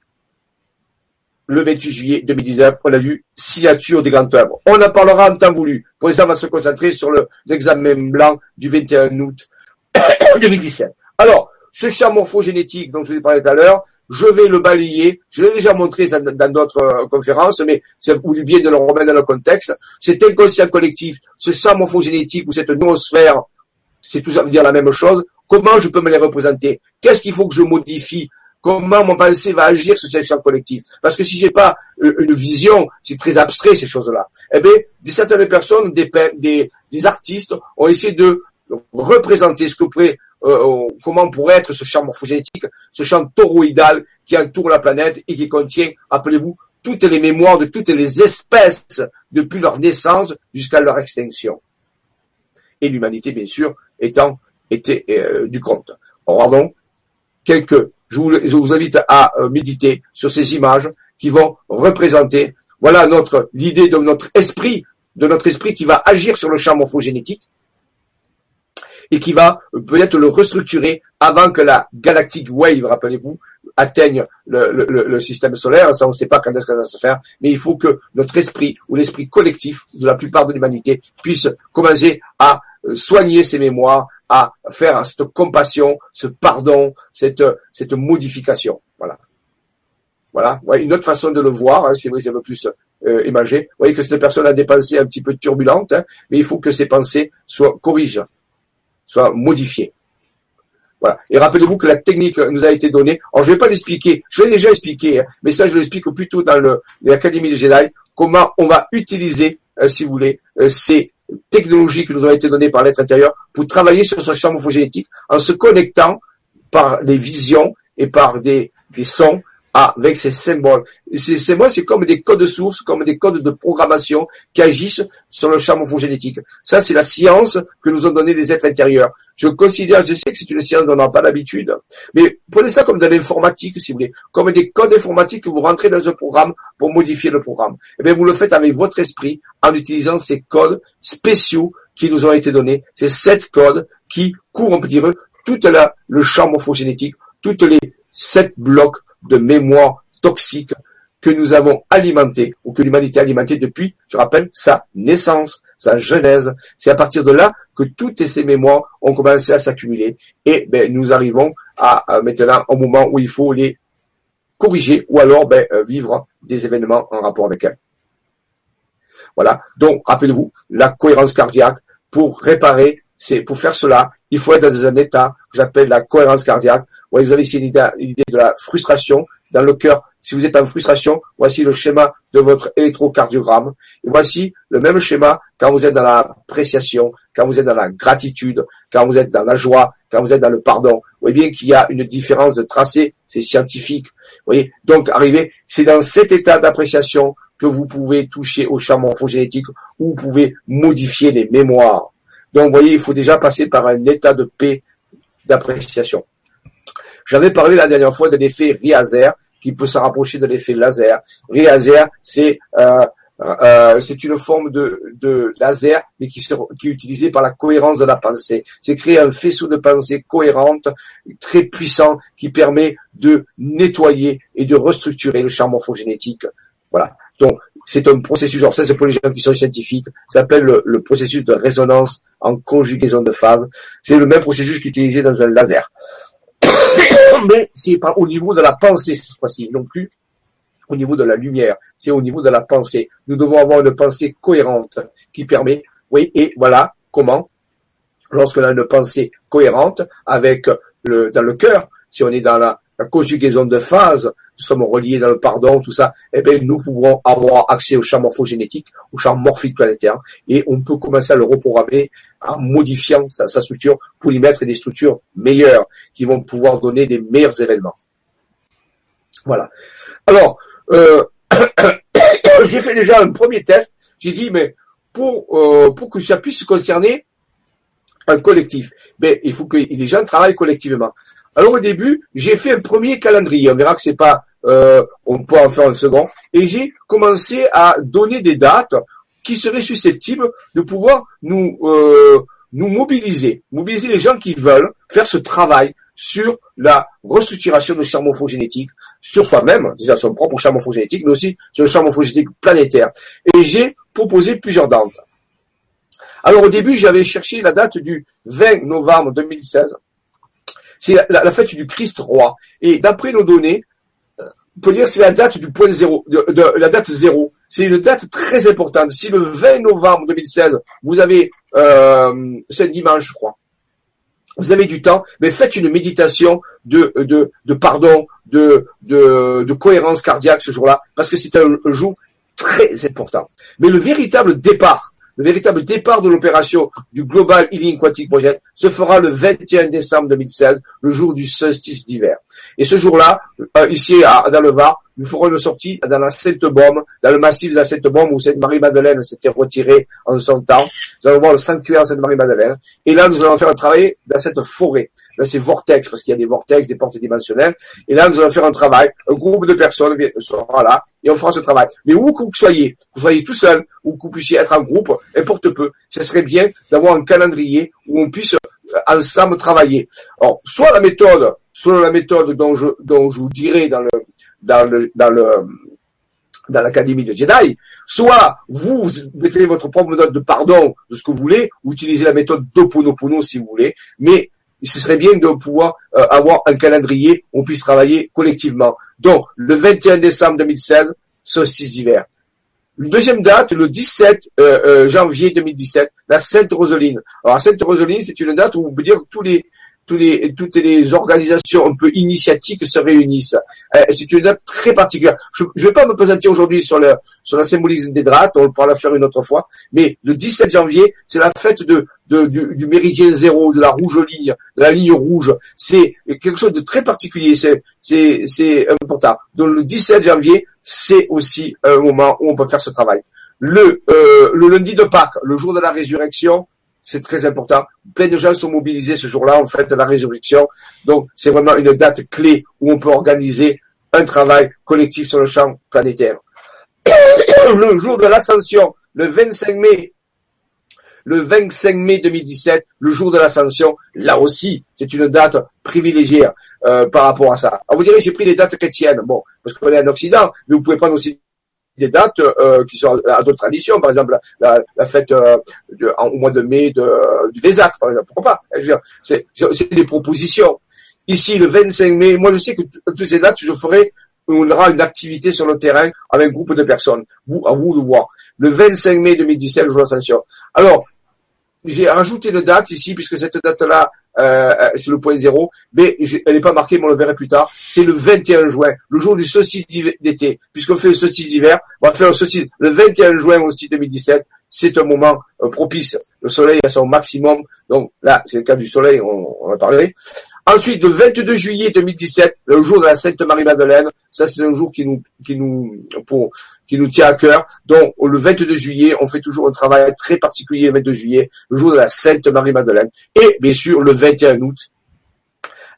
le 28 juillet 2019, on a vu signature des grandes œuvres. On en parlera en temps voulu. Pour ça, on va se concentrer sur l'examen blanc du 21 août 2017. Alors, ce champ morphogénétique dont je vous ai parlé tout à l'heure, je vais le balayer. Je l'ai déjà montré dans d'autres euh, conférences, mais c'est voulu bien de le remettre dans le contexte. Cet inconscient collectif, ce champ morphogénétique ou cette noosphère, c'est tout ça veut dire la même chose. Comment je peux me les représenter? Qu'est-ce qu'il faut que je modifie? Comment mon pensée va agir sur ce champ collectif Parce que si j'ai pas euh, une vision, c'est très abstrait ces choses-là. Eh bien, certaines personnes, des, des, des artistes ont essayé de représenter ce que pourrait, euh, comment pourrait être ce champ morphogénétique, ce champ toroïdal qui entoure la planète et qui contient, appelez-vous, toutes les mémoires de toutes les espèces depuis leur naissance jusqu'à leur extinction. Et l'humanité, bien sûr, étant était euh, du compte. Regardons quelques. Je vous, je vous invite à euh, méditer sur ces images qui vont représenter, voilà notre l'idée de notre esprit, de notre esprit qui va agir sur le champ morphogénétique et qui va peut-être le restructurer avant que la galactic wave, rappelez-vous, atteigne le, système solaire. Ça, on ne sait pas quand est-ce que ça va se faire, mais il faut que notre esprit ou l'esprit collectif de la plupart de l'humanité puisse commencer à euh, soigner ses mémoires, à faire cette compassion, ce pardon, cette, cette modification. Voilà. Voilà. une autre façon de le voir, hein, c'est vrai, c'est un peu plus euh, imagé. Vous voyez que cette personne a des pensées un petit peu turbulentes, hein, mais il faut que ces pensées soient corrigées soit modifié. Voilà. Et rappelez-vous que la technique nous a été donnée. Alors, je ne vais pas l'expliquer. Je l'ai déjà expliqué, hein, mais ça, je l'explique plutôt dans l'Académie des Jedi, comment on va utiliser, euh, si vous voulez, euh, ces technologies qui nous ont été données par l'être intérieur pour travailler sur ce champ morphogénétique en se connectant par les visions et par des, des sons avec ces symboles. Ces symboles, c'est comme des codes sources, comme des codes de programmation qui agissent sur le champ morphogénétique. Ça, c'est la science que nous ont donné les êtres intérieurs. Je considère, je sais que c'est une science dont on n'a pas l'habitude, mais prenez ça comme de l'informatique, si vous voulez, comme des codes informatiques que vous rentrez dans un programme pour modifier le programme. Eh bien, vous le faites avec votre esprit en utilisant ces codes spéciaux qui nous ont été donnés, ces sept codes qui courent, on peut dire, tout le champ morphogénétique, toutes les sept blocs de mémoire toxique que nous avons alimenté ou que l'humanité a alimenté depuis, je rappelle, sa naissance, sa genèse. C'est à partir de là que toutes ces mémoires ont commencé à s'accumuler et ben, nous arrivons à, maintenant au moment où il faut les corriger ou alors ben, euh, vivre des événements en rapport avec elles. Voilà. Donc, rappelez-vous, la cohérence cardiaque, pour réparer, c'est pour faire cela, il faut être dans un état j'appelle la cohérence cardiaque. vous avez ici l'idée de la frustration dans le cœur. Si vous êtes en frustration, voici le schéma de votre électrocardiogramme. Et voici le même schéma quand vous êtes dans l'appréciation, quand vous êtes dans la gratitude, quand vous êtes dans la joie, quand vous êtes dans le pardon. Vous voyez bien qu'il y a une différence de tracé, c'est scientifique. Vous voyez, donc arrivé, c'est dans cet état d'appréciation que vous pouvez toucher au champ morphogénétique où vous pouvez modifier les mémoires. Donc, vous voyez, il faut déjà passer par un état de paix, d'appréciation. J'avais parlé la dernière fois de l'effet Riazer, qui peut se rapprocher de l'effet laser. Riazer, c'est euh, euh, c'est une forme de, de laser, mais qui, qui est utilisée par la cohérence de la pensée. C'est créer un faisceau de pensée cohérente, très puissant, qui permet de nettoyer et de restructurer le champ morphogénétique. Voilà. Donc, c'est un processus, alors ça c'est pour les gens qui sont scientifiques, ça s'appelle le, processus de résonance en conjugaison de phase. C'est le même processus qui est utilisé dans un laser. Mais c'est pas au niveau de la pensée cette fois-ci, non plus au niveau de la lumière, c'est au niveau de la pensée. Nous devons avoir une pensée cohérente qui permet, oui, et voilà comment, lorsqu'on a une pensée cohérente avec le, dans le cœur, si on est dans la, la conjugaison de phase, nous sommes reliés dans le pardon, tout ça, eh bien, nous pouvons avoir accès au champ morphogénétique, au champ morphique planétaire, et on peut commencer à le reprogrammer en modifiant sa, sa structure pour y mettre des structures meilleures, qui vont pouvoir donner des meilleurs événements. Voilà. Alors, euh, j'ai fait déjà un premier test. J'ai dit, mais pour, euh, pour que ça puisse concerner un collectif, ben, il faut que les gens travaillent collectivement. Alors au début, j'ai fait un premier calendrier. On verra que c'est pas, euh, on peut en faire un second. Et j'ai commencé à donner des dates qui seraient susceptibles de pouvoir nous euh, nous mobiliser, mobiliser les gens qui veulent faire ce travail sur la restructuration de champ morphogénétique, sur soi-même, déjà son propre champ morphogénétique, mais aussi sur le champ morphogénétique planétaire. Et j'ai proposé plusieurs dates. Alors au début, j'avais cherché la date du 20 novembre 2016. C'est la, fête du Christ roi. Et d'après nos données, on peut dire que c'est la date du point zéro, de, la date zéro. C'est une date très importante. Si le 20 novembre 2016, vous avez, euh, c'est dimanche, je crois, vous avez du temps, mais faites une méditation de, pardon, de cohérence cardiaque ce jour-là, parce que c'est un, jour très important. Mais le véritable départ, le véritable départ de l'opération du Global Healing Quantic Project se fera le 21 décembre 2016, le jour du solstice d'hiver. Et ce jour-là, euh, ici à, dans le Var, nous ferons une sortie dans la Sainte-Baume, dans le massif de la Sainte-Baume où Sainte-Marie-Madeleine s'était retirée en son temps. Nous allons voir le sanctuaire Sainte-Marie-Madeleine. Et là, nous allons faire un travail dans cette forêt, dans ces vortex, parce qu'il y a des vortex, des portes dimensionnelles. Et là, nous allons faire un travail. Un groupe de personnes sera là et on fera ce travail. Mais où que vous soyez, que vous soyez tout seul ou que vous puissiez être en groupe, importe peu. Ce serait bien d'avoir un calendrier où on puisse euh, ensemble travailler. Alors, soit la méthode, soit la méthode dont je, dont je vous dirai dans le, dans le, dans le, dans l'académie de Jedi, soit vous, mettez votre propre note de pardon de ce que vous voulez, ou utilisez la méthode d'Oponopono si vous voulez, mais ce serait bien de pouvoir euh, avoir un calendrier où on puisse travailler collectivement. Donc, le 21 décembre 2016, solstice d'hiver. Une deuxième date, le 17 euh, euh, janvier 2017, la Sainte Roseline. Alors, la Sainte Roseline, c'est une date où on peut dire tous les les, toutes les organisations un peu initiatiques se réunissent. Euh, c'est une date très particulière. Je ne vais pas me présenter aujourd'hui sur, le, sur la symbolisme des draps, on pourra la faire une autre fois, mais le 17 janvier, c'est la fête de, de du, du, méridien zéro, de la rouge ligne, de la ligne rouge. C'est quelque chose de très particulier, c'est, c'est, c'est important. Donc le 17 janvier, c'est aussi un moment où on peut faire ce travail. Le, euh, le lundi de Pâques, le jour de la résurrection, c'est très important. Plein de gens sont mobilisés ce jour-là, en fait, de la résurrection. Donc, c'est vraiment une date clé où on peut organiser un travail collectif sur le champ planétaire. le jour de l'ascension, le 25 mai, le 25 mai 2017, le jour de l'ascension, là aussi, c'est une date privilégiée euh, par rapport à ça. Alors vous direz, j'ai pris des dates chrétiennes, bon, parce qu'on est en Occident, mais vous pouvez prendre aussi des dates euh, qui sont à d'autres traditions, par exemple la, la fête euh, de, au mois de mai de, du Vésac, par exemple. Pourquoi pas? C'est des propositions. Ici, le 25 mai, moi je sais que toutes ces dates, je ferai, on aura une activité sur le terrain avec un groupe de personnes. Vous, à vous de voir. Le 25 mai 2017, le jour d'ascension. Alors, j'ai rajouté une date ici, puisque cette date-là, euh, euh c'est le point zéro, mais elle n'est pas marquée, mais on le verra plus tard. C'est le 21 juin, le jour du solstice d'été. Puisqu'on fait le solstice d'hiver, on va faire le solstice le 21 juin aussi 2017. C'est un moment euh, propice. Le soleil à son maximum. Donc là, c'est le cas du soleil, on, on va parler. Ensuite, le 22 juillet 2017, le jour de la Sainte Marie-Madeleine, ça c'est un jour qui nous, qui nous, qui nous tient à cœur. Donc, le 22 juillet, on fait toujours un travail très particulier le 22 juillet, le jour de la Sainte Marie-Madeleine. Et, bien sûr, le 21 août,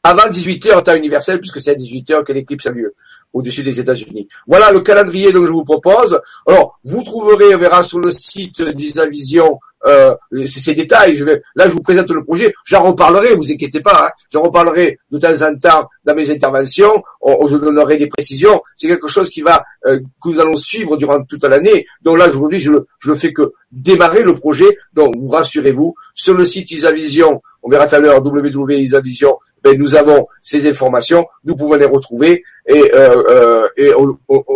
avant 18h, temps universel, puisque c'est à 18h que l'éclipse a lieu au-dessus des États-Unis. Voilà le calendrier que je vous propose. Alors, vous trouverez, on verra sur le site d'Isavision euh, ces détails. Je vais, là, je vous présente le projet. J'en reparlerai, vous inquiétez pas. Hein. J'en reparlerai de temps en temps dans mes interventions. On, je donnerai des précisions. C'est quelque chose qui va euh, que nous allons suivre durant toute l'année. Donc là, aujourd'hui, je, je fais que démarrer le projet. Donc, vous rassurez-vous. Sur le site Isavision, on verra tout à l'heure www.isavision ben, nous avons ces informations, nous pouvons les retrouver et, euh, euh, et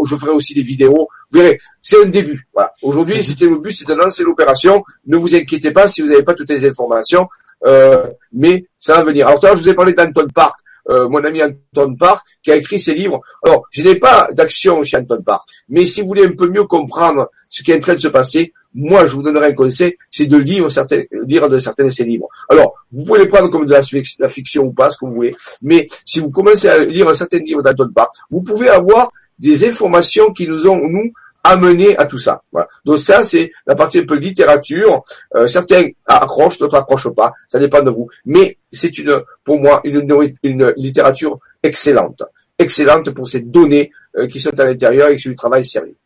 je ferai aussi des vidéos. Vous verrez, c'est un début. Voilà. Aujourd'hui, c'était le but, c'est de lancer l'opération. Ne vous inquiétez pas si vous n'avez pas toutes les informations. euh, mais ça va venir. Alors, tout à l'heure, je vous ai parlé d'Anton Park, euh, mon ami Anton Park, qui a écrit ses livres. Alors, je n'ai pas d'action chez Anton Park, mais si vous voulez un peu mieux comprendre ce qui est en train de se passer, moi, je vous donnerai un conseil, c'est de lire, certains, lire de certains de ses livres. Alors, vous pouvez les prendre comme de la, fiction ou pas, ce que vous voulez, mais si vous commencez à lire un certain livre d'Anton Park, vous pouvez avoir des informations qui nous ont, nous, amené à tout ça. Voilà. Donc ça, c'est la partie un peu littérature. Euh, certains accrochent, d'autres accrochent pas. Ça dépend de vous. Mais c'est une, pour moi, une, une, littérature excellente. Excellente pour ces données euh, qui sont à l'intérieur et qui du travail sérieux.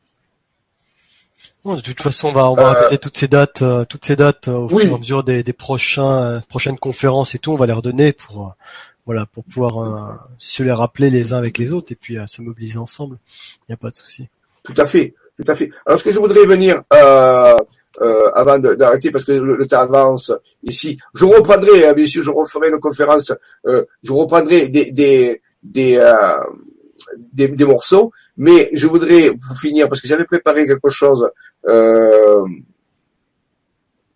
De toute façon, on va, on va euh, répéter toutes ces dates, euh, toutes ces dates au fur et à mesure des, des prochains, prochaines conférences et tout. On va les redonner pour, voilà, pour pouvoir se les rappeler les uns avec les autres et puis se mobiliser ensemble. Il n'y a pas de souci. Tout à fait. Tout à fait. Alors, ce que je voudrais venir, euh, euh, avant d'arrêter, parce que le, temps avance ici, je reprendrai, hein, bien sûr, je referai une conférence, euh, je reprendrai des, des, des, euh, des, des, morceaux, mais je voudrais, pour finir, parce que j'avais préparé quelque chose euh,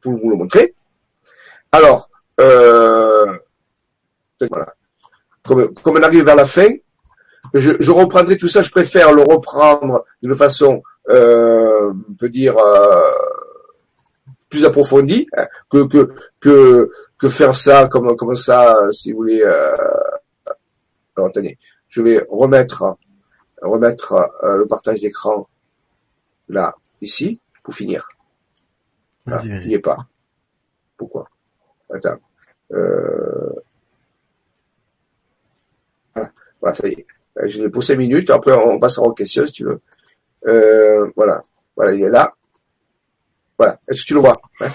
pour vous le montrer. Alors, euh, voilà. Comme, comme on arrive vers la fin, je, je, reprendrai tout ça, je préfère le reprendre d'une façon euh, on peut dire euh, plus approfondi hein, que, que que que faire ça comme comme ça, si vous voulez. Euh, alors, attendez, je vais remettre remettre le partage d'écran là ici pour finir. Vas-y, vas-y. est pas. Pourquoi? Attends. Euh... Voilà, ça y est. Je l'ai pour 5 minutes. Après, on passera aux questions si tu veux. Euh, voilà. Voilà, il est là. Voilà. Est-ce que tu le vois, hein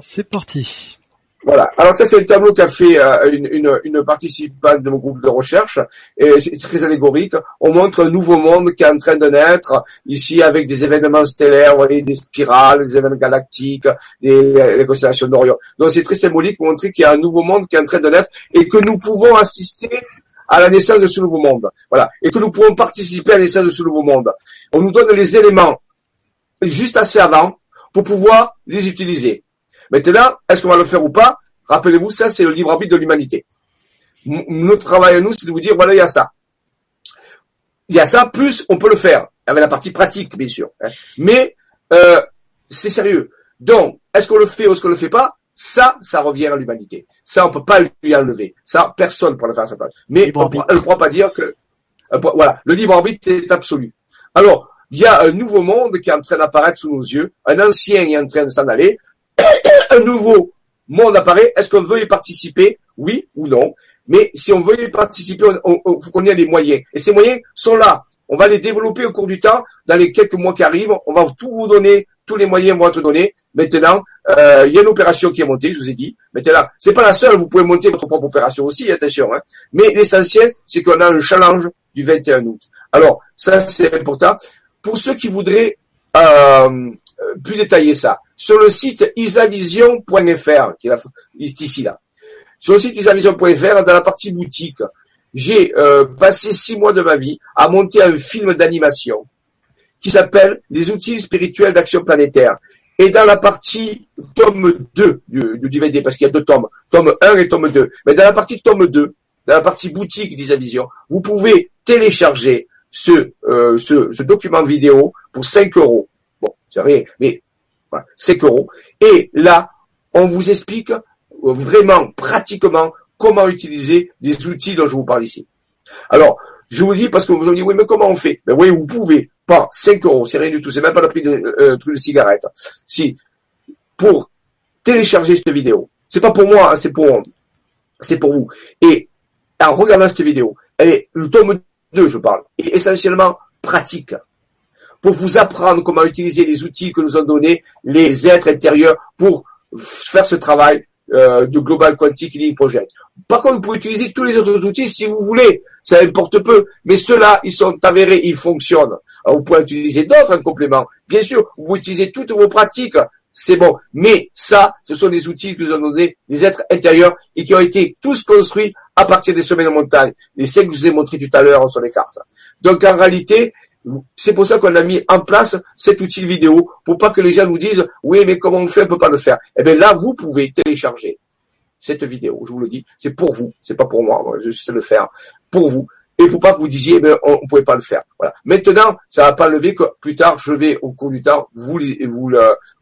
C'est parti. Voilà. Alors ça, c'est le tableau qu'a fait euh, une, une, participante de mon groupe de recherche. Et c'est très allégorique. On montre un nouveau monde qui est en train de naître ici avec des événements stellaires, vous voyez, des spirales, des événements galactiques, des, des constellations d'Orion. Donc c'est très symbolique pour montrer qu'il y a un nouveau monde qui est en train de naître et que nous pouvons assister à la naissance de ce nouveau monde. Voilà. Et que nous pouvons participer à la naissance de ce nouveau monde. On nous donne les éléments juste assez avant pour pouvoir les utiliser. Maintenant, est-ce qu'on va le faire ou pas? Rappelez-vous, ça, c'est le libre arbitre de l'humanité. Notre travail à nous, c'est de vous dire, voilà, il y a ça. Il y a ça, plus on peut le faire, avec la partie pratique, bien sûr. Hein. Mais euh, c'est sérieux. Donc, est-ce qu'on le fait ou est-ce qu'on le fait pas? Ça, ça revient à l'humanité. Ça, on peut pas lui enlever. Ça, personne pour le faire à sa place. Mais on ne pourra pas dire que... Euh, voilà, le libre arbitre est absolu. Alors, il y a un nouveau monde qui est en train d'apparaître sous nos yeux. Un ancien est en train de s'en aller. un nouveau monde apparaît. Est-ce qu'on veut y participer? Oui ou non Mais si on veut y participer, il faut qu'on ait les moyens. Et ces moyens sont là. On va les développer au cours du temps. Dans les quelques mois qui arrivent, on va tout vous donner. Tous les moyens vont être donnés. Maintenant, euh, il y a une opération qui est montée, je vous ai dit. Maintenant, c'est pas la seule, vous pouvez monter votre propre opération aussi, attention. Hein. Mais l'essentiel, c'est qu'on a un challenge du 21 août. Alors, ça c'est important. Pour ceux qui voudraient euh, plus détailler ça, sur le site isavision.fr, qui est ici là. Sur le site isavision.fr, dans la partie boutique, j'ai euh, passé six mois de ma vie à monter un film d'animation qui s'appelle Les outils spirituels d'action planétaire. Et dans la partie tome 2 du, du DVD, parce qu'il y a deux tomes, tome 1 et tome 2, mais dans la partie tome 2, dans la partie boutique d'Isavision, vous pouvez télécharger ce, euh, ce, document vidéo pour 5 euros. Mais voilà, 5 euros. Et là, on vous explique vraiment, pratiquement, comment utiliser des outils dont je vous parle ici. Alors, je vous dis parce que vous me dit oui, mais comment on fait? Ben oui, vous pouvez pas 5 euros, c'est rien du tout, c'est même pas le prix de euh, truc de cigarette. Si pour télécharger cette vidéo, c'est pas pour moi, hein, c'est pour c'est pour vous. Et en regardant cette vidéo, elle est le tome 2, je parle, est essentiellement pratique pour vous apprendre comment utiliser les outils que nous ont donnés les êtres intérieurs pour faire ce travail euh, de Global Quantic Healing Project. Par contre, vous pouvez utiliser tous les autres outils si vous voulez, ça importe peu, mais ceux-là, ils sont avérés, ils fonctionnent. Vous pouvez utiliser d'autres en complément. Bien sûr, vous pouvez utiliser toutes vos pratiques, c'est bon. Mais ça, ce sont des outils que nous ont donné les êtres intérieurs et qui ont été tous construits à partir des sommets de montagne. Les cinq que je vous ai montrés tout à l'heure sur les cartes. Donc, en réalité, c'est pour ça qu'on a mis en place cet outil vidéo pour pas que les gens nous disent oui mais comment on fait on peut pas le faire. Eh bien là vous pouvez télécharger cette vidéo. Je vous le dis, c'est pour vous, c'est pas pour moi. je sais le faire pour vous et pour pas que vous disiez, mais on, ne pouvait pas le faire. Voilà. Maintenant, ça va pas lever que plus tard, je vais au cours du temps vous vous,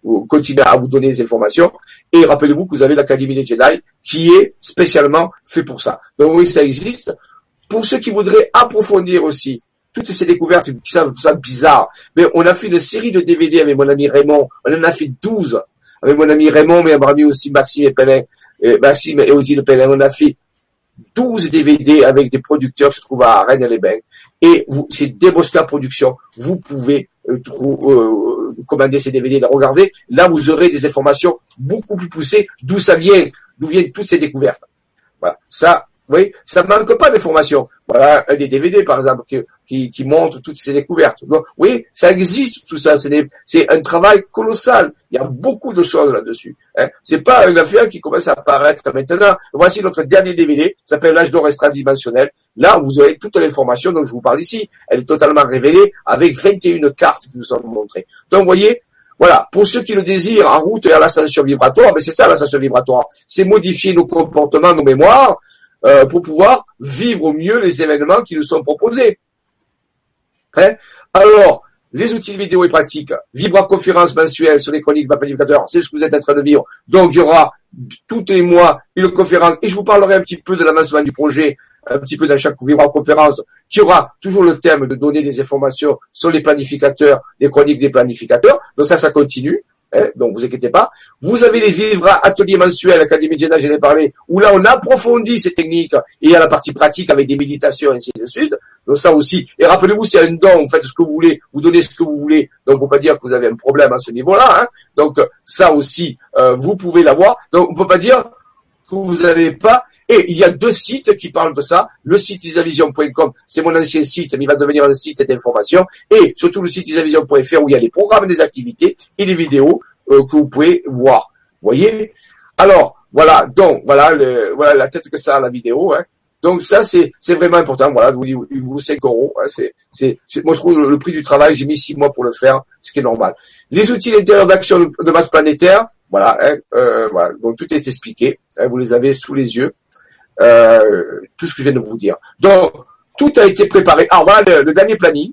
vous continuer à vous donner des informations. Et rappelez-vous que vous avez l'Académie des Jedi qui est spécialement fait pour ça. Donc oui, ça existe. Pour ceux qui voudraient approfondir aussi toutes ces découvertes qui sont ça bizarres, mais on a fait une série de DVD avec mon ami Raymond. On en a fait 12 avec mon ami Raymond, mais on ami aussi Maxime et Pelin, et Maxime et Odile Pelin. On a fait 12 DVD avec des producteurs qui se trouvent à Rennes-les-Bains. Et c'est Debosca Productions. Vous pouvez euh, euh, commander ces DVD, les regarder. Là, vous aurez des informations beaucoup plus poussées, d'où ça vient, d'où viennent toutes ces découvertes. Voilà. Ça, vous voyez, ça manque pas d'informations. Voilà, un des DVD, par exemple, qui, qui, qui montre toutes ces découvertes. Donc, oui, ça existe, tout ça. C'est un travail colossal. Il y a beaucoup de choses là-dessus. Hein. C'est pas une affaire qui commence à apparaître maintenant. Voici notre dernier DVD, s'appelle L'âge d'or extradimensionnel. Là, vous avez toute l'information dont je vous parle ici. Elle est totalement révélée avec 21 cartes qui nous sont montrées. Donc, vous voyez, voilà, pour ceux qui le désirent en route et à l'ascension vibratoire, mais c'est ça l'ascension vibratoire, c'est modifier nos comportements, nos mémoires, euh, pour pouvoir vivre au mieux les événements qui nous sont proposés. Hein? Alors, les outils vidéo et pratiques, vibra-conférence mensuelle sur les chroniques planificateurs, c'est ce que vous êtes en train de vivre. Donc, il y aura tous les mois une conférence, et je vous parlerai un petit peu de l'avancement du projet, un petit peu dans chaque vibra-conférence, qui aura toujours le thème de donner des informations sur les planificateurs, les chroniques des planificateurs. Donc ça, ça continue. Hein, donc vous inquiétez pas. Vous avez les vivres ateliers mensuels, Académie Jedi, j'en ai parlé, où là on approfondit ces techniques et il y a la partie pratique avec des méditations ainsi de suite. Donc ça aussi. Et rappelez-vous, c'est un don, vous faites ce que vous voulez, vous donnez ce que vous voulez. Donc on peut pas dire que vous avez un problème à ce niveau-là. Hein. Donc ça aussi, euh, vous pouvez l'avoir. Donc on peut pas dire que vous n'avez pas. Et il y a deux sites qui parlent de ça. Le site isavision.com, c'est mon ancien site, mais il va devenir un site d'information. Et surtout le site isavision.fr où il y a les programmes des activités et les vidéos euh, que vous pouvez voir. Voyez? Alors, voilà, donc, voilà, le, voilà la tête que ça a la vidéo. Hein. Donc ça, c'est vraiment important. Voilà, vous vous 5 euros. Hein, c'est moi je trouve le, prix du travail. J'ai mis 6 mois pour le faire, ce qui est normal. Les outils d'intérieur d'action de masse planétaire. Voilà, hein, euh, voilà. Donc tout est expliqué. Hein, vous les avez sous les yeux. Euh, tout ce que je viens de vous dire. Donc, tout a été préparé. Alors voilà le, dernier planning.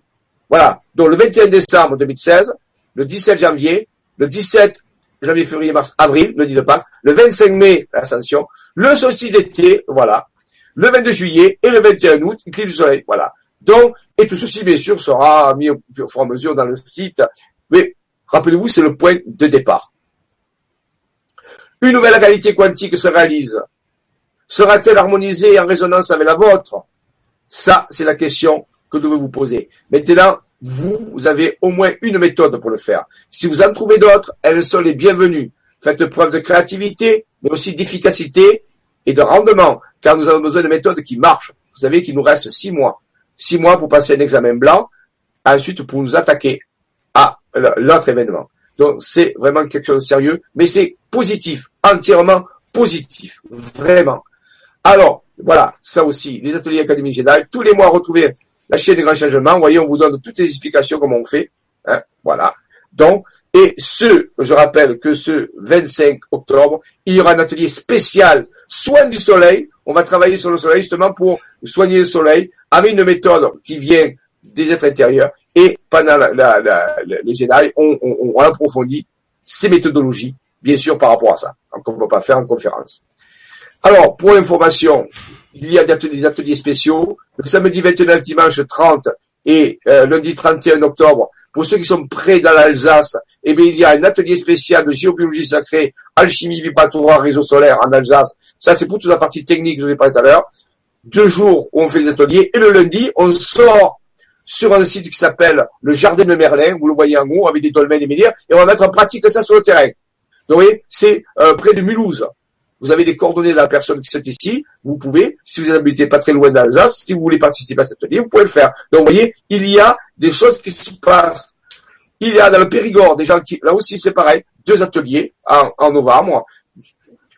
Voilà. Donc le 21 décembre 2016, le 17 janvier, le 17 janvier, février, mars, avril, le 10 de Pâques, le 25 mai, l'ascension, le solstice d'été, voilà, le 22 juillet et le 21 août, clip du soleil, voilà. Donc, et tout ceci, bien sûr, sera mis au fur et à mesure dans le site. Mais rappelez-vous, c'est le point de départ. Une nouvelle réalité quantique se réalise Sera-t-elle harmonisée en résonance avec la vôtre? Ça, c'est la question que vous devez vous poser. Maintenant, vous, avez au moins une méthode pour le faire. Si vous en trouvez d'autres, elles sont les bienvenues. Faites preuve de créativité, mais aussi d'efficacité et de rendement, car nous avons besoin de méthodes qui marchent. Vous savez qu'il nous reste six mois. Six mois pour passer un examen blanc, ensuite pour nous attaquer à l'autre événement. Donc c'est vraiment quelque chose de sérieux, mais c'est positif, entièrement positif, vraiment. Alors, voilà, ça aussi, les ateliers Académie Jedi, tous les mois, retrouver la chaîne des grands changements. Vous voyez, on vous donne toutes les explications comment on fait. Hein, voilà. Donc, et ce, je rappelle que ce 25 octobre, il y aura un atelier spécial soin du soleil. On va travailler sur le soleil justement pour soigner le soleil avec une méthode qui vient des êtres intérieurs. Et pendant la, la, Jedi, on, on, on approfondit ces méthodologies, bien sûr, par rapport à ça. Donc, on ne peut pas faire en conférence. Alors, pour information, il y a des ateliers, spéciaux. Le samedi 29, dimanche 30 et euh, lundi 31 octobre, pour ceux qui sont près dans l'Alsace, eh bien, il y a un atelier spécial de géobiologie sacrée, alchimie vibratoire, réseau solaire en Alsace. Ça, c'est pour toute la partie technique que je vous ai parlé tout à l'heure. Deux jours où on fait les ateliers. Et le lundi, on sort sur un site qui s'appelle le Jardin de Merlin. Vous le voyez en haut avec des dolmens et des médias. Et on va mettre en pratique ça sur le terrain. Donc, vous voyez, c'est euh, près de Mulhouse vous avez les coordonnées de la personne qui est ici, vous pouvez, si vous n'habitez pas très loin d'Alsace, si vous voulez participer à cet atelier, vous pouvez le faire. Donc, vous voyez, il y a des choses qui se passent. Il y a dans le Périgord des gens qui, là aussi, c'est pareil, deux ateliers en, novembre.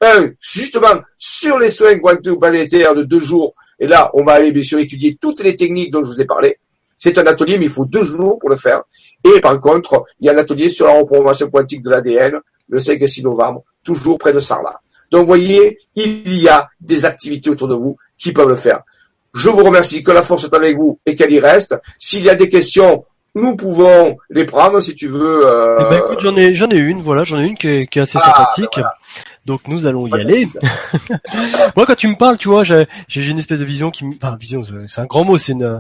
Un, justement, sur les soins quantum-planétaires de deux jours. Et là, on va aller, bien sûr, étudier toutes les techniques dont je vous ai parlé. C'est un atelier, mais il faut deux jours pour le faire. Et par contre, il y a un atelier sur la reprogrammation quantique de l'ADN, le 5 et 6 novembre, toujours près de Sarlat. Donc, vous voyez, il y a des activités autour de vous qui peuvent le faire. Je vous remercie, que la force est avec vous et qu'elle y reste. S'il y a des questions, nous pouvons les prendre si tu veux. Euh... Eh ben, écoute, j'en ai, j'en ai une, voilà, j'en ai une qui est, qui est assez ah, sympathique. Ben Donc nous allons y aller. Moi, quand tu me parles, tu vois, j'ai, j'ai une espèce de vision qui, enfin, vision, c'est un grand mot, c'est une,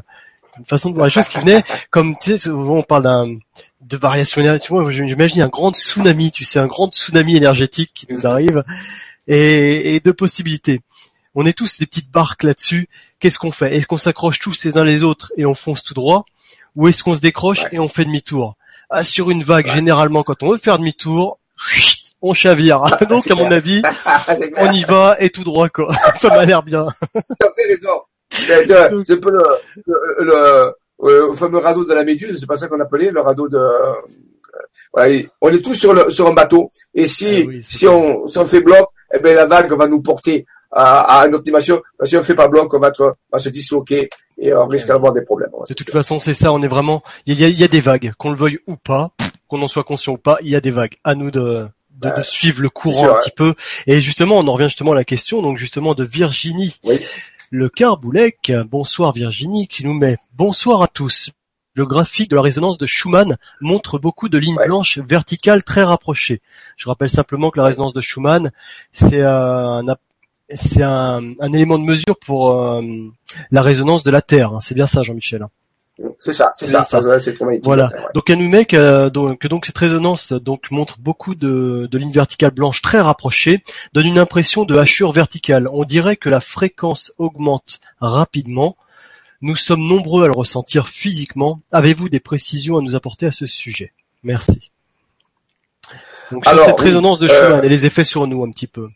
une façon de voir les choses qui venait comme tu sais souvent on parle d'un de variation énergétique vois j'imagine un grand tsunami tu sais un grand tsunami énergétique qui nous arrive et, et de possibilités. On est tous des petites barques là-dessus. Qu'est-ce qu'on fait? Est-ce qu'on s'accroche tous les uns les autres et on fonce tout droit? Ou est-ce qu'on se décroche et on fait demi-tour? Ah, sur une vague généralement quand on veut faire demi-tour on chavire. Donc, à mon avis, on y va et tout droit, quoi. Ça m'a l'air bien. C'est un peu le, le, le, fameux radeau de la Méduse, c'est pas ça qu'on appelait, le radeau de... Euh, on est tous sur, le, sur un bateau, et si, ah si, on, si on fait bloc, eh ben, la vague va nous porter à, à une autre dimension. Si on fait pas bloc, on va, être, va se disloquer et on risque d'avoir des problèmes. De toute façon, c'est ça, on est vraiment... Il y a, il y a des vagues, qu'on le veuille ou pas, qu'on en soit conscient ou pas, il y a des vagues. À nous de, de, de, suivre le courant un petit peu. Et justement, on en revient justement à la question, donc justement de Virginie. Oui le Carboulec, bonsoir Virginie, qui nous met bonsoir à tous. Le graphique de la résonance de Schumann montre beaucoup de lignes blanches verticales très rapprochées. Je rappelle simplement que la résonance de Schumann, c'est un, c'est un, élément de mesure pour euh, la résonance de la Terre. Hein. C'est bien ça, Jean-Michel. C'est ça, c'est ça. voilà. Donc elle nous met que donc, donc cette résonance donc montre beaucoup de, de lignes verticales blanches très rapprochées, donne une impression de hachure verticale. On dirait que la fréquence augmente rapidement. Nous sommes nombreux à le ressentir physiquement. Avez-vous des précisions à nous apporter à ce sujet? Merci. Donc sur cette résonance de Schumann euh, et les effets sur nous un petit peu.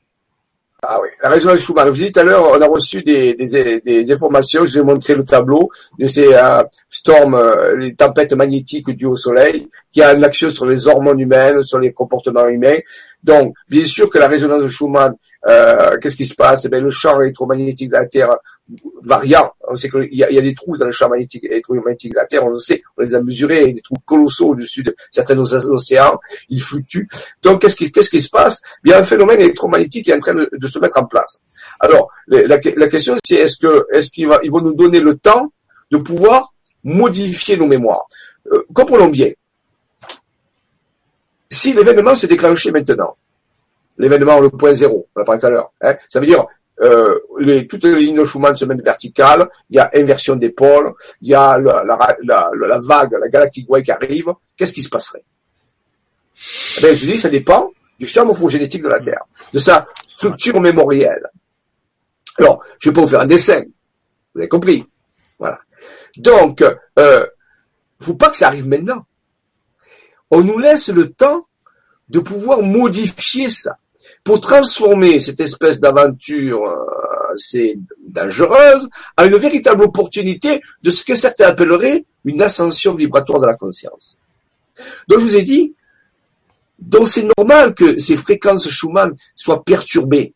Ah oui, la résonance de Schumann. Vous dites tout à l'heure, on a reçu des, des, des informations, je vous ai montré le tableau de ces euh, storms, euh, les tempêtes magnétiques dues au Soleil, qui a une action sur les hormones humaines, sur les comportements humains. Donc, bien sûr que la résonance de Schumann, euh, qu'est-ce qui se passe? Eh bien, Le champ électromagnétique de la Terre variant. On sait qu'il y, a, y a des trous dans le champ magnétique électromagnétique de la Terre, on le sait, on les a mesurés, des trous colossaux au-dessus de certains océans, ils fluctuent. Donc qu'est-ce qui, qui se passe? Il y a un phénomène électromagnétique qui est en train de, se mettre en place. Alors la, la question c'est est-ce que est-ce qu'ils va, vont nous donner le temps de pouvoir modifier nos mémoires? Euh, Comprenons bien. Si l'événement se déclenchait maintenant, l'événement le point zéro, on l'a parlé tout à l'heure, hein, ça veut dire euh, les, toutes les lignes de Schumann se mettent verticales, il y a inversion des pôles, il y a la, la, la, la vague, la galactique wave qui arrive, qu'est-ce qui se passerait? Eh Je dis, ça dépend du champ morphogénétique de la Terre, de sa structure mémorielle. Alors, je vais pas vous faire un dessin, vous avez compris? Voilà. Donc, euh, faut pas que ça arrive maintenant. On nous laisse le temps de pouvoir modifier ça pour transformer cette espèce d'aventure euh, assez dangereuse en une véritable opportunité de ce que certains appelleraient une ascension vibratoire de la conscience. Donc je vous ai dit, donc c'est normal que ces fréquences Schumann soient perturbées.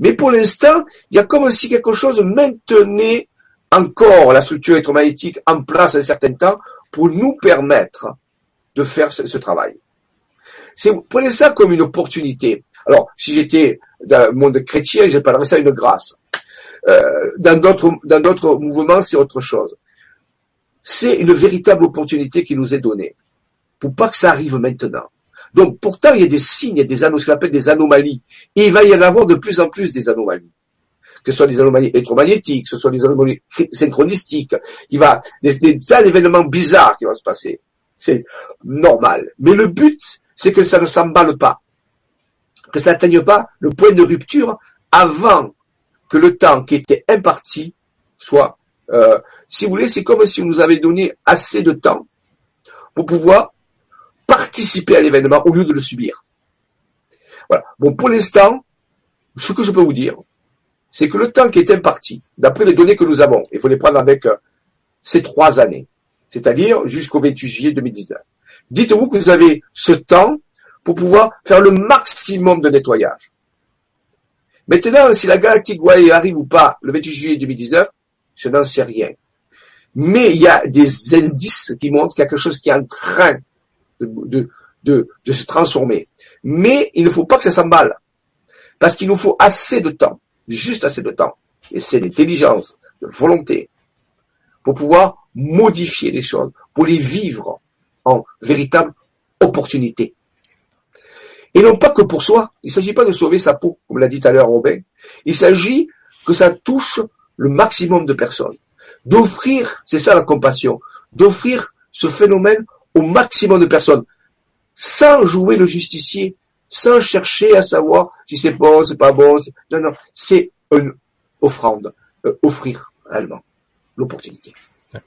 Mais pour l'instant, il y a comme si quelque chose maintenait encore la structure électromagnétique en place un certain temps pour nous permettre de faire ce, ce travail. C'est, prenez ça comme une opportunité. Alors, si j'étais dans le monde chrétien, j'appellerais ça une grâce. Euh, dans d'autres dans d'autres mouvements, c'est autre chose. C'est une véritable opportunité qui nous est donnée pour pas que ça arrive maintenant. Donc, pourtant, il y a des signes, il y a des ce qu'on appelle des anomalies. Et il va y en avoir de plus en plus des anomalies. Que ce soit des anomalies électromagnétiques, que ce soit des anomalies synchronistiques. Il va, des, des tas d'événements bizarres qui vont se passer. C'est normal. Mais le but, c'est que ça ne s'emballe pas que ça n'atteigne pas le point de rupture avant que le temps qui était imparti soit, euh, si vous voulez, c'est comme si on nous avait donné assez de temps pour pouvoir participer à l'événement au lieu de le subir. Voilà. Bon, pour l'instant, ce que je peux vous dire, c'est que le temps qui est imparti, d'après les données que nous avons, il faut les prendre avec euh, ces trois années, c'est-à-dire jusqu'au 28 juillet 2019. Dites-vous que vous avez ce temps pour pouvoir faire le maximum de nettoyage. Maintenant, si la Galactic Way arrive ou pas le 28 juillet 2019, je n'en sais rien. Mais il y a des indices qui montrent quelque chose qui est en train de, se transformer. Mais il ne faut pas que ça s'emballe. Parce qu'il nous faut assez de temps, juste assez de temps, et c'est d'intelligence, de volonté, pour pouvoir modifier les choses, pour les vivre en véritable opportunité. Et non pas que pour soi. Il ne s'agit pas de sauver sa peau, comme l'a dit tout à l'heure Robin. Il s'agit que ça touche le maximum de personnes. D'offrir, c'est ça la compassion, d'offrir ce phénomène au maximum de personnes, sans jouer le justicier, sans chercher à savoir si c'est bon, c'est pas bon. Non, non, c'est une offrande, euh, offrir réellement l'opportunité.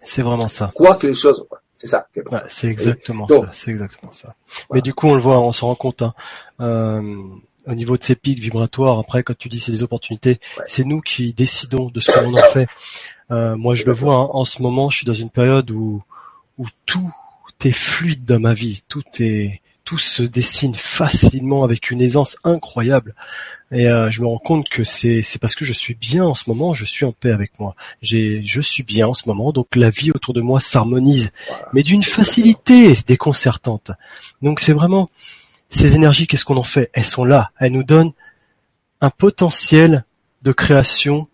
C'est vraiment ça. Quoi que les choses, c'est ça. c'est exactement ça. C'est exactement ça. Mais du coup, on le voit, on se rend compte. Hein, euh, au niveau de ces pics vibratoires, après, quand tu dis c'est des opportunités, c'est nous qui décidons de ce que l'on en fait. Euh, moi, je le vois. Hein, en ce moment, je suis dans une période où où tout est fluide dans ma vie, tout est tout se dessine facilement avec une aisance incroyable. Et euh, je me rends compte que c'est c'est parce que je suis bien en ce moment, je suis en paix avec moi. J'ai je suis bien en ce moment, donc la vie autour de moi s'harmonise, mais d'une facilité déconcertante. Donc c'est vraiment ces énergies, qu'est-ce qu'on en fait? Elles sont là, elles nous donnent un potentiel de création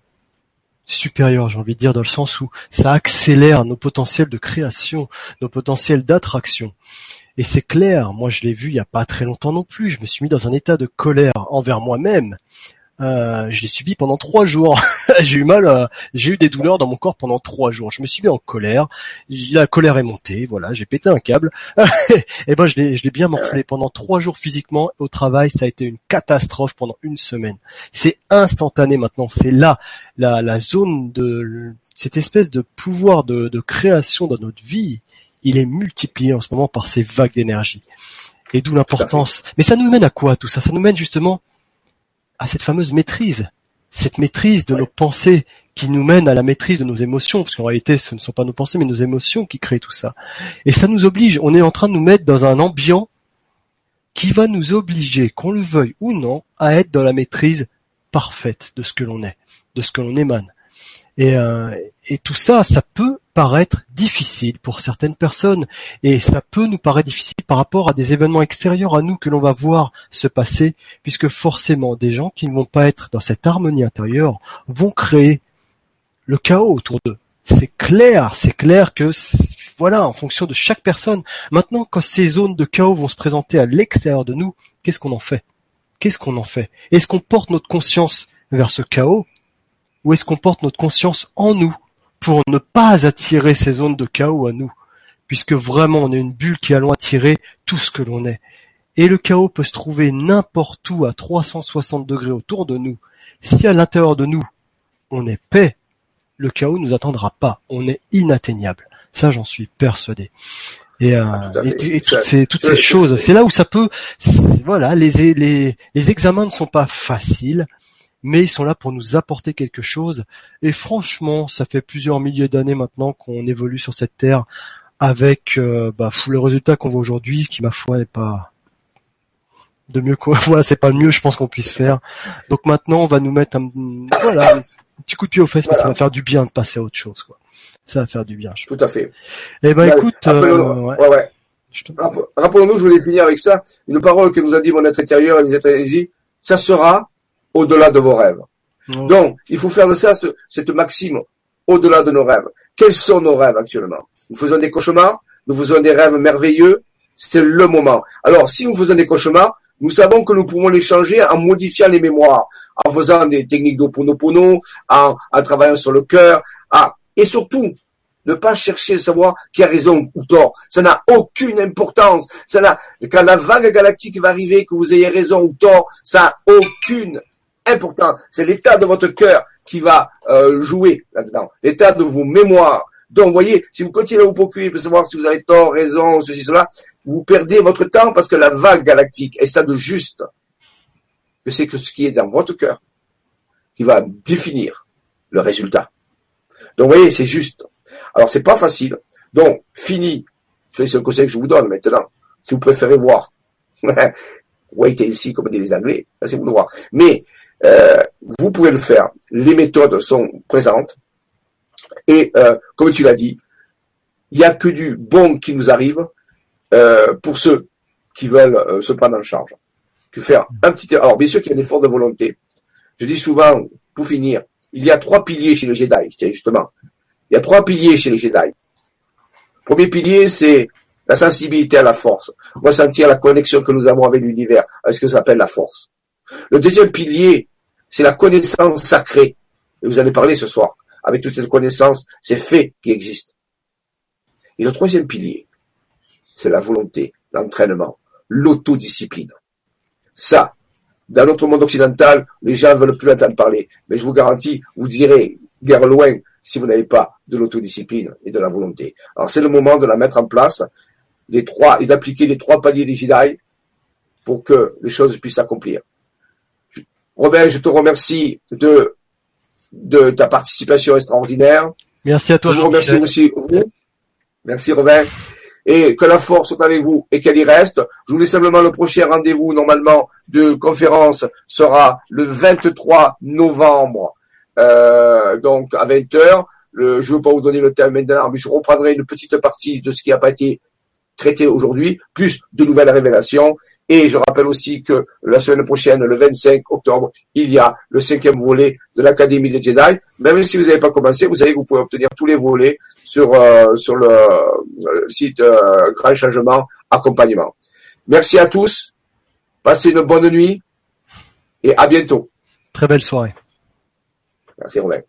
supérieur, j'ai envie de dire, dans le sens où ça accélère nos potentiels de création, nos potentiels d'attraction. Et c'est clair, moi je l'ai vu il y a pas très longtemps non plus, je me suis mis dans un état de colère envers moi-même. Euh, je l'ai subi pendant trois jours. j'ai eu mal, euh, j'ai eu des douleurs dans mon corps pendant trois jours. Je me suis mis en colère. La colère est montée, voilà, j'ai pété un câble. et ben je l'ai, bien morflé pendant trois jours physiquement. Au travail, ça a été une catastrophe pendant une semaine. C'est instantané maintenant. C'est là la, la zone de cette espèce de pouvoir de création dans notre vie il est multiplié en ce moment par ces vagues d'énergie. Et d'où l'importance. Mais ça nous mène à quoi tout ça? Ça nous mène justement à cette fameuse maîtrise, cette maîtrise de nos pensées qui nous mène à la maîtrise de nos émotions, parce qu'en réalité ce ne sont pas nos pensées mais nos émotions qui créent tout ça. Et ça nous oblige, on est en train de nous mettre dans un ambiant qui va nous obliger, qu'on le veuille ou non, à être dans la maîtrise parfaite de ce que l'on est, de ce que l'on émane. Et, euh, et tout ça, ça peut paraître difficile pour certaines personnes et ça peut nous paraître difficile par rapport à des événements extérieurs à nous que l'on va voir se passer puisque forcément des gens qui ne vont pas être dans cette harmonie intérieure vont créer le chaos autour d'eux. C'est clair, c'est clair que voilà, en fonction de chaque personne. Maintenant, quand ces zones de chaos vont se présenter à l'extérieur de nous, qu'est-ce qu'on en fait? Qu'est-ce qu'on en fait? Est-ce qu'on porte notre conscience vers ce chaos? Ou est-ce qu'on porte notre conscience en nous pour ne pas attirer ces zones de chaos à nous, puisque vraiment on est une bulle qui allons attirer tout ce que l'on est. Et le chaos peut se trouver n'importe où à 360 degrés autour de nous. Si à l'intérieur de nous, on est paix, le chaos nous attendra pas. On est inatteignable. Ça, j'en suis persuadé. Et, euh, toutes ces, toutes ces choses, c'est là où ça peut, voilà, les, les, les examens ne sont pas faciles mais ils sont là pour nous apporter quelque chose. Et franchement, ça fait plusieurs milliers d'années maintenant qu'on évolue sur cette terre avec euh, bah, le résultat qu'on voit aujourd'hui, qui ma foi n'est pas de mieux quoi. Voilà, c'est pas le mieux, je pense qu'on puisse faire. Donc maintenant, on va nous mettre un voilà un petit coup de pied aux fesses, mais ça va faire du bien de passer à autre chose, quoi. Ça va faire du bien. Je Tout à fait. Eh ben, écoute, euh, ouais. ouais, Rappelons-nous, je voulais finir avec ça, une parole que nous a dit mon être intérieur et les êtres ça sera au-delà de vos rêves. Donc, il faut faire de ça cette maxime au-delà de nos rêves. Quels sont nos rêves actuellement? Nous faisons des cauchemars, nous faisons des rêves merveilleux, c'est le moment. Alors, si nous faisons des cauchemars, nous savons que nous pouvons les changer en modifiant les mémoires, en faisant des techniques d'Oponopono, en, en travaillant sur le cœur, ah, et surtout, ne pas chercher à savoir qui a raison ou tort. Ça n'a aucune importance. Ça n'a, quand la vague galactique va arriver, que vous ayez raison ou tort, ça n'a aucune important. C'est l'état de votre cœur qui va euh, jouer là-dedans, l'état de vos mémoires. Donc, vous voyez, si vous continuez à vous procurer pour savoir si vous avez tort, raison, ceci, cela, vous perdez votre temps parce que la vague galactique est ça de juste. Que c'est que ce qui est dans votre cœur qui va définir le résultat. Donc, vous voyez, c'est juste. Alors, c'est pas facile. Donc, fini. C'est le conseil que je vous donne maintenant. Si vous préférez voir. wait ici, comme disent les Anglais. Ça, c'est vous de voir. Mais, vous pouvez le faire. Les méthodes sont présentes. Et euh, comme tu l'as dit, il n'y a que du bon qui nous arrive euh, pour ceux qui veulent se prendre en charge. que faire un petit... Alors, bien sûr qu'il y a un effort de volonté. Je dis souvent, pour finir, il y a trois piliers chez les Jedi, justement. Il y a trois piliers chez les Jedi. Premier pilier, c'est la sensibilité à la force. Ressentir la connexion que nous avons avec l'univers, avec ce que ça s'appelle la force? Le deuxième pilier, c'est la connaissance sacrée. Et vous allez parler ce soir. Avec toute cette connaissance, ces faits qui existent. Et le troisième pilier, c'est la volonté, l'entraînement, l'autodiscipline. Ça, dans notre monde occidental, les gens ne veulent plus entendre parler. Mais je vous garantis, vous direz guère loin si vous n'avez pas de l'autodiscipline et de la volonté. Alors c'est le moment de la mettre en place, les trois, et d'appliquer les trois paliers des Jedi pour que les choses puissent s'accomplir. Robin, je te remercie de, de ta participation extraordinaire. Merci à toi. Je vous remercie aussi vous. Merci Robin et que la force soit avec vous et qu'elle y reste. Je vous laisse simplement le prochain rendez-vous normalement de conférence sera le 23 novembre, euh, donc à 20h. Le, je ne veux pas vous donner le thème maintenant, mais je reprendrai une petite partie de ce qui n'a pas été traité aujourd'hui, plus de nouvelles révélations. Et je rappelle aussi que la semaine prochaine, le 25 octobre, il y a le cinquième volet de l'Académie des Jedi. Même si vous n'avez pas commencé, vous savez que vous pouvez obtenir tous les volets sur, euh, sur le, euh, site euh, Grand Changement Accompagnement. Merci à tous. Passez une bonne nuit et à bientôt. Très belle soirée. Merci Romain.